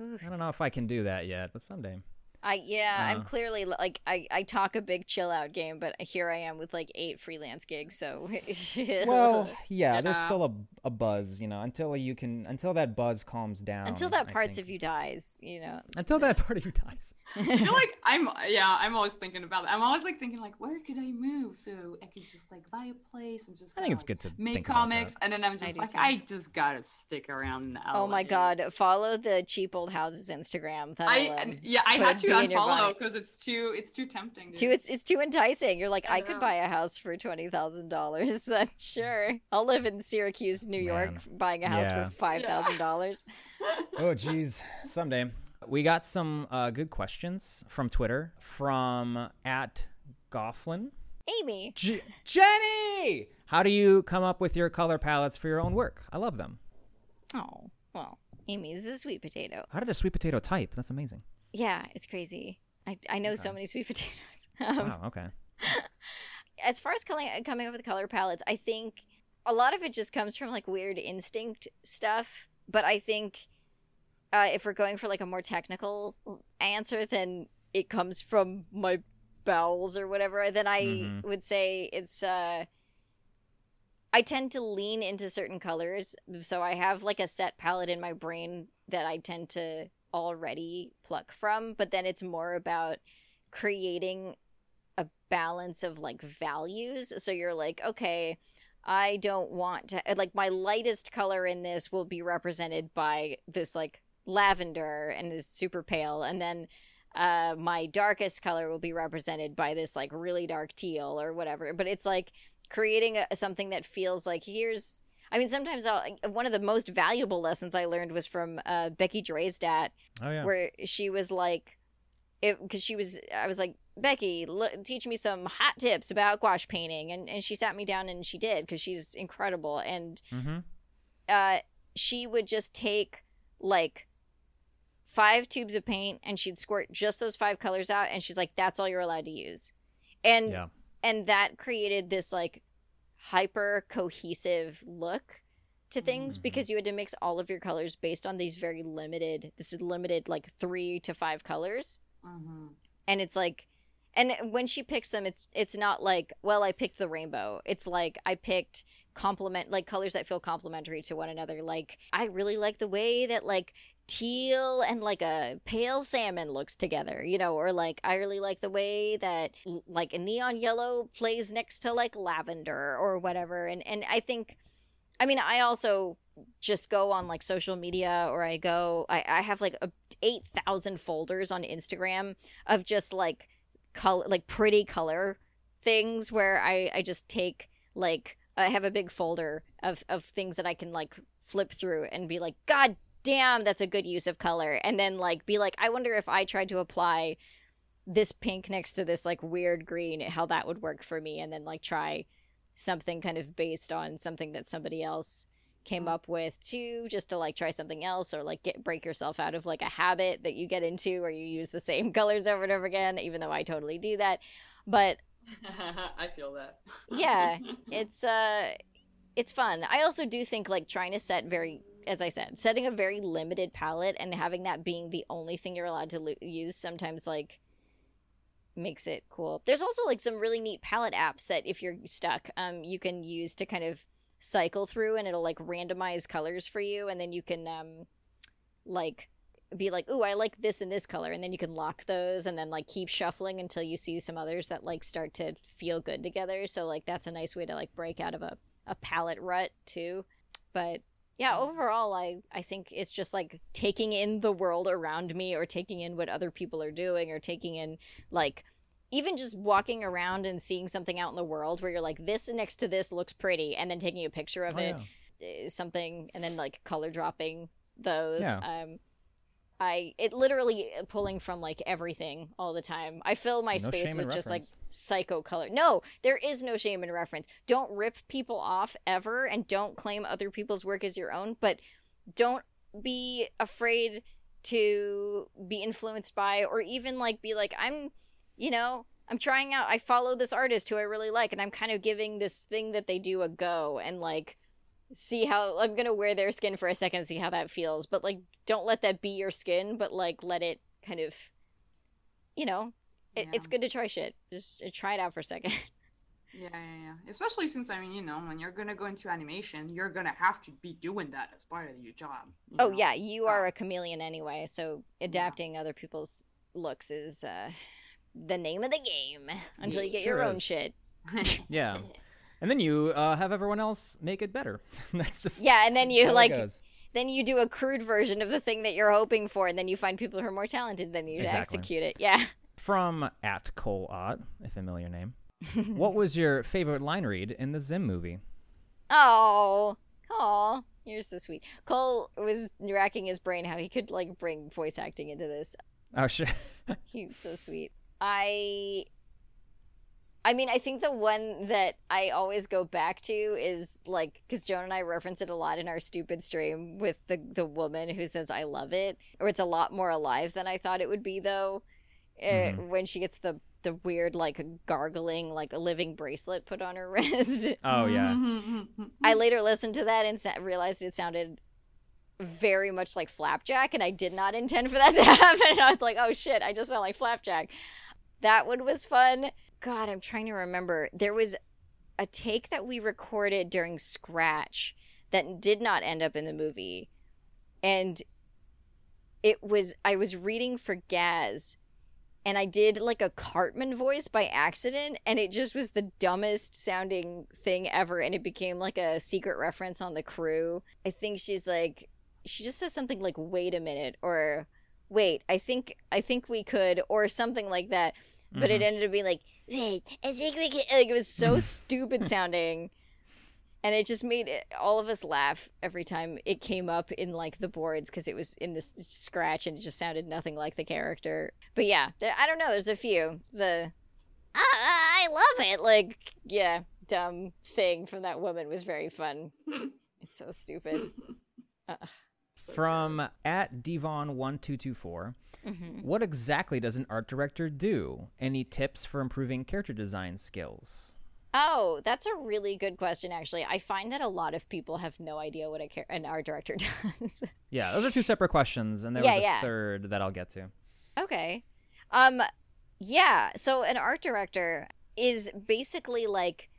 Ooh. I don't know if I can do that yet, but someday. I yeah, I'm Uh. clearly like I I talk a big chill out game, but here I am with like eight freelance gigs. So (laughs) Well, yeah, there's Yeah. still a, a buzz, you know, until you can until that buzz calms down. until that I parts of you dies, you know. until that part of you dies. (laughs) I feel like I'm yeah, I'm always thinking about that. I'm always like thinking like where could I move so I could just like buy a place and just I think kinda, it's good to like, make comics and then I'm just do like too. I just gotta stick around in LA. Oh my god, follow the cheap old houses Instagram. That'll, I um, yeah, I put had to you're buying unfollow it. because it's too it's too tempting. Dude. Too, it's it's too enticing. You're like, I I, could know. buy a house for twenty thousand dollars. (laughs) Then sure, I'll live in Syracuse, New York, Man. buying a house Yeah. for five thousand dollars. oh (laughs) geez someday we got some uh, good questions from twitter from at gofflin Amy, J- jenny how do you come up with your color palettes for your own work i love them oh well, Amy's a sweet potato. how did a sweet potato type that's amazing Yeah, it's crazy. I I know so many sweet (laughs) potatoes. Um, wow okay (laughs) as far as coming coming up with color palettes, I think a lot of it just comes from like weird instinct stuff. But I think uh, if we're going for like a more technical answer, then it comes from my bowels or whatever. Then I Mhm. would say it's. Uh, I tend to lean into certain colors, so I have like a set palette in my brain that I tend to already pluck from. But then it's more about creating a balance of like values. So you're like, okay, I don't want to like my lightest color in this will be represented by this like lavender and is super pale and then uh my darkest color will be represented by this like really dark teal or whatever. But it's like creating a, something that feels like here's I mean sometimes I'll, one of the most valuable lessons I learned was from uh Becky Dreistadt oh yeah. where she was like it because she was i was like becky look, teach me some hot tips about gouache painting and, and she sat me down and she did because she's incredible and mm-hmm. uh she would just take like five tubes of paint and she'd squirt just those five colors out and she's like that's all you're allowed to use. And yeah. and that created this like hyper cohesive look to things Mhm. because you had to mix all of your colors based on these very limited this is limited like 3 to 5 colors Mhm. and it's like and when she picks them it's it's not like well I picked the rainbow it's like I picked complement like colors that feel complementary to one another like I really like the way that like teal and like a pale salmon looks together you know or like i really like the way that like a neon yellow plays next to like lavender or whatever and and i think i mean i also just go on like social media or i go i, I have like a, 8000 folders on instagram of just like color like pretty color things where i i just take like i have a big folder of of things that i can like flip through and be like god damn that's a good use of color and then like be like i wonder if i tried to apply this pink next to this like weird green how that would work for me and then like try something kind of based on something that somebody else came up with too just to like try something else or like get break yourself out of like a habit that you get into where you use the same (laughs) colors over and over again even though i totally do that but (laughs) I feel that. Yeah, (laughs) it's uh it's fun. I also do think like trying to set very as I said, setting a very limited palette and having that being the only thing you're allowed to lo- use sometimes like makes it cool. There's also like some really neat palette apps that if you're stuck, um you can use to kind of cycle through and it'll like randomize colors for you and then you can um like be like, "Ooh, I like this and this color." And then you can lock those and then like keep shuffling until you see some others that like start to feel good together. So like that's a nice way to like break out of a a palette rut too. But yeah, overall I I think it's just like taking in the world around me or taking in what other people are doing or taking in like even just walking around and seeing something out in the world where you're like this next to this looks pretty and then taking a picture of Oh, it yeah. something and then like color dropping those Yeah. um i it literally pulling from like everything all the time i fill my No space with just like reference. Psycho color. No there is no shame in reference. Don't rip people off ever and don't claim other people's work as your own but don't be afraid to be influenced by or even like be like i'm you know i'm trying out i follow this artist who i really like and i'm kind of giving this thing that they do a go and like see how i'm gonna wear their skin for a second see how that feels. But like don't let that be your skin but like let it kind of you know it, it's good to try shit just uh, try it out for a second (laughs) Yeah, yeah, yeah. Especially since I mean, you know, when you're gonna go into animation, you're gonna have to be doing that as part of your job. you oh know? yeah you are Uh, a chameleon anyway so adapting other people's looks is uh the name of the game until Yeah, you get sure your own is. shit (laughs) Yeah. And then you uh, have everyone else make it better. (laughs) That's just yeah and then you like then you do a crude version of the thing that you're hoping for, and then you find people who are more talented than you to execute it. Yeah. From at Cole Ott, a familiar name. (laughs) what was your favorite line read in the Zim movie? Oh, Cole, you're so sweet. Cole was racking his brain how he could like bring voice acting into this. Oh, (laughs) sure. He's so sweet. I I mean, I think the one that I always go back to is like because Joan and I reference it a lot in our stupid stream with the the woman who says "I love it," or it's a lot more alive than I thought it would be though. Uh, Mhm. when she gets the the weird like gargling like a living bracelet put on her (laughs) wrist. Oh, yeah. I later listened to that and sa- realized it sounded very much like Flapjack, and I did not intend for that to (laughs) happen. And I was like, oh shit, I just sound like Flapjack. That one was fun. God, I'm trying to remember. There was a take that we recorded during Scratch that did not end up in the movie. And it was, I was reading for Gaz and I did like a Cartman voice by accident, and it just was the dumbest sounding thing ever, and it became like a secret reference on the crew. I think she's like, she just says something like, "Wait a minute," or "Wait, I think I think we could," or something like that. But it Mhm. ended up being like, "Wait, I think we could." Like it was so (laughs) stupid sounding. And it just made it, all of us laugh every time it came up in like the boards because it was in this scratch and it just sounded nothing like the character. But yeah, there, I don't know. There's a few. The I, I love it. Like yeah, dumb thing from that woman was very fun. (laughs) It's so stupid. (laughs) From at Devon1224, hmm what exactly does an art director do? Any tips for improving character design skills? Oh, that's a really good question. Actually, I find that a lot of people have no idea what a char- an art director (laughs) does. Yeah, those are two separate questions, and there Yeah, was a yeah. third that I'll get to. Okay. Um yeah, so an art director is basically like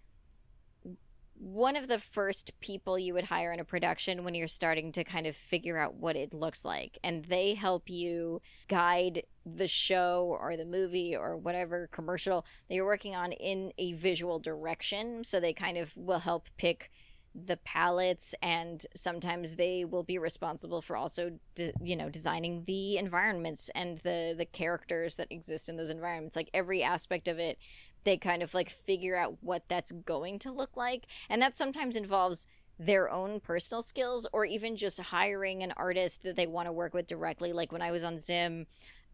one of the first people you would hire in a production when you're starting to kind of figure out what it looks like and they help you guide the show or the movie or whatever commercial that you're working on in a visual direction. So they kind of will help pick the palettes and sometimes they will be responsible for also de- you know designing the environments and the the characters that exist in those environments. Like every aspect of it they kind of like figure out what that's going to look like and that sometimes involves their own personal skills or even just hiring an artist that they want to work with directly like when i was on zim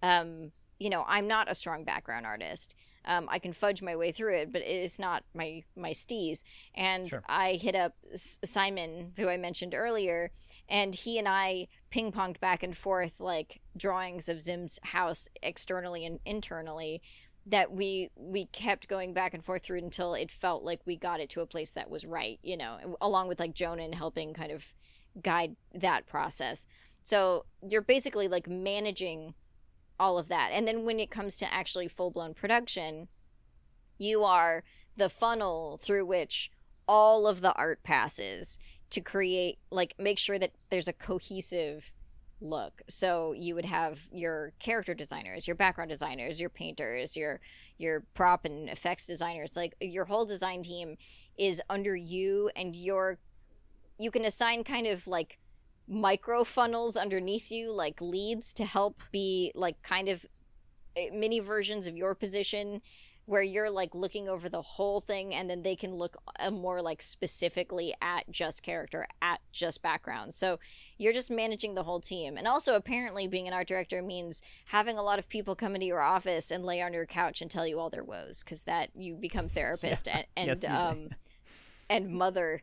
um you know i'm not a strong background artist um, I can fudge my way through it, but it's not my my steez. And Sure. I hit up S- Simon, who I mentioned earlier, and he and I ping ponged back and forth like drawings of Zim's house externally and internally that we we kept going back and forth through until it felt like we got it to a place that was right, you know, along with like Jhonen helping kind of guide that process. So you're basically like managing all of that. And then when it comes to actually full blown production, you are the funnel through which all of the art passes to create like make sure that there's a cohesive look. So you would have your character designers, your background designers, your painters, your your prop and effects designers, like your whole design team is under you and your you can assign kind of like micro funnels underneath you like leads to help be like kind of eh, mini versions of your position where you're like looking over the whole thing and then they can look uh, more like specifically at just character at just background so you're just managing the whole team and also apparently being an art director means having a lot of people come into your office and lay on your couch and tell you all their woes because that you become therapist and, and Yes, um and mother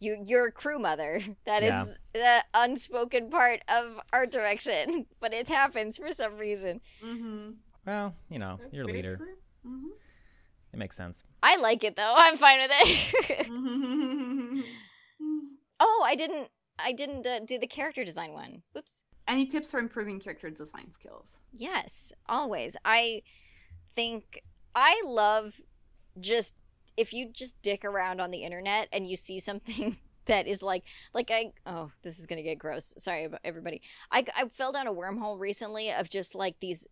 you you're a crew mother (laughs) That is Yeah. the unspoken part of art direction (laughs) but it happens for some reason Mm-hmm. Well, you know, you're a leader. Mm-hmm. It makes sense. i like it though (laughs) i'm fine with it (laughs) oh i didn't i didn't uh, do the character design one whoops Any tips for improving character design skills? Yes, always. I think I love just if you just dick around on the internet and you see something (laughs) that is like like I oh this is gonna get gross. Sorry about everybody. I I fell down a wormhole recently of just like these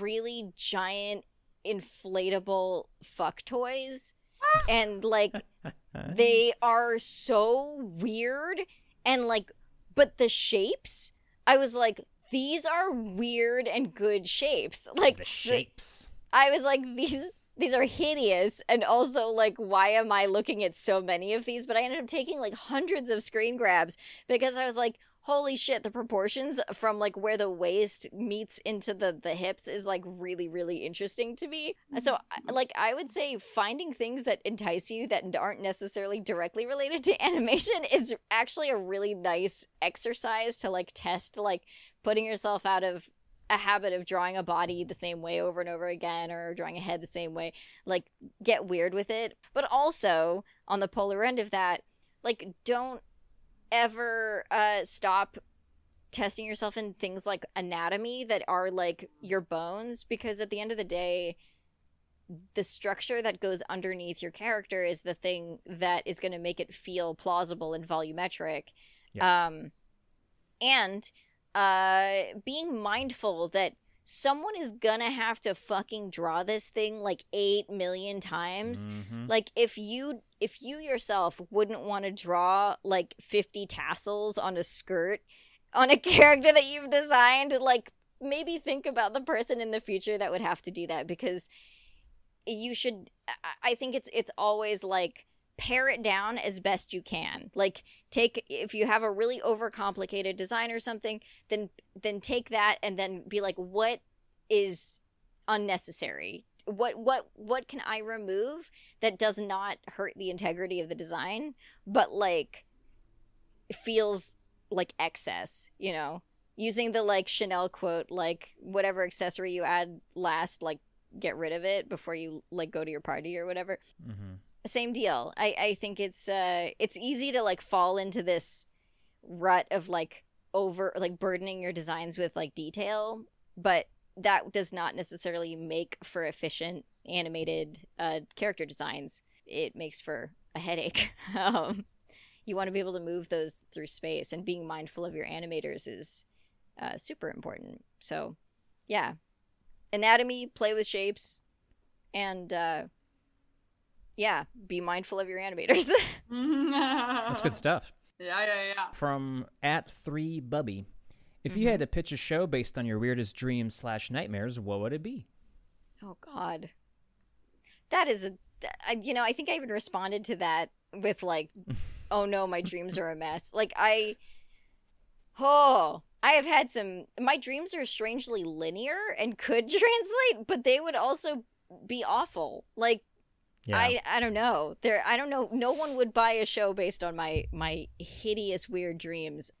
really giant inflatable fuck toys ah! and like (laughs) they are so weird and like but the shapes, I was like, these are weird and good shapes. (laughs) Like the shapes. I was like, these these are hideous and also like why am i looking at so many of these but i ended up taking like hundreds of screen grabs because i was like holy shit the proportions from like where the waist meets into the the hips is like really really interesting to me. Mm-hmm. So like i would say finding things that entice you that aren't necessarily directly related to (laughs) animation is actually a really nice exercise to like test like putting yourself out of a habit of drawing a body the same way over and over again or drawing a head the same way. Like get weird with it. But also on the polar end of that like don't ever uh stop testing yourself in things like anatomy that are like your bones? Because at the end of the day the structure that goes underneath your character is the thing that is going to make it feel plausible and volumetric. Um and uh being mindful that someone is gonna have to fucking draw this thing like 8 million times Mhm. like if you if you yourself wouldn't want to draw like 50 tassels on a skirt on a (laughs) character that you've designed like maybe think about the person in the future that would have to do that because you should i think it's it's always like pare it down as best you can like take if you have a really overcomplicated design or something then then take that and then be like what is unnecessary? What what what can i remove that does not hurt the integrity of the design but like feels like excess you know? Using the like chanel quote like whatever accessory you add last like get rid of it before you like go to your party or whatever. Mm-hmm. same deal. I i think it's uh it's easy to like fall into this rut of like over like burdening your designs with like detail but that does not necessarily make for efficient animated uh character designs. It makes for a headache. (laughs) Um you want to be able to move those through space and being mindful of your animators is uh, super important. So yeah. Anatomy play with shapes and uh yeah be mindful of your animators. (laughs) (laughs) That's good stuff. Yeah, yeah, yeah. From at three Bubby. If you had mm-hmm. to pitch a show based on your weirdest dreams slash nightmares, what would it be? oh god that is a th- you know i think i even responded to that with like (laughs) oh no my dreams are a mess like i oh i have had some my dreams are strangely linear and could (laughs) translate but they would also be awful like I I don't know. There I don't know. No one would buy a show based on my my hideous weird dreams. (laughs)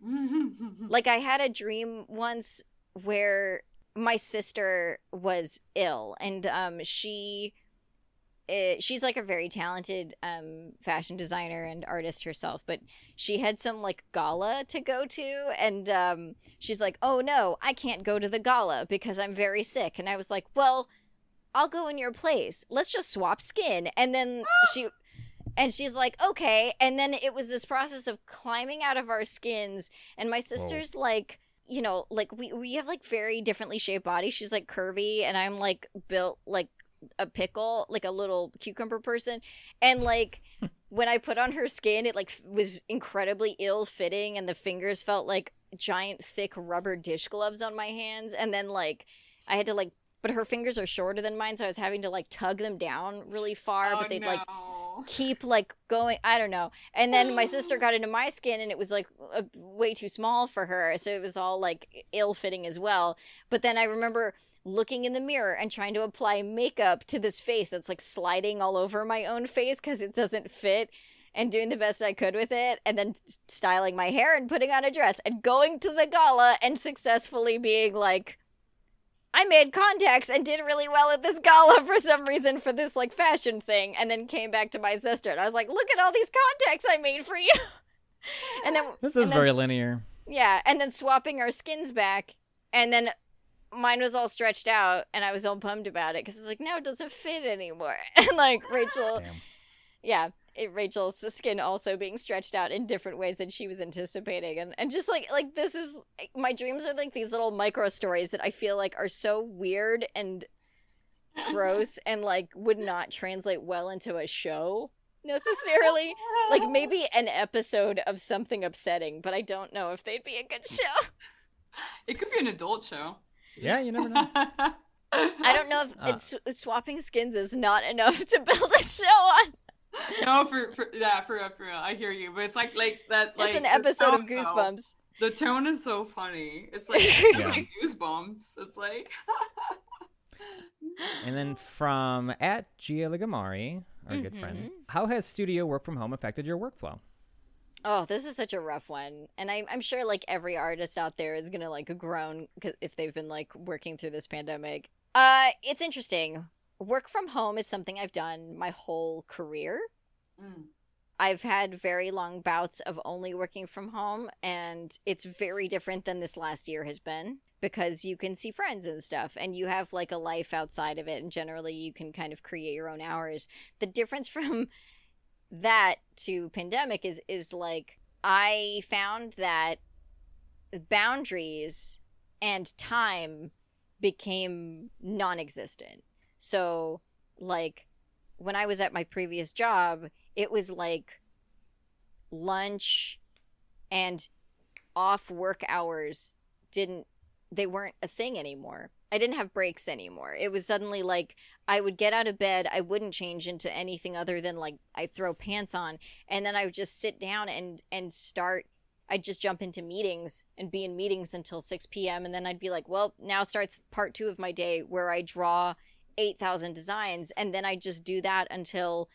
Like I had a dream once where my sister was ill and um she uh, she's like a very talented um fashion designer and artist herself but she had some like gala to go to and um she's like oh no i can't go to the gala because i'm very sick and i was like well i'll go in your place. Let's just swap skin. And then (gasps) she and she's like okay. And then it was this process of climbing out of our skins. And my sister's like you know like we we have like very differently shaped bodies. She's like curvy and i'm like built like a pickle like a little cucumber person. And like (laughs) when i put on her skin it like f- was incredibly ill fitting and the fingers felt like giant thick rubber dish gloves on my hands. And then like i had to like but her fingers are shorter than mine so i was having to like tug them down really far oh, but they'd no. like keep like going i don't know and then my sister (gasps) got into my skin and it was like a, way too small for her so it was all like ill fitting as well but then i remember looking in the mirror and trying to apply makeup to this face that's like sliding all over my own face because it doesn't fit and doing the best I could with it, and then styling my hair and putting on a dress and going to the gala and successfully being like, I made contacts and did really well at this gala (laughs) for some reason for this like fashion thing, and then came back to my sister and I was like, look at all these contacts I made for you. (laughs) and then (laughs) This is very s- linear. yeah, and then swapping our skins back, and then mine was all stretched out, and I was all bummed about it because it's like now it doesn't fit anymore. And like Rachel, Damn. yeah, Rachel's skin also being stretched out in different ways than she was anticipating, and and just like like this is my dreams are like these little micro stories that I feel like are so weird and gross (laughs) and like would not translate well into a show necessarily. Like maybe an episode of something upsetting, but I don't know if they'd be a good show. It could be an adult show. Yeah, you never know. (laughs) I don't know if Uh. it's swapping skins is not enough to build a show on. (laughs) no, for, for yeah, for real, for real. I hear you, but it's like like that. Like it's an episode of tone, though. Goosebumps. The tone is so funny. It's (laughs) like, Yeah. like goosebumps. It's like. (laughs) And then from at Gia Ligamari, our good Mhm. friend, how has studio work from home affected your workflow? Oh, this is such a rough one, and I'm I'm sure like every artist out there is gonna like groan 'cause- if they've been like working through this pandemic. Uh, it's interesting. Work from home is something I've done my whole career. Mm. I've had very long bouts of only working from home, and it's very different than this last year has been because you can see friends and stuff, and you have like a life outside of it, and generally you can kind of create your own hours. The difference (laughs) from that to pandemic is is like I found that boundaries and time became non-existent. So like when I was at my previous job, it was like lunch and off work hours didn't they weren't a thing anymore. I didn't have breaks anymore. It was suddenly like I would get out of bed, I wouldn't change into anything other than like I throw pants on and then I would just sit down and and start I'd just jump into meetings and be in meetings until 6 p.m. and then I'd be like, well, now starts part 2 of my day where I draw 8,000 designs and then I just do that until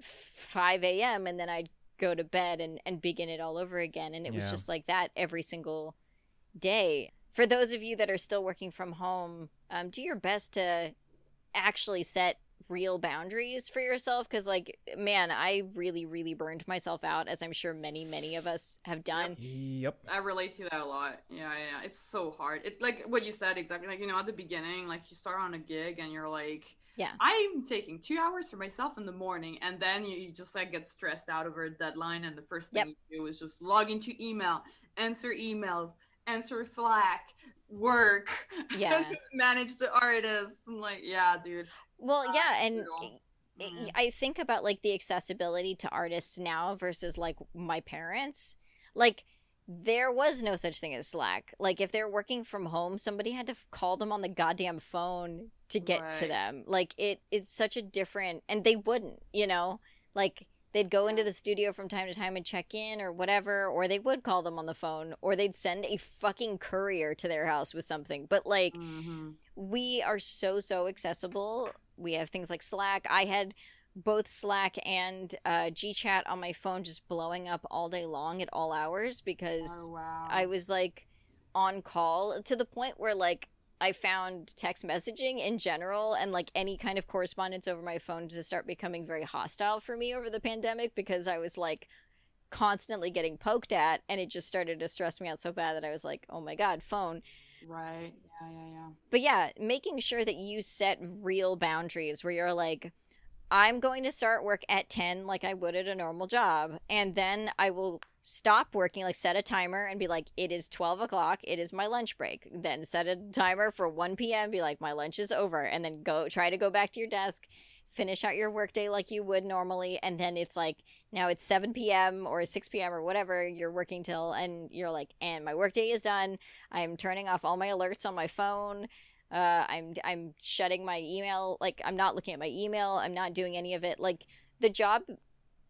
5 a.m. and then I'd go to bed and, and begin it all over again. And it was just like that every single day. For those of you that are still working from home, um, do your best to actually set real boundaries for yourself because like man i really really burned myself out as i'm sure many many of us have done Yep. I relate to that a lot. Yeah, yeah, it's so hard. It like what you said exactly. Like you know, at the beginning, like you start on a gig and you're like, Yeah. I'm taking two hours for myself in the morning, and then you, you just like get stressed out over a deadline, and the first thing Yep. you do is just log into email, answer emails, answer Slack, work, Yeah. (laughs) manage the artists, and like, yeah, dude. well Ah, yeah and. Mhm. I think about like the accessibility to artists now versus like my parents. Like there was no such thing as Slack. Like if they're working from home, somebody had to f- call them on the goddamn phone to get to them. Like it it's such a different and they wouldn't, you know? Like they'd go into the studio from time to time and check in or whatever or they would call them on the phone or they'd send a fucking courier to their house with something. But like Mhm. we are so so accessible we have things like slack i had both slack and uh, gchat on my phone just blowing up all day long at all hours because Oh wow. i was like on call to the point where like i found text messaging in general and like any kind of correspondence over my phone to start becoming very hostile for me over the pandemic because i was like constantly getting poked at and it just started to stress me out so bad that i was like oh my god phone right. Yeah, yeah, yeah. but yeah, making sure that you set real boundaries where you're like, I'm going to start work at 10 like I would at a normal job. And then I will stop working, like set a timer and be like, it is 12 o'clock. It is my lunch break. Then set a timer for 1 p.m. Be like, my lunch is over. And then go try to go back to your desk, finish out your workday like you would normally. And then it's like, now it's 7 p.m. or 6 p.m. or whatever you're working till. And you're like, and my workday is done. I'm turning off all my alerts on my phone. Uh, I'm I'm shutting my email. Like I'm not looking at my email. I'm not doing any of it. Like the job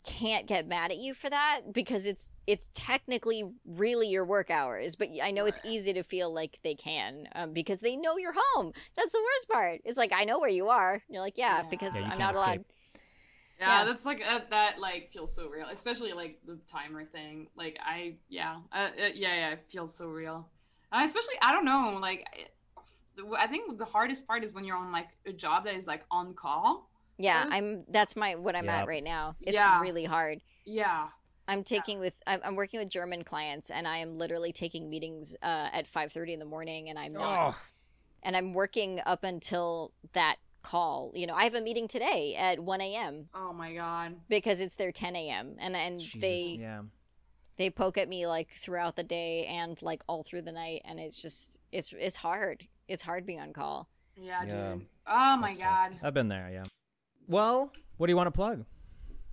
can't get mad at you for that because it's it's technically really your work hours. But I know it's easy to feel like they can um, because they know you're home. That's the worst part. It's like I know where you are. You're like yeah, Yeah. because Yeah, I'm can't not allowed. Yeah, Yeah. that's like uh, that. Like feels so real, especially like the timer thing. Like I, yeah, uh, uh, yeah, yeah, it feels so real. Uh, especially, I don't know, like I, I think the hardest part is when you're on like a job that is like on call. Yeah, Yes. I'm. That's my what I'm Yeah. at right now. It's Yeah. really hard. Yeah, I'm taking with I'm, I'm working with German clients and I am literally taking meetings uh, at 5:30 in the morning and I'm not Oh, and I'm working up until that call. You know, I have a meeting today at 1 a.m. Oh my god. because it's their 10 a.m. and and Jesus, they yeah. they poke at me like throughout the day and like all through the night and it's just it's it's hard. It's hard being on call. Yeah, Yeah. dude. Oh my That's tough. god. I've been there, yeah. Well, what do you want to plug?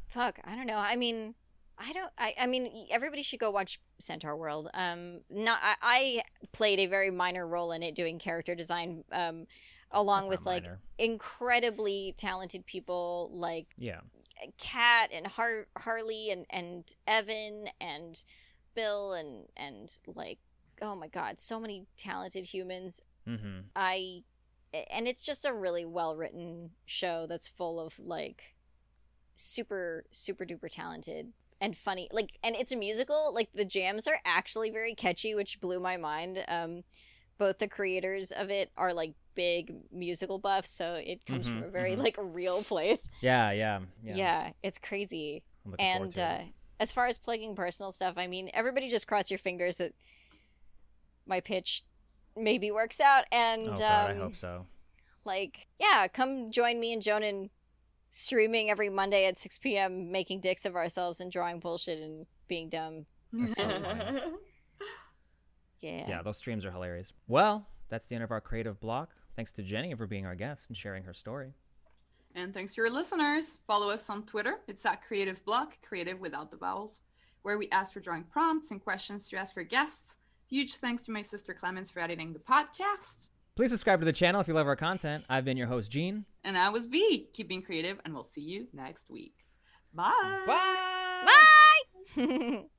fuck, I don't know. I mean, I don't. I, I mean, everybody should go watch Centaurworld. Um, not. I, I played a very minor role in it, doing character design. Um, along That's with not like minor. incredibly talented people like Yeah. Kat and Har- Harley and and Evan and Bill and and like oh my god, so many talented humans. Mm-hmm. I and it's just a really well written show that's full of like super super duper talented and funny like and it's a musical like the jams are actually very catchy which blew my mind um both the creators of it are like big musical buffs so it comes from Mhm, a very mhm. like real place Yeah, yeah, yeah. yeah, it's crazy I'm looking forward and uh, it. as far as plugging personal stuff, I mean, everybody just cross your fingers that my pitch maybe works out. And oh god, um, I hope so. like, yeah, come join me and Jhonen streaming every Monday at 6 p.m., making dicks of ourselves and drawing bullshit and being dumb. That's so funny. (laughs) Yeah. Yeah, those streams are hilarious. Well, that's the end of our creative block. Thanks to Jenny for being our guest and sharing her story. And thanks to your listeners. Follow us on Twitter. It's at Creative Block, creative without the vowels, where we ask for drawing prompts and questions to ask our guests. Huge thanks to my sister Clemence for editing the podcast. Please subscribe to the channel if you love our content. I've been your host, Gene. And I was Vee, keeping creative, and we'll see you next week. Bye. Bye. Bye! (laughs)